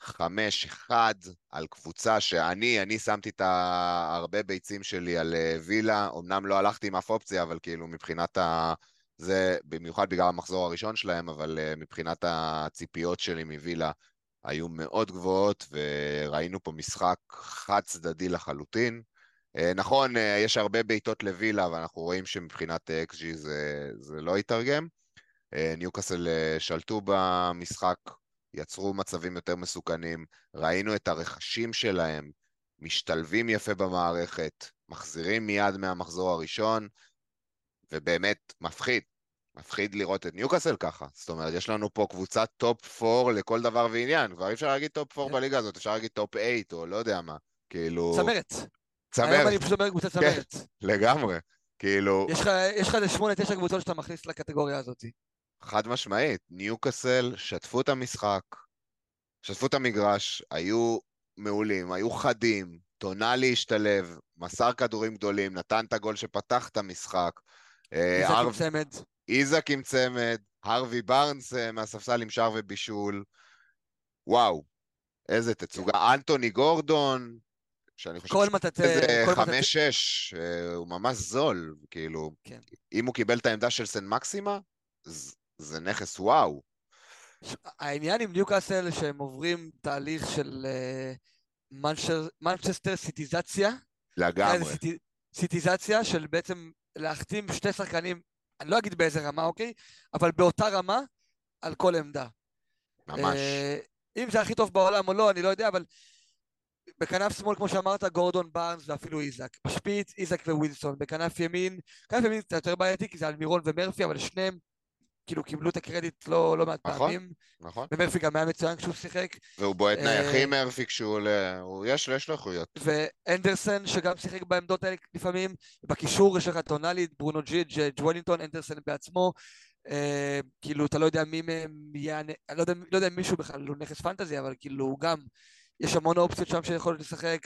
חמש, אחד, על קבוצה שאני, אני שמתי את הרבה ביצים שלי על אה, וילה, אמנם לא הלכתי עם אף אופציה, אבל כאילו מבחינת ה... זה במיוחד בגלל המחזור הראשון שלהם, אבל uh, מבחינת הציפיות שלי מווילה היו מאוד גבוהות, וראינו פה משחק חד צדדי לחלוטין. Uh, נכון, יש הרבה בעיטות לווילה, ואנחנו רואים שמבחינת XG זה, זה לא יתרגם. ניוקאסל שלטו במשחק יצרו מצבים יותר מסוכנים, ראינו את הרכשים שלהם משתלבים יפה במערכת, מחזירים מיד מהמחזור הראשון, ובאמת מפחיד. מפחיד לראות את ניוקאסל ככה. זאת אומרת, יש לנו פה קבוצת top 4 לכל דבר ועניין. כבר אי אפשר להגיד top 4 כן. בליגה הזאת, אפשר להגיד top 8 או לא יודע מה. כאילו... צמרת. צמרת. היום אני פשוט אומר קבוצת כן, צמרת. כן, לגמרי. כאילו... יש לך איזה 8-9 קבוצות שאתה מכניס לקטגוריה הזאת. חד משמעית, ניוקאסל שטפו את המשחק, שטפו את המגרש, היו מעולים, היו חדים, טונאלי השתלב, מסר כדורים גדולים, נתן את הגול שפתח את המשחק. אה, איזק עם צמד. איזק עם צמד, הרווי בארנס אה, מהספסל עם שער ובישול. וואו, איזה תצוגה. כן. אנטוני גורדון, שאני חושב כל מטאטא, איזה חמש-שש, אה, הוא ממש זול, כאילו, כן. אם הוא קיבל את העמדה של סן מקסימה, זה נכס וואו. העניין עם ניוקאסל שהם עוברים תהליך של מנצ'סטר uh, סיטיזציה. לגמרי. סיטי, סיטיזציה של בעצם להחתים שתי שחקנים, אני לא אגיד באיזה רמה, אוקיי? אבל באותה רמה על כל עמדה. ממש. Uh, אם זה הכי טוב בעולם או לא, אני לא יודע, אבל בכנף שמאל, כמו שאמרת, גורדון בארנס ואפילו איזק. בשפיץ, איזק ווילסון. בכנף ימין, כנף ימין קצת יותר בעייתי, כי זה על מירון ומרפי, אבל שניהם כאילו קיבלו את הקרדיט לא, לא מעט נכון, פעמים. נכון. ומרפי גם היה מצוין כשהוא שיחק. והוא בועט נייחים אה, מרפי כשהוא עולה, הוא יש, יש לו איכויות. ואנדרסן שגם שיחק בעמדות האלה לפעמים. בקישור יש לך טונאלי, ברונו ג'יג', ג'וולינגטון, אנדרסן בעצמו. אה, כאילו אתה לא יודע מי מהם אני לא יודע, לא יודע אם מישהו בכלל הוא נכס פנטזי, אבל כאילו גם יש המון אופציות שם שיכולות לשחק.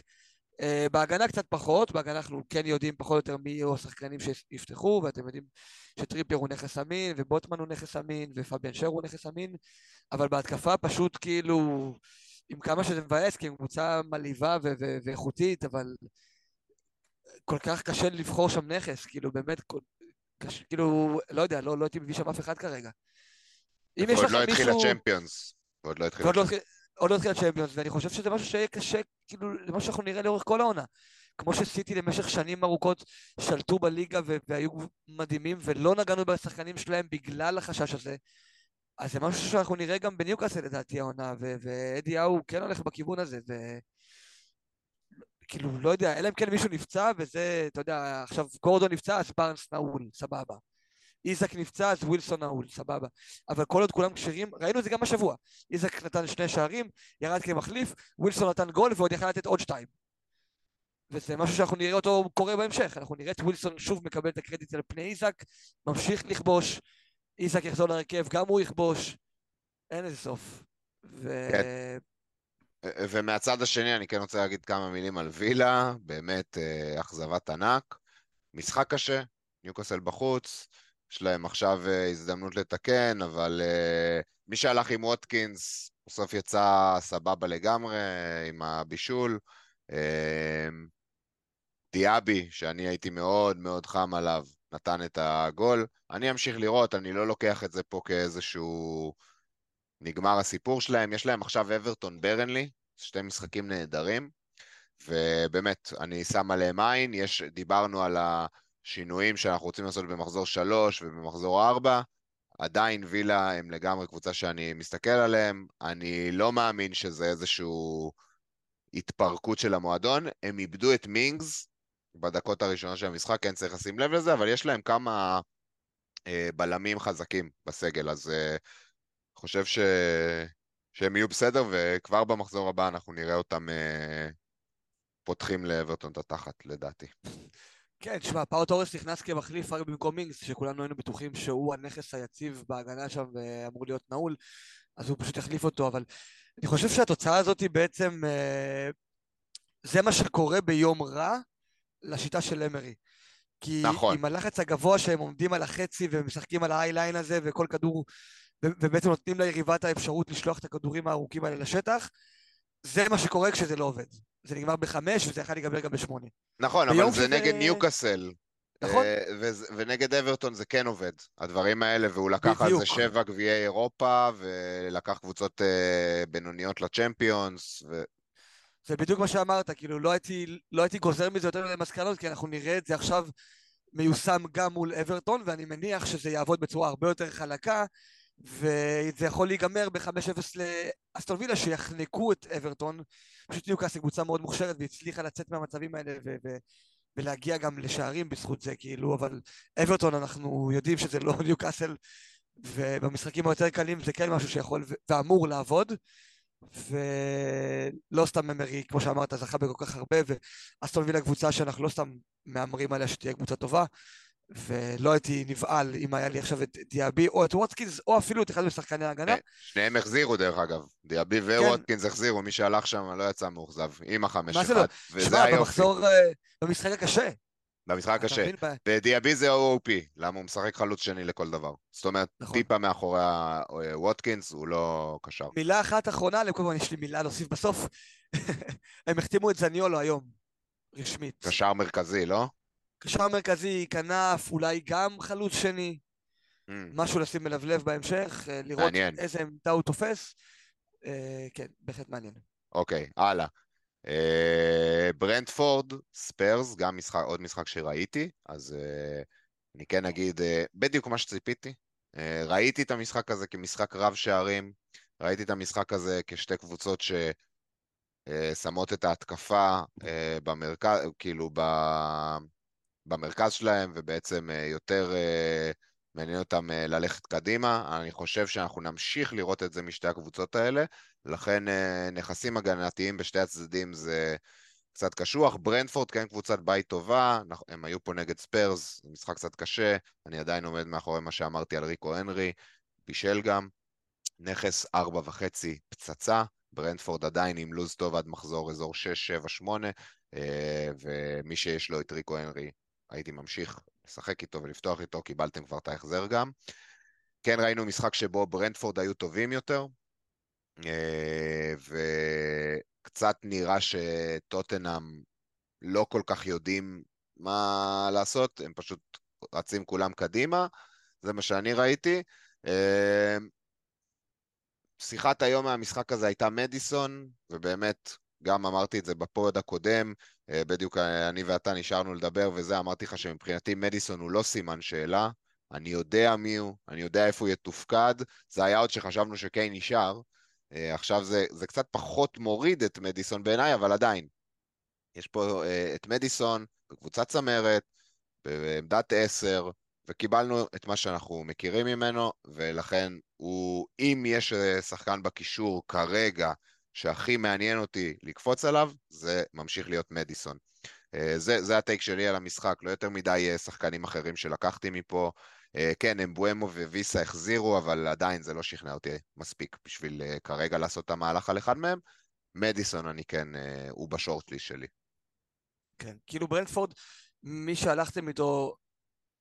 Uh, בהגנה קצת פחות, בהגנה אנחנו כן יודעים פחות או יותר מי יהיו השחקנים שיפתחו, ואתם יודעים שטריפר הוא נכס אמין, ובוטמן הוא נכס אמין, ופביאן שר הוא נכס אמין, אבל בהתקפה פשוט כאילו, עם כמה שזה מבאס, כי הם קבוצה מלאיבה ואיכותית, אבל כל כך קשה לבחור שם נכס, כאילו באמת, קש, כאילו, לא יודע, לא, לא הייתי מביא שם אף אחד כרגע. אם יש לך לא מישהו... ועוד לא התחיל הצ'מפיונס. ועוד לא התחיל הצ'מפיונס. עוד לא התחיל הצ'מפיונס, ואני חושב שזה משהו שיהיה קשה, כאילו, למה שאנחנו נראה לאורך כל העונה. כמו שסיטי למשך שנים ארוכות שלטו בליגה והיו מדהימים ולא נגענו בשחקנים שלהם בגלל החשש הזה, אז זה משהו שאנחנו נראה גם בניוקאסל לדעתי העונה, ואדי האו כן הולך בכיוון הזה, ו... כאילו, לא יודע, אלא אם כן מישהו נפצע, וזה, אתה יודע, עכשיו גורדון נפצע, אז בארנס נעול, סבבה. איזק נפצע, אז ווילסון נעול, סבבה. אבל כל עוד כולם כשרים, ראינו את זה גם השבוע. איזק נתן שני שערים, ירד כמחליף, ווילסון נתן גול, ועוד יכל לתת עוד שתיים. וזה משהו שאנחנו נראה אותו קורה בהמשך. אנחנו נראה את ווילסון שוב מקבל את הקרדיט על פני איזק, ממשיך לכבוש, איזק יחזור להרכב, גם הוא יכבוש. אין איזה סוף. ו... כן. ומהצד השני אני כן רוצה להגיד כמה מילים על וילה, באמת אה, אכזבת ענק. משחק קשה, ניוקאסל בחוץ, יש להם עכשיו אה, הזדמנות לתקן, אבל אה, מי שהלך עם ווטקינס בסוף יצא סבבה לגמרי עם הבישול. דיאבי, שאני הייתי מאוד מאוד חם עליו, נתן את הגול. אני אמשיך לראות, אני לא לוקח את זה פה כאיזשהו... נגמר הסיפור שלהם. יש להם עכשיו אברטון ברנלי, שתי משחקים נהדרים, ובאמת, אני שם עליהם עין. יש, דיברנו על השינויים שאנחנו רוצים לעשות במחזור 3 ובמחזור 4. עדיין וילה הם לגמרי קבוצה שאני מסתכל עליהם. אני לא מאמין שזה איזשהו התפרקות של המועדון. הם איבדו את מינגס בדקות הראשונות של המשחק, כן צריך לשים לב לזה, אבל יש להם כמה אה, בלמים חזקים בסגל, אז אה, חושב ש... שהם יהיו בסדר, וכבר במחזור הבא אנחנו נראה אותם אה, פותחים לאברטון את התחת, לדעתי. כן, תשמע, פאו תורס נכנס כמחליף רק במקום מינגס, שכולנו היינו בטוחים שהוא הנכס היציב בהגנה שם ואמור להיות נעול, אז הוא פשוט יחליף אותו, אבל אני חושב שהתוצאה הזאת היא בעצם, אה, זה מה שקורה ביום רע לשיטה של אמרי. כי נכון. עם הלחץ הגבוה שהם עומדים על החצי ומשחקים על האייליין הזה וכל כדור ובעצם נותנים ליריבה את האפשרות לשלוח את הכדורים הארוכים האלה לשטח, זה מה שקורה כשזה לא עובד. זה נגמר בחמש וזה יכול להיגמר גם בשמונה. נכון, אבל זה נגד ניוקאסל. נכון. אה, ונגד אברטון זה כן עובד, הדברים האלה, והוא לקח על זה שבע גביעי אירופה, ולקח קבוצות אה, בינוניות לצ'מפיונס. ו... זה בדיוק מה שאמרת, כאילו לא הייתי, לא הייתי גוזר מזה יותר מדי מסקנות, כי אנחנו נראה את זה עכשיו מיושם גם מול אברטון, ואני מניח שזה יעבוד בצורה הרבה יותר חלקה, וזה יכול להיגמר ב-5-0 לאסטון וילה שיחנקו את אברטון. פשוט ניוקאסל קבוצה מאוד מוכשרת והצליחה לצאת מהמצבים האלה ו- ו- ולהגיע גם לשערים בזכות זה, כאילו, אבל אברטון אנחנו יודעים שזה לא ניוקאסל, ובמשחקים היותר קלים זה כן משהו שיכול ואמור לעבוד. ולא סתם ממרי, כמו שאמרת, זכה בכל כך הרבה, ואסטון וילה קבוצה שאנחנו לא סתם מהמרים עליה שתהיה קבוצה טובה, ולא הייתי נבהל אם היה לי עכשיו את דיאבי או את ווטקינס, או אפילו את אחד משחקני ההגנה. כן, שניהם החזירו דרך אגב, דיאבי וווטקינס החזירו, מי שהלך שם לא יצא מאוכזב, עם החמש אחד, לא? וזה היופי. במחזור, אה, במשחק הקשה. במשחק הקשה. ודיאבי זה OOP, למה הוא משחק חלוץ שני לכל דבר. זאת אומרת, נכון. טיפה מאחורי הווטקינס, הוא לא קשר. מילה אחת אחרונה, לכל פעם יש לי מילה להוסיף בסוף. הם החתימו את זניולו היום, רשמית. קשר מרכזי, לא? קשר מרכזי, כנף, אולי גם חלוץ שני. Mm. משהו לשים אליו לב בהמשך, אה, לראות מעניין. איזה עמדה הוא תופס. אה, כן, בהחלט מעניין. אוקיי, הלאה. אה, ברנדפורד, ספרס, גם משחק, עוד משחק שראיתי, אז אה, אני כן אגיד אה, בדיוק מה שציפיתי. אה, ראיתי את המשחק הזה כמשחק רב שערים, ראיתי את המשחק הזה כשתי קבוצות ששמות אה, את ההתקפה אה, במרכז, כאילו ב... במרכז שלהם, ובעצם אה, יותר אה, מעניין אותם אה, ללכת קדימה. אני חושב שאנחנו נמשיך לראות את זה משתי הקבוצות האלה, לכן נכסים הגנתיים בשתי הצדדים זה קצת קשוח. ברנדפורד כן קבוצת בית טובה, הם היו פה נגד ספרס, משחק קצת קשה, אני עדיין עומד מאחורי מה שאמרתי על ריקו הנרי, בישל גם. נכס ארבע וחצי פצצה, ברנדפורד עדיין עם לוז טוב עד מחזור אזור 6-7-8, ומי שיש לו את ריקו הנרי הייתי ממשיך לשחק איתו ולפתוח איתו, קיבלתם כבר את ההחזר גם. כן ראינו משחק שבו ברנדפורד היו טובים יותר, אה, וקצת נראה שטוטנאם לא כל כך יודעים מה לעשות, הם פשוט רצים כולם קדימה, זה מה שאני ראיתי. אה, שיחת היום מהמשחק הזה הייתה מדיסון, ובאמת גם אמרתי את זה בפוד הקודם, בדיוק אה, אני ואתה נשארנו לדבר וזה, אמרתי לך שמבחינתי מדיסון הוא לא סימן שאלה, אני יודע מי הוא, אני יודע איפה הוא יתופקד, זה היה עוד שחשבנו שקיין נשאר, אה, עכשיו זה, זה קצת פחות מוריד את מדיסון בעיניי, אבל עדיין. יש פה את מדיסון בקבוצת צמרת, בעמדת עשר, וקיבלנו את מה שאנחנו מכירים ממנו, ולכן הוא, אם יש שחקן בקישור כרגע שהכי מעניין אותי לקפוץ עליו, זה ממשיך להיות מדיסון. אה, זה, זה הטייק שלי על המשחק, לא יותר מדי אה, שחקנים אחרים שלקחתי מפה. אה, כן, אמבואמו וויסה החזירו, אבל עדיין זה לא שכנע אותי מספיק בשביל כרגע לעשות את המהלך על אחד מהם. מדיסון אני כן, הוא בשורטליסט שלי. כן, כאילו ברנדפורד, מי שהלכתם איתו,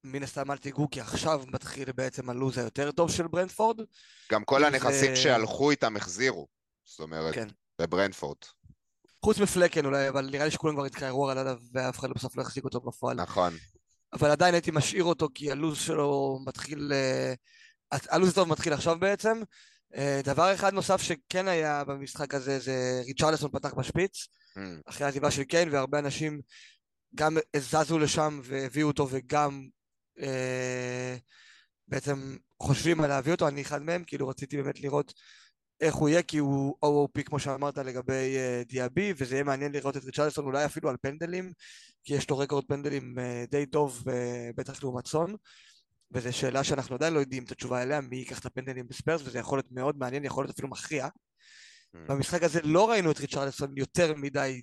מן הסתם אל תיגעו, כי עכשיו מתחיל בעצם הלו"ז היותר טוב של ברנדפורד. גם כל הנכסים זה- שהלכו איתם החזירו. זאת אומרת, כן. בברנדפורד. חוץ מפלקן אולי, אבל נראה לי שכולם כבר התקררו עליו, ואף אחד בסוף לא החזיק אותו בפועל. נכון. אבל עדיין הייתי משאיר אותו, כי הלו"ז שלו מתחיל... אה, הלו"ז טוב מתחיל עכשיו בעצם. אה, דבר אחד נוסף שכן היה במשחק הזה, זה ריצ'רלסון פתח בשפיץ, Mm, אחרי העזיבה של קיין, והרבה אנשים גם זזו לשם והביאו אותו, וגם אה, בעצם חושבים על להביא אותו, אני אחד מהם, כאילו רציתי באמת לראות איך הוא יהיה, כי הוא OOP כמו שאמרת לגבי אה, דיאבי, וזה יהיה מעניין לראות את ריצ'רלסון אולי אפילו על פנדלים, כי יש לו רקורד פנדלים אה, די טוב, אה, בטח לעומת סון, וזו שאלה שאנחנו עדיין לא יודעים את התשובה אליה, מי ייקח את הפנדלים בספיירס, וזה יכול להיות מאוד מעניין, יכול להיות אפילו מכריע. mm. במשחק הזה לא ראינו את ריצ'רלסון יותר מדי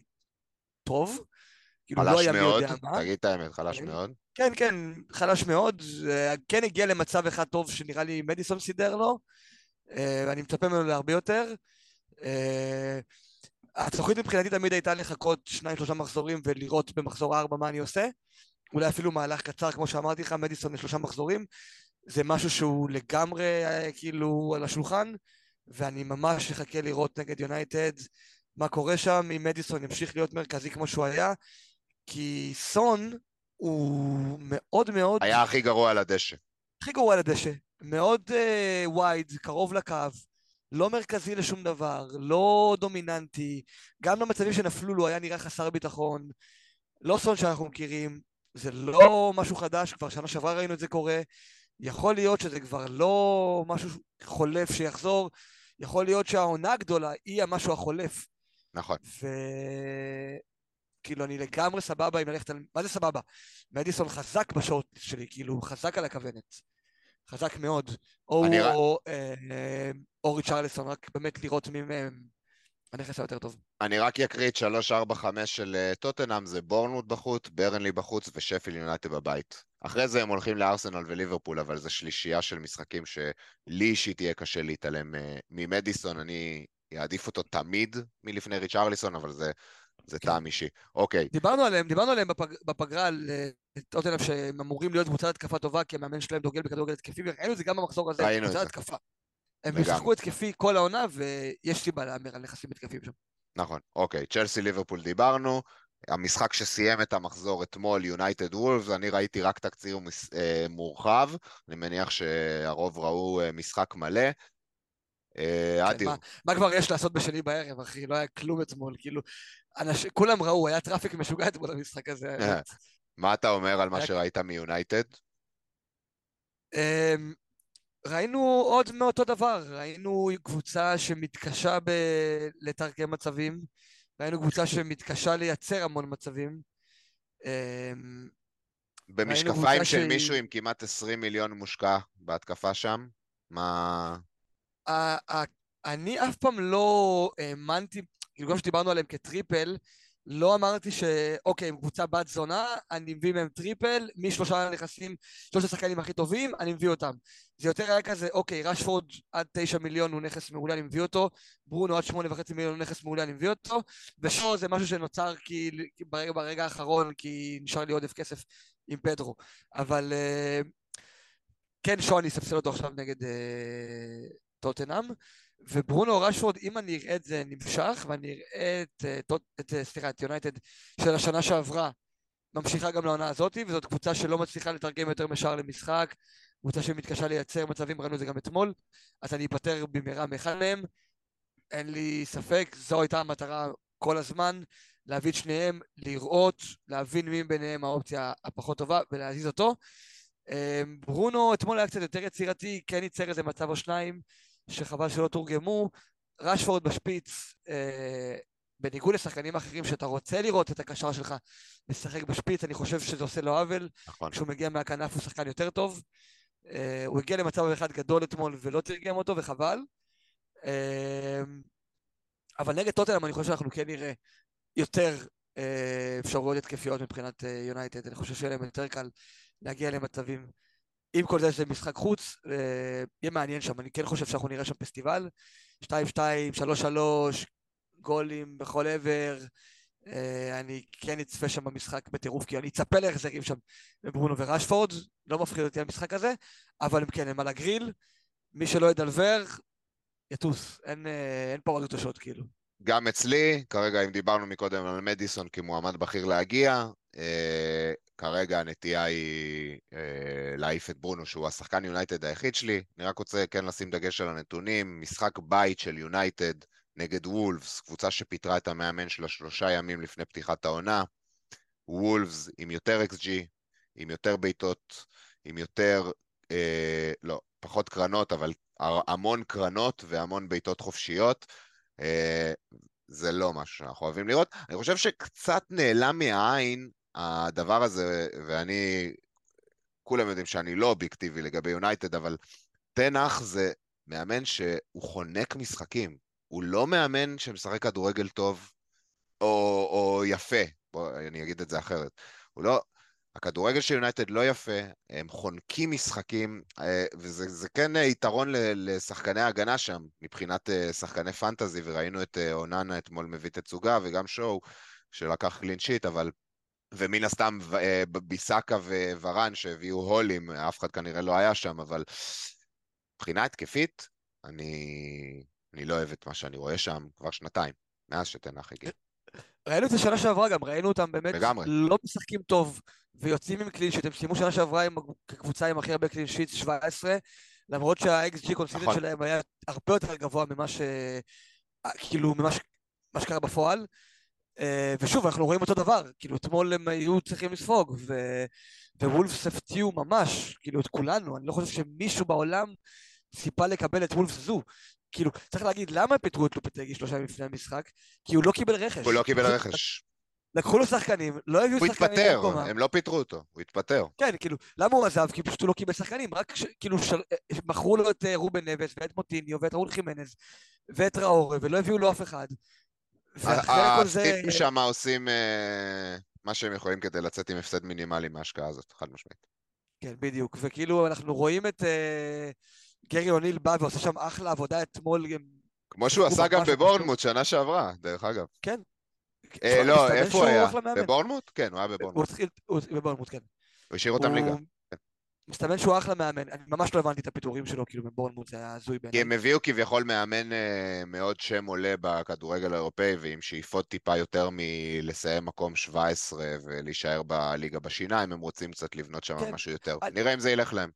טוב, כאילו לא חלש היה מי מאוד, יודע מה. תגיד את האמת, חלש כן. מאוד. כן, כן, חלש מאוד. אה, כן הגיע למצב אחד טוב שנראה לי מדיסון סידר לו, אה, ואני מצפה ממנו להרבה יותר. אה, התוכנית מבחינתי תמיד הייתה לחכות שניים שלושה מחזורים ולראות במחזור ארבע מה אני עושה. אולי אפילו מהלך קצר, כמו שאמרתי לך, מדיסון לשלושה מחזורים. זה משהו שהוא לגמרי אה, כאילו על השולחן, ואני ממש אחכה לראות נגד יונייטד מה קורה שם, אם מדיסון ימשיך להיות מרכזי כמו שהוא היה, כי סון הוא מאוד מאוד, היה הכי גרוע על הדשא. הכי גרוע על הדשא, מאוד וייד, קרוב לקו, לא מרכזי לשום דבר, לא דומיננטי, גם למצבים שנפלו לו היה נראה חסר ביטחון, לא סון שאנחנו מכירים, זה לא משהו חדש, כבר שנה שעברה ראינו את זה קורה, יכול להיות שזה כבר לא משהו חולף שיחזור, יכול להיות שהעונה הגדולה היא המשהו החולף. נכון. וכאילו אני לגמרי סבבה עם ללכת על... מה זה סבבה? מדיסון חזק בשורט שלי, כאילו חזק על הכוונת. חזק מאוד. או הוא רק- או, אה, או ריצ'רלסון, רק באמת לראות מי מהם הנכס היותר טוב. אני רק אקריא את 3-4-5 של אה, טוטנאם, זה בורנמוט בחוץ, ברנלי בחוץ ושפיל יונייטד בבית. אחרי זה הם הולכים לארסנל וליברפול, אבל זו שלישייה של משחקים שלי אישית יהיה קשה להתעלם אה, ממדיסון, אני אעדיף אותו תמיד מלפני ריצ'רליסון, אבל זה, זה כן. טעם אישי. אוקיי, דיברנו עליהם, דיברנו עליהם בפג, בפגרה, על טוטנאם שהם אמורים להיות קבוצת התקפה טובה, כי המאמן שלהם דוגל בכדורגל התקפי, וראינו את זה גם במחזור הזה, קבוצת. התקפה. הם. ישחקו התקפי כל העונה, ויש סיבה להמר על נכסים התקפיים שם. נכון, אוקיי, צ'לסי ליברפול דיברנו, המשחק שסיים את המחזור אתמול, יונייטד וולפס, אני ראיתי רק תקציר אה, מורחב, אני מניח שהרוב ראו אה, משחק מלא. אה, כן, מה, כבר יש לעשות בשני בערב, אחי? לא היה כלום אתמול, כאילו... כולם ראו, היה traffic משוגע אתמול במשחק הזה. מה אתה אומר על מה שראית מיונייטד? אמ, ראינו עוד מאותו דבר, ראינו קבוצה שמתקשה ב... לתרגם מצבים, ראינו קבוצה שמתקשה לייצר המון מצבים. אמ, במשקפיים של שהיא- מישהו עם כמעט 20 מיליון מושקע בהתקפה שם? מה... אני אף פעם לא האמנתי, כאילו גם כשדיברנו עליהם כ triple, לא אמרתי שאוקיי, הם קבוצה בת זונה, אני מביא מהם triple, משלושה נכסים, שלושת השחקנים הכי טובים, אני מביא אותם. זה יותר היה כזה, אוקיי, רשפורד עד תשע מיליון הוא נכס מעולה, אני מביא אותו, ברונו עד שמונה וחצי מיליון הוא נכס מעולה, אני מביא אותו, ושו זה משהו שנוצר כי, ברגע, ברגע האחרון, כי נשאר לי עודף כסף עם פדרו. אבל אה, כן, שון יספסל אותו עכשיו נגד אה, טוטנאם, וברונו רשפורד, אם אני אראה את זה נמשך, ואני אראה את, אה, את, אה, סליחה, את יונייטד של השנה שעברה, ממשיכה גם לעונה הזאת, וזאת קבוצה שלא מצליחה לתרגם יותר משער למשחק, קבוצה שמתקשה לייצר מצבים, ראינו את זה גם אתמול, אז אני אפטר במהרה מאחד מהם, אין לי ספק, זו הייתה המטרה כל הזמן, להביא את שניהם, לראות, להבין מי ביניהם האופציה הפחות טובה ולהזיז אותו. אה, ברונו אתמול היה קצת יותר יצירתי, כן ייצר איזה מצב או שניים, שחבל שלא תורגמו. רשפורד בשפיץ, אה, בניגוד לשחקנים אחרים שאתה רוצה לראות את הקשר שלך משחק בשפיץ, אני חושב שזה עושה לו עוול. נכון. כשהוא מגיע מהכנף הוא שחקן יותר טוב. אה, הוא הגיע למצב אחד גדול אתמול ולא תרגם אותו, וחבל. אה, אבל נגד טוטנאם אני חושב שאנחנו כן נראה יותר אה, אפשרויות התקפיות מבחינת אה, יונייטד. אני חושב שיהיה להם יותר קל להגיע למצבים. עם כל זה זה משחק חוץ, אה, יהיה מעניין שם, אני כן חושב שאנחנו נראה שם פסטיבל. 2-2, 3-3, גולים בכל עבר. אה, אני כן אצפה שם במשחק בטירוף, כי אני אצפה להחזרים שם בברונו ורשפורד, לא מפחיד אותי המשחק הזה, אבל הם כן, הם על הגריל, מי שלא ידלבר, יטוס, אין, אה, אין פה עוד רגשות כאילו. גם אצלי, כרגע אם דיברנו מקודם על מדיסון כמועמד בכיר להגיע, אה, כרגע הנטייה היא אה, להעיף את ברונו, שהוא השחקן יונייטד היחיד שלי. אני רק רוצה כן לשים דגש על הנתונים. משחק בית של יונייטד נגד וולפס, קבוצה שפיטרה את המאמן שלה שלושה ימים לפני פתיחת העונה. וולפס עם יותר XG, עם יותר בעיטות, עם יותר, אה, לא, פחות קרנות, אבל המון קרנות והמון בעיטות חופשיות. אה, זה לא משהו שאנחנו אוהבים לראות. אני חושב שקצת נעלם מהעין הדבר הזה, ואני, כולם יודעים שאני לא אובייקטיבי לגבי יונייטד, אבל תנח זה מאמן שהוא חונק משחקים. הוא לא מאמן שמשחק כדורגל טוב או, או יפה, בוא, אני אגיד את זה אחרת. הוא לא, הכדורגל של יונייטד לא יפה, הם חונקים משחקים, אה, וזה כן יתרון לשחקני ההגנה שם, מבחינת אה, שחקני פנטזי, וראינו את אה, אוננה אתמול מביא תצוגה, וגם שואו, שלקח קלין שיט, אבל... ומן הסתם ביסאקה וורן שהביאו הולים, אף אחד כנראה לא היה שם, אבל מבחינה התקפית, אני, אני לא אוהב את מה שאני רואה שם כבר שנתיים, מאז שטן האח הגיע. ראינו את זה שנה שעברה גם, ראינו אותם באמת לגמרי. לא משחקים טוב ויוצאים עם clean sheet, הם סיימו שנה שעברה עם כקבוצה עם הכי הרבה clean sheet, 17, למרות שה-XG קונסידנט נכון. שלהם היה הרבה יותר גבוה ממה ש... כאילו, ממה ש... מה שקרה בפועל. אה, ושוב, אנחנו רואים אותו דבר, כאילו אתמול הם היו צריכים לספוג, ו... ווולפס הפתיעו ממש, כאילו את כולנו, אני לא חושב שמישהו בעולם ציפה לקבל את וולפס זו. כאילו, צריך להגיד, למה פיטרו את לופטגי שלושה ימים לפני המשחק? כי הוא לא קיבל רכש. הוא לא קיבל רכש. לקחו לו שחקנים, לא הביאו שחקנים במקומה. הוא התפטר, הם לא פיטרו אותו, הוא התפטר. כן, כאילו, למה הוא עזב? כי פשוט הוא לא קיבל שחקנים, רק ש, כאילו של, מכרו לו את אה, רובן נבס ואת מוטיניו ואת ראול חימנז ואת ראורה, ולא הביאו לו אף אחד. הסטיפים שם עושים אה, מה שהם יכולים כדי לצאת עם הפסד מינימלי מההשקעה הזאת, חד משמעית. כן, בדיוק, וכאילו אנחנו רואים את אה, גרי אוניל בא ועושה שם אחלה עבודה אתמול. כמו שהוא עשה גם בבורנמוט שנה שעברה, דרך אגב. כן, אה, לא, איפה הוא היה? בבורנמוט? כן, הוא היה בבורנמוט. הוא בבורנמוט, כן. הוא השאיר אותם ליגה. מסתמן שהוא אחלה מאמן, אני ממש לא הבנתי את הפיטורים שלו, כאילו בבורנמוט זה היה הזוי בעיניי. כי הם הביאו כביכול מאמן אה, מאוד שם עולה בכדורגל האירופאי, ועם שאיפות טיפה יותר מלסיים מקום 17 ולהישאר בליגה בשיניים, הם רוצים קצת לבנות שם כן. משהו יותר. אני... נראה אם זה ילך להם.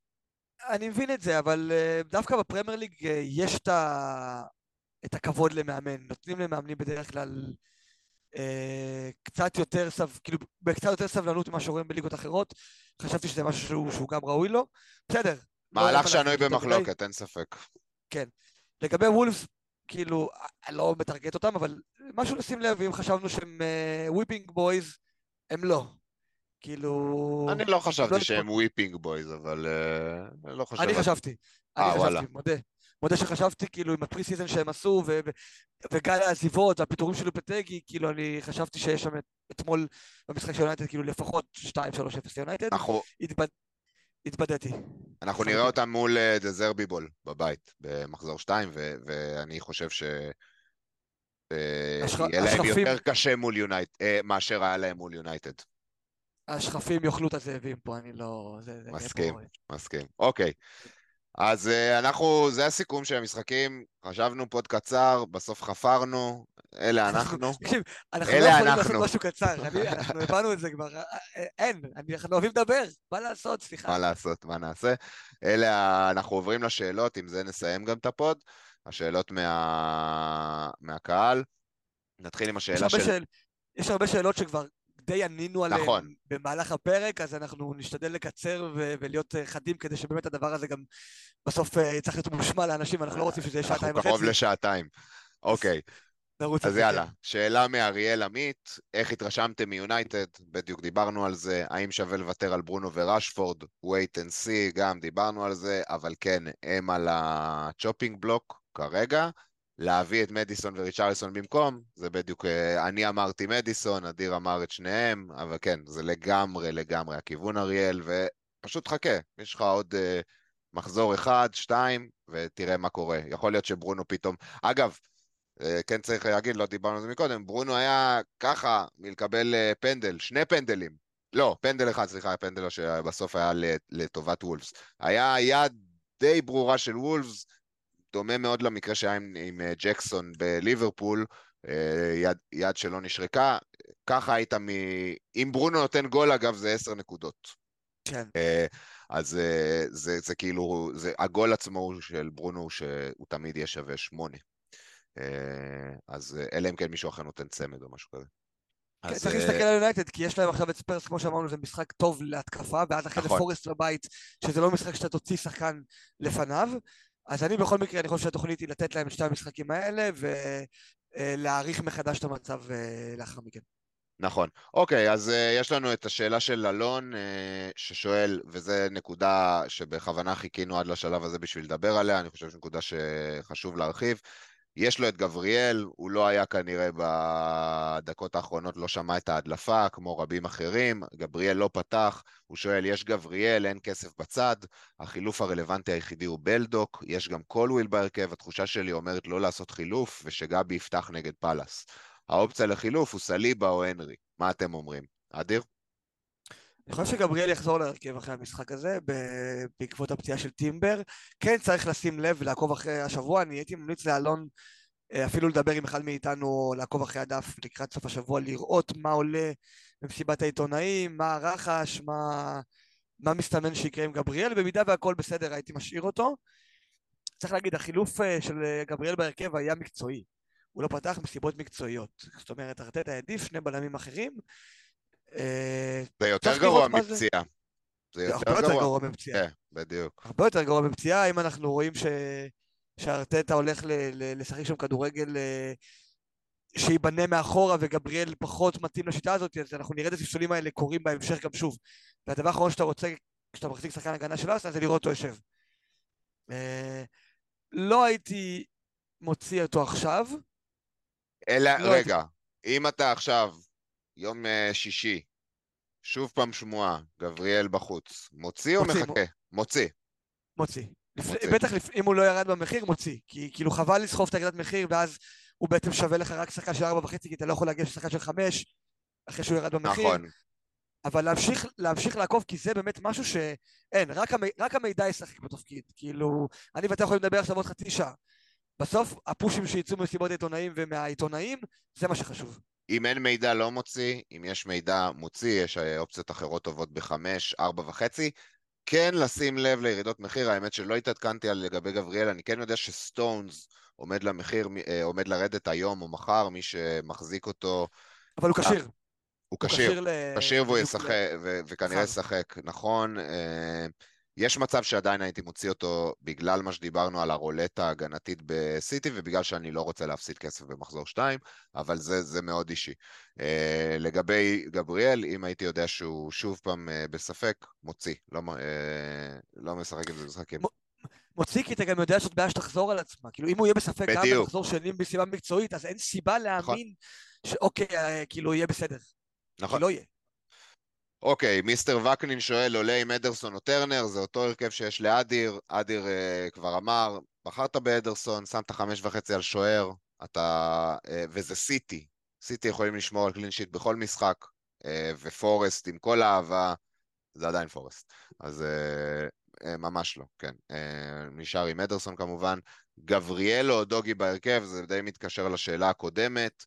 אני מבין את זה, אבל אה, דווקא בפרמייר ליג יש את, ה... את הכבוד למאמן. נותנים למאמנים בדרך כלל אה, קצת יותר, סב, כאילו, בקצת יותר סבלנות ממה שרואים בליגות אחרות. חשבתי שזה משהו שהוא, שהוא גם ראוי לו. בסדר. לא מהלך לא שנוי במחלוקת, אין ספק. כן. לגבי וולפס, כאילו, אני לא מטרגט אותם, אבל משהו לשים לב, אם חשבנו שהם whipping uh, boys, הם לא. כאילו... אני לא חשבתי לא שהם whipping boys, אבל אה, לא חשבתי. אני חשבתי. אני אה, חשבתי. מודה. מודה שחשבתי, כאילו, עם ה pre-season שהם עשו, ו- ו- וגל העזיבות והפיטורים של לופטגי, כאילו, אני חשבתי שיש שם אתמול במשחק של יונייטד, כאילו, לפחות 2-3-0 ליונייטד. אנחנו... התבד... התבדיתי. אנחנו נראה אותם מול דזרבי ball בבית, במחזור 2, ו- ואני חושב ש... אה. יהיה להם. יותר קשה מול יונייטד, אה, מאשר היה להם מול יונייטד. השחפים יאכלו את הזאבים פה, אני לא... מסכים, מסכים. אוקיי. אז אה, אנחנו, זה הסיכום של המשחקים, חשבנו pod קצר, בסוף חפרנו, אלה אנחנו. תקשיב, אנחנו לא יכולים לעשות משהו קצר, אנחנו הבנו את זה כבר, אה, אה, אין, אנחנו אוהבים לדבר, מה לעשות, סליחה. מה לעשות, מה נעשה. אלה, אנחנו עוברים לשאלות, עם זה נסיים גם את ה pod, השאלות מהקהל. נתחיל עם השאלה של... יש הרבה שאלות שכבר די ענינו עליהם נכון. במהלך הפרק, אז אנחנו נשתדל לקצר ו- ולהיות אה, חדים כדי שבאמת הדבר הזה גם בסוף אה, צריך להיות מושמע לאנשים, אנחנו לא רוצים שזה יהיה שעתיים וחצי. אנחנו קרוב לשעתיים. אוקיי. אז יאללה, שאלה מאריאל עמית, איך התרשמתם מיונייטד? בדיוק דיברנו על זה, האם שווה לוותר על ברונו וראשפורד? wait and see, גם דיברנו על זה, אבל כן, הם על ה chopping block כרגע. להביא את מדיסון וריצ'רליסון במקום, זה בדיוק, אה, אני אמרתי מדיסון, אדיר אמר את שניהם, אבל כן, זה לגמרי לגמרי הכיוון אריאל, פשוט חכה, יש לך עוד uh, מחזור אחד, שתיים, ותראה מה קורה. יכול להיות שברונו פתאום... אגב, uh, כן צריך להגיד, לא דיברנו על זה מקודם, ברונו היה ככה מלקבל uh, פנדל, שני פנדלים. לא, פנדל אחד, סליחה, פנדל שבסוף היה לטובת וולפס. היה יד די ברורה של וולפס, דומה מאוד למקרה שהיה עם, עם ג'קסון בליברפול, יד, יד שלא נשרקה. ככה היית מ... אם ברונו נותן גול, אגב, זה עשר נקודות. כן. אה, אז אה, זה, זה כאילו, זה, הגול עצמו של ברונו, שהוא תמיד יהיה שווה שמונה. אה, אז אלא אם כן מישהו אחר נותן צמד או משהו כזה. כן, צריך להסתכל על יונייטד, כי יש להם עכשיו את ספרס, כמו שאמרנו, זה משחק טוב להתקפה, ואז אחרי זה נכון. פורסט בבית, שזה לא משחק שאתה תוציא שחקן לפניו. אז אני בכל מקרה, אני חושב שהתוכנית היא לתת להם את שתי המשחקים האלה, ולהעריך מחדש את המצב לאחר מכן. נכון. אוקיי, אז uh, יש לנו את השאלה של אלון, uh, ששואל, וזו נקודה שבכוונה חיכינו עד לשלב הזה בשביל לדבר עליה, אני חושב שזו נקודה שחשוב להרחיב. יש לו את גבריאל, הוא לא היה כנראה בדקות האחרונות, לא שמע את ההדלפה, כמו רבים אחרים, גבריאל לא פתח, הוא שואל, יש גבריאל, אין כסף בצד, החילוף הרלוונטי היחידי הוא בלדוק, יש גם קולוויל בהרכב, התחושה שלי אומרת לא לעשות חילוף, ושגבי יפתח נגד פאלאס. האופציה לחילוף הוא סליבה או הנרי. מה אתם אומרים? אדיר? אני חושב שגבריאל יחזור להרכב אחרי המשחק הזה, בעקבות הפציעה של טימבר. כן צריך לשים לב ולעקוב אחרי השבוע, אני הייתי ממליץ לאלון אה, אפילו לדבר עם אחד מאיתנו, לעקוב אחרי הדף לקראת סוף השבוע, לראות מה עולה במסיבת העיתונאים, מה הרחש, מה, מה מסתמן שיקרה עם גבריאל, במידה והכל בסדר הייתי משאיר אותו. צריך להגיד, החילוף אה, של גבריאל בהרכב היה מקצועי. הוא לא פתח מסיבות מקצועיות. זאת אומרת, ארטטה העדיף שני בלמים אחרים. אה, זה יותר גרוע מפציעה. זה יותר הרבה יותר גרוע מפציעה. כן, בדיוק. הרבה יותר גרוע מפציעה, אם אנחנו רואים ש... שארטטה הולך ל... ל... לשחק שם כדורגל אה, שייבנה מאחורה וגבריאל פחות מתאים לשיטה הזאת, אז אנחנו נראה את הספסולים האלה קורים בהמשך גם שוב. והדבר האחרון שאתה רוצה, כשאתה מחזיק שחקן הגנה של ארסנל, זה לראות אותו יושב. אה, לא הייתי מוציא אותו עכשיו, אלא, לא רגע, הייתי... אם אתה עכשיו, יום uh, שישי, שוב פעם שמועה, גבריאל בחוץ, מוציא או מחכה? מוציא. מוציא. לפ... בטח לפ... אם הוא לא ירד במחיר, מוציא. כי כאילו חבל לסחוב את הירידת מחיר, ואז הוא בעצם שווה לך רק שחקן של ארבע וחצי, כי אתה לא יכול להגיע לשחקן של חמש, אחרי שהוא ירד במחיר. נכון. אבל להמשיך, להמשיך לעקוב, כי זה באמת משהו שאין, רק, המ... רק המידע ישחק בתפקיד. כאילו, אני ואתה יכולים לדבר עכשיו עוד חצי שעה. בסוף הפושים שיצאו ממסיבות העיתונאים ומהעיתונאים, זה מה שחשוב. אם אין מידע לא מוציא, אם יש מידע מוציא, יש אה, אופציות אחרות טובות בחמש, ארבע וחצי. כן לשים לב לירידות מחיר, האמת שלא התעדכנתי על לגבי גבריאל, אני כן יודע שסטונס עומד למחיר, אה, עומד לרדת היום או מחר, מי שמחזיק אותו. אבל הוא כשיר. הוא כשיר, כשיר והוא ישחק, וכנראה ישחק, נכון. יש מצב שעדיין הייתי מוציא אותו בגלל מה שדיברנו על הרולטה ההגנתית בסיטי, ובגלל שאני לא רוצה להפסיד כסף במחזור 2, אבל זה, זה מאוד אישי. Uh, לגבי גבריאל, אם הייתי יודע שהוא שוב פעם uh, בספק, מוציא. לא, uh, לא משחק עם זה משחקים. מוציא כי אתה גם יודע שזאת בעיה שתחזור על עצמה. כאילו, אם הוא יהיה בספק בדיוק. גם במחזור שני מסיבה מקצועית, אז אין סיבה נכון. להאמין נכון. שאוקיי, כאילו, יהיה בסדר. נכון. כי לא יהיה. אוקיי, מיסטר וקנין שואל, עולה עם אדרסון או טרנר, זה אותו הרכב שיש לאדיר, אדיר uh, כבר אמר, בחרת באדרסון, שמת חמש וחצי על שוער, אתה... Uh, וזה סיטי, סיטי יכולים לשמור על קלין שיט בכל משחק, uh, ופורסט עם כל האהבה, זה עדיין פורסט, אז uh, uh, ממש לא, כן. Uh, נשאר עם אדרסון כמובן. גבריאל או דוגי בהרכב, זה די מתקשר לשאלה הקודמת.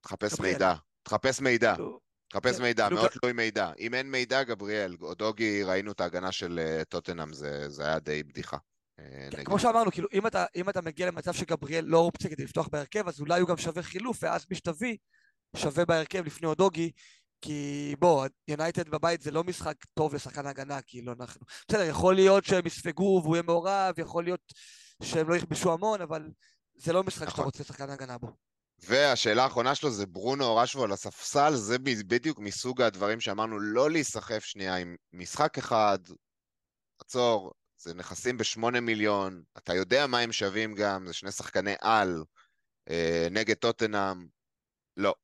תחפש מידע, תחפש מידע. חפש כן, מידע, מאוד תלוי מידע. אם אין מידע, גבריאל, או דוגי, ראינו את ההגנה של אה, טוטנאם, זה, היה די בדיחה. אה, כן, כמו שאמרנו, כאילו, אם אתה, אם אתה מגיע למצב שגבריאל לא אופציה כדי לפתוח בהרכב, אז אולי הוא גם שווה חילוף, ואז מי שתביא שווה בהרכב לפני אודוגי, כי בוא, יונייטד בבית זה לא משחק טוב לשחקן הגנה, כאילו אנחנו... בסדר, יכול להיות שהם יספגו והוא יהיה מעורב, יכול להיות שהם לא יכבשו המון, אבל זה לא משחק נכון. שאתה רוצה לשחקן הגנה בו. והשאלה האחרונה שלו זה ברונו או רשבו על הספסל, זה בדיוק מסוג הדברים שאמרנו לא להיסחף שנייה עם משחק אחד, עצור, זה נכסים בשמונה מיליון, אתה יודע מה הם שווים גם, זה שני שחקני על אה, נגד טוטנאם, לא.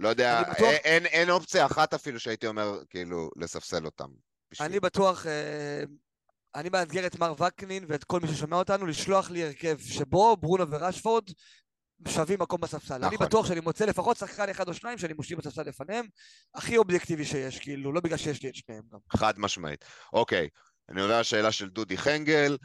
לא יודע, בטוח... אין, אין אופציה אחת אפילו שהייתי אומר, כאילו, לספסל אותם. בשביל... אני בטוח, אה, אני מאתגר את מר וקנין ואת כל מי ששומע אותנו לשלוח לי הרכב שבו ברונו ורשפורד שווים מקום בספסל. אני נכון. בטוח שאני מוצא לפחות שחקן אחד או שניים שאני מושיב בספסל לפניהם, הכי אובייקטיבי שיש, כאילו, לא בגלל שיש לי את שניהם גם. חד משמעית. אוקיי, אני עובר לשאלה של דודי חנגל.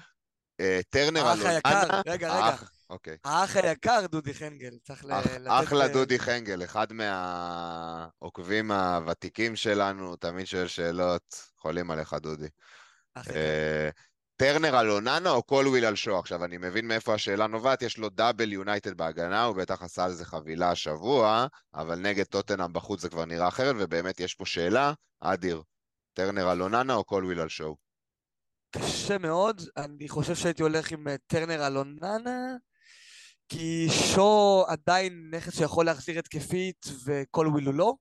אה, טרנר האח. היקר, רגע, רגע. האח- אוקיי. האח היקר דודי חנגל, צריך אח- לתת... אחלה אה, דודי חנגל, אחד מהעוקבים הוותיקים שלנו, תמיד שואל שאלות, חולים עליך דודי. אה, טרנר על אוננה או קולוויל על שואו? עכשיו, אני מבין מאיפה השאלה נובעת, יש לו double יונייטד בהגנה, הוא בטח עשה על זה חבילה השבוע, אבל נגד טוטנאם בחוץ זה כבר נראה אחרת, ובאמת יש פה שאלה, אדיר, טרנר על אוננה או קולוויל על שואו? קשה מאוד, אני חושב שהייתי הולך עם אה, טרנר על אוננה, כי שו עדיין נכס שיכול להחזיר התקפית וקולוויל הוא לא,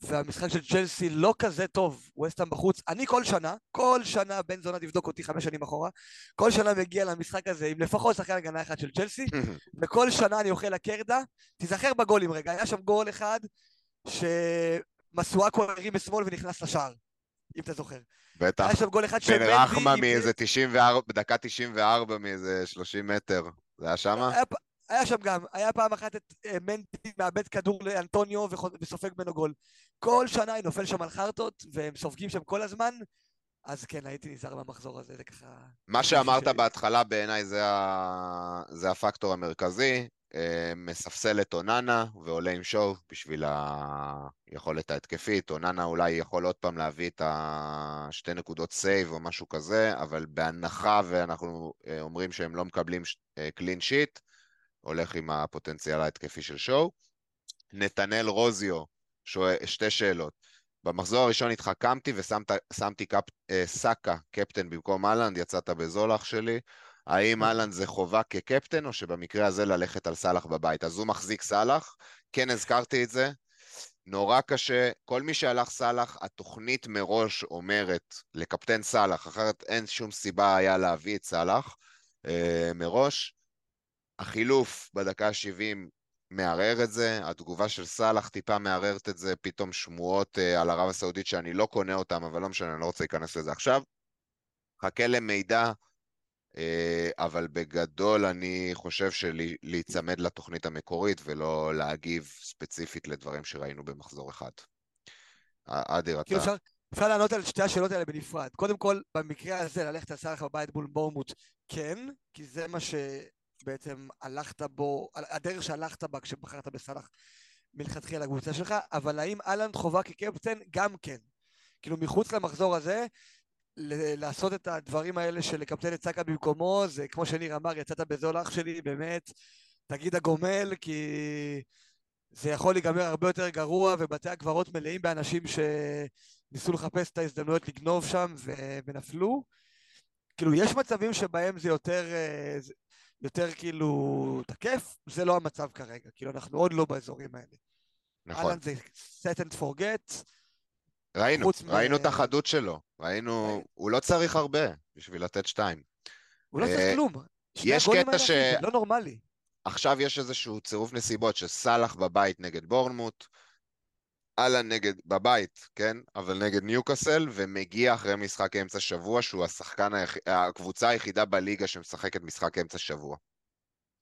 והמשחק של צ'לסי לא כזה טוב, ווסטהאם בחוץ. אני כל שנה, כל שנה, בן זונה תבדוק אותי חמש שנים אחורה, כל שנה מגיע למשחק הזה עם לפחות שחקן הגנה אחד של צ'לסי, וכל שנה אני אוכל לקרדה. תיזכר בגולים רגע, היה שם גול אחד שמסואקו הרים בשמאל ונכנס לשער, אם אתה זוכר. בטח. היה שם גול אחד בן שמנדי... רחמה מאיזה 94, בדקה 94 מאיזה 30 מטר. זה היה שמה? היה, שם גם, היה פעם אחת את אה, מנטי מאבד כדור לאנטוניו וסופג ממנו גול. כל שנה היא נופל שם על חרטות, והם סופגים שם כל הזמן, אז כן, הייתי נזהר מהמחזור הזה, זה ככה... מה שאמרת שלי. בהתחלה בעיניי זה, ה... זה הפקטור המרכזי. אה, מספסל את אוננה ועולה עם שואו בשביל היכולת ההתקפית. אוננה אולי יכול עוד פעם להביא את השתי נקודות save או משהו כזה, אבל בהנחה ואנחנו אה, אומרים שהם לא מקבלים clean sheet, הולך עם הפוטנציאל ההתקפי של שואו. נתנאל רוזיו, שואל, שתי שאלות. במחזור הראשון התחכמתי ושמתי קפ, אה, סאקה קפטן במקום אהלנד, יצאת בזול אח שלי. האם אהלנד זה חובה כקפטן, או שבמקרה הזה ללכת על סאלח בבית? אז הוא מחזיק סאלח, כן הזכרתי את זה. נורא קשה, כל מי שהלך סאלח, התוכנית מראש אומרת לקפטן סאלח, אחרת אין שום סיבה היה להביא את סאלח אה, מראש. החילוף בדקה ה-70 מערער את זה, התגובה של סאלח טיפה מערערת את זה, פתאום שמועות אה, על ערב הסעודית שאני לא קונה אותן, אבל לא משנה, אני לא רוצה להיכנס לזה עכשיו. חכה למידע, אה, אבל בגדול אני חושב שלהיצמד לתוכנית המקורית ולא להגיב ספציפית לדברים שראינו במחזור אחד. אדיר, כאילו אתה... אפשר, אפשר לענות על שתי השאלות האלה בנפרד. קודם כל, במקרה הזה, ללכת על סאלח בבית מול בורמוט, כן, כי זה מה שבעצם הלכת בו, הדרך שהלכת בה כשבחרת בסאלח מלכתחילה לקבוצה שלך, אבל האם אהלנד חובה כקפטן? גם כן. כאילו, מחוץ למחזור הזה, לעשות את הדברים האלה של לקפטן את סאקה במקומו, זה כמו שניר אמר, יצאת בזול אח שלי, באמת, תגיד הגומל, כי זה יכול להיגמר הרבה יותר גרוע, ובתי הקברות מלאים באנשים שניסו לחפש את ההזדמנויות לגנוב שם ו- ונפלו. כאילו, יש מצבים שבהם זה יותר, אה, יותר כאילו תקף, זה לא המצב כרגע, כאילו, אנחנו עוד לא באזורים האלה. נכון. אהלן זה set and forget, ראינו, חוץ מ- ראינו את החדות שלו. ראינו, הוא לא צריך הרבה בשביל לתת שתיים. הוא לא אה, צריך כלום. שני יש קטע ש- זה לא נורמלי. עכשיו יש איזשהו צירוף נסיבות שסאלח בבית נגד בורנמוט, אהלן נגד, בבית, כן? אבל נגד ניוקאסל, ומגיע אחרי משחק אמצע שבוע, שהוא השחקן, היח... הקבוצה היחידה בליגה שמשחקת משחק אמצע שבוע.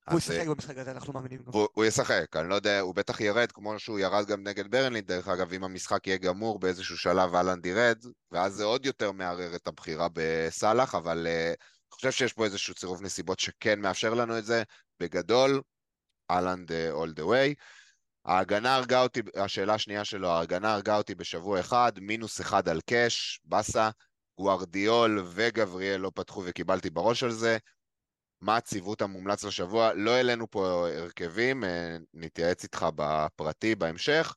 הוא ישחק במשחק הזה, אנחנו מאמינים. הוא, הוא ישחק, אני לא יודע, הוא בטח ירד כמו שהוא ירד גם נגד ברנלי, דרך אגב, אם המשחק יהיה גמור באיזשהו שלב אהלנד ירד, ואז זה עוד יותר מערער את הבחירה בסאלח, אבל uh, אני חושב שיש פה איזשהו צירוף נסיבות שכן מאפשר לנו את זה, בגדול, אהלנד all the way. ההגנה הרגה אותי, השאלה השנייה שלו, ההגנה הרגה אותי בשבוע אחד, מינוס אחד על קאש, באסה, גוארדיול וגבריאל לא פתחו וקיבלתי בראש על זה. מה הציוות המומלץ לשבוע? לא העלינו פה הרכבים, אה, נתייעץ איתך בפרטי בהמשך.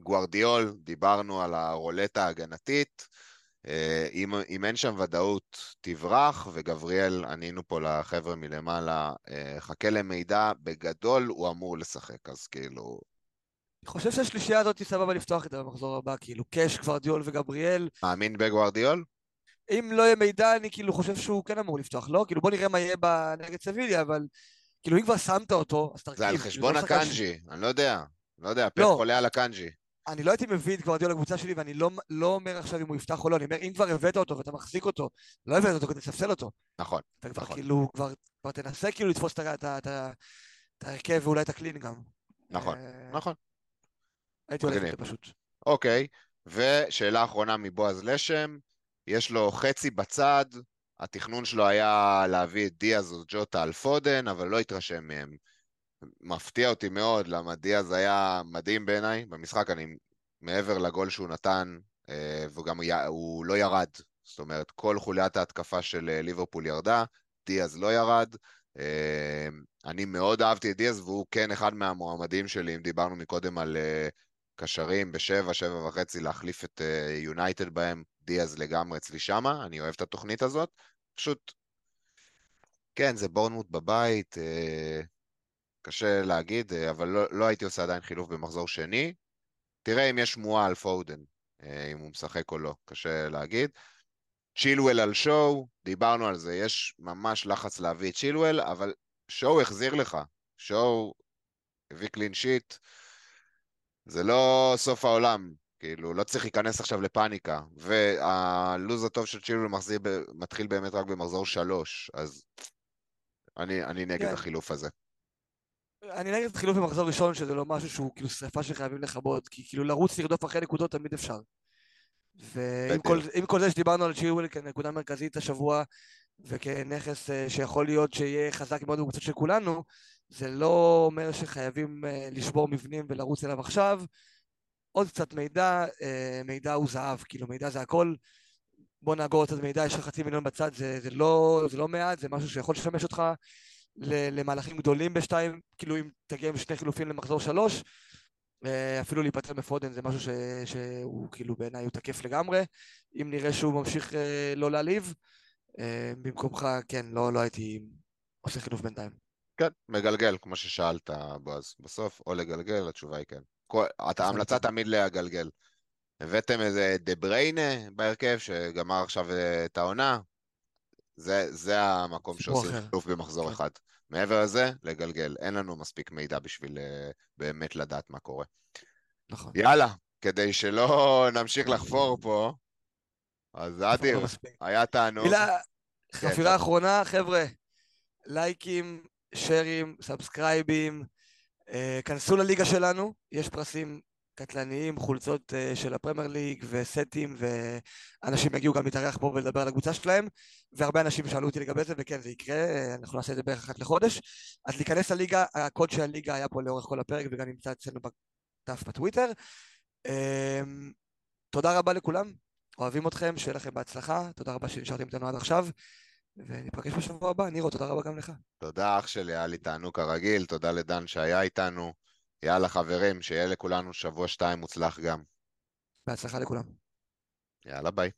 גוארדיול, דיברנו על הרולטה ההגנתית. אה, אם, אם אין שם ודאות, תברח, וגבריאל, ענינו פה לחבר'ה מלמעלה, אה, חכה למידע, בגדול הוא אמור לשחק, אז כאילו... אני חושב שהשלישייה הזאת היא סבבה לפתוח איתה במחזור הבא, כאילו קאש, גוורדיול וגבריאל. מאמין בגוארדיול? אם לא יהיה מידע, אני כאילו חושב שהוא כן אמור לפתוח, לא? כאילו בוא נראה מה יהיה נגד סביליה, אבל כאילו אם כבר שמת אותו, אז תרכיב. זה על כאילו, חשבון של אקאנג'י, אני לא יודע. לא יודע, פפ לא. חולה על אקאנג'י. אני לא הייתי מביא את גוורדיאל לקבוצה שלי, ואני לא, לא אומר עכשיו אם הוא יפתח או לא, אני אומר, אם כבר הבאת אותו ואתה מחזיק אותו, לא הבאת אותו כדי לספסל אותו. נכון, אתה כבר נכון. כאילו, כבר, כבר תנסה כאילו לתפוס את את את את ההרכב ואולי את ה clean גם. נכון, אה, נכון. הייתי הולך. עם זה פשוט. אוקיי, ושאלה אחרונה מבועז לשם, יש לו חצי בצד, התכנון שלו היה להביא את דיאז או ג'וטה על פודן, אבל לא התרשם מהם. מפתיע אותי מאוד, למה דיאז היה מדהים בעיניי במשחק, אני מעבר לגול שהוא נתן, אה, והוא גם י- הוא לא ירד. זאת אומרת, כל חוליית ההתקפה של אה, ליברפול ירדה, דיאז לא ירד. אה, אני מאוד אהבתי את דיאז, והוא כן אחד מהמועמדים שלי, אם דיברנו מקודם על קשרים בשבע, שבע וחצי, להחליף את יונייטד בהם, דיאז לגמרי אצלי שמה, אני אוהב את התוכנית הזאת. פשוט, כן, זה בורנמוט בבית, קשה להגיד, אה, אבל לא, לא הייתי עושה עדיין חילוף במחזור שני. תראה אם יש שמועה על פודן, אה, אם הוא משחק או לא, קשה להגיד. צ'ילואל על שואו, דיברנו על זה, יש ממש לחץ להביא את צ'ילואל, אבל שואו החזיר לך. שואו הביא קלין שיט, זה לא סוף העולם, כאילו, לא צריך להיכנס עכשיו לפאניקה. והלו"ז הטוב של צ'ילואל מחזיר, מתחיל באמת רק במחזור שלוש, אז אני, אני נגד כן. החילוף הזה. אני נגד חילוף במחזור ראשון, שזה לא משהו שהוא כאילו שריפה שחייבים לכבות, כי כאילו לרוץ לרדוף אחרי נקודות תמיד אפשר. ועם. כל, כל זה שדיברנו על צ'ירוויל כנקודה מרכזית השבוע, וכנכס אה, שיכול להיות שיהיה חזק מאוד בקבוצות של כולנו, זה לא אומר שחייבים אה, לשבור מבנים ולרוץ אליו עכשיו. עוד קצת מידע, אה, מידע הוא זהב, כאילו מידע זה הכל. בוא נאגור קצת מידע, יש לך חצי מיליון בצד, זה, זה, לא, זה לא מעט, זה משהו שיכול לשמש אותך למהלכים גדולים בשתיים, כאילו אם תגיע עם שני חילופים למחזור שלוש, אה, אפילו להיפטר מפודן זה משהו ש, שהוא כאילו בעיניי הוא תקף לגמרי. אם נראה שהוא ממשיך אה, לא להעליב, אה, במקומך, כן, לא, לא הייתי עושה חילוף בינתיים. כן, מגלגל, כמו ששאלת, בועז. בסוף, או לגלגל, התשובה היא כן. כל, ההמלצה תמיד לגלגל. הבאתם איזה דה בריינה בהרכב, שגמר עכשיו את העונה. זה, זה המקום שעושים. חילוף במחזור כן. אחד. מעבר לזה, לגלגל. אין לנו מספיק מידע בשביל אה, באמת לדעת מה קורה. נכון. יאללה, כדי שלא נמשיך לחפור פה, אז אדיר, לא מספיק. היה תענוג. מילה, כן, חפירה. אחרונה, חבר'ה, לייקים, שיירים, סאבסקרייבים, אה, כנסו לליגה שלנו, יש פרסים קטלניים, חולצות אה, של הפרמייר ליג וסטים, ואנשים יגיעו גם להתארח פה ולדבר על הקבוצה שלהם, והרבה אנשים שאלו אותי לגבי זה, וכן, זה יקרה, אה, אנחנו נעשה את זה בערך אחת לחודש. אז להיכנס לליגה, הקוד של הליגה היה פה לאורך כל הפרק, וגם נמצא אצלנו בדף בטוויטר. אה, תודה רבה לכולם, אוהבים אתכם, שיהיה לכם בהצלחה, תודה רבה שנשארתם איתנו עד עכשיו, וניפגש בשבוע הבא. נירו, תודה רבה גם לך. תודה אח שלי, היה לי תענוג כרגיל, תודה לדן שהיה איתנו. יאללה חברים, שיהיה לכולנו שבוע שתיים מוצלח גם. בהצלחה לכולם. יאללה ביי.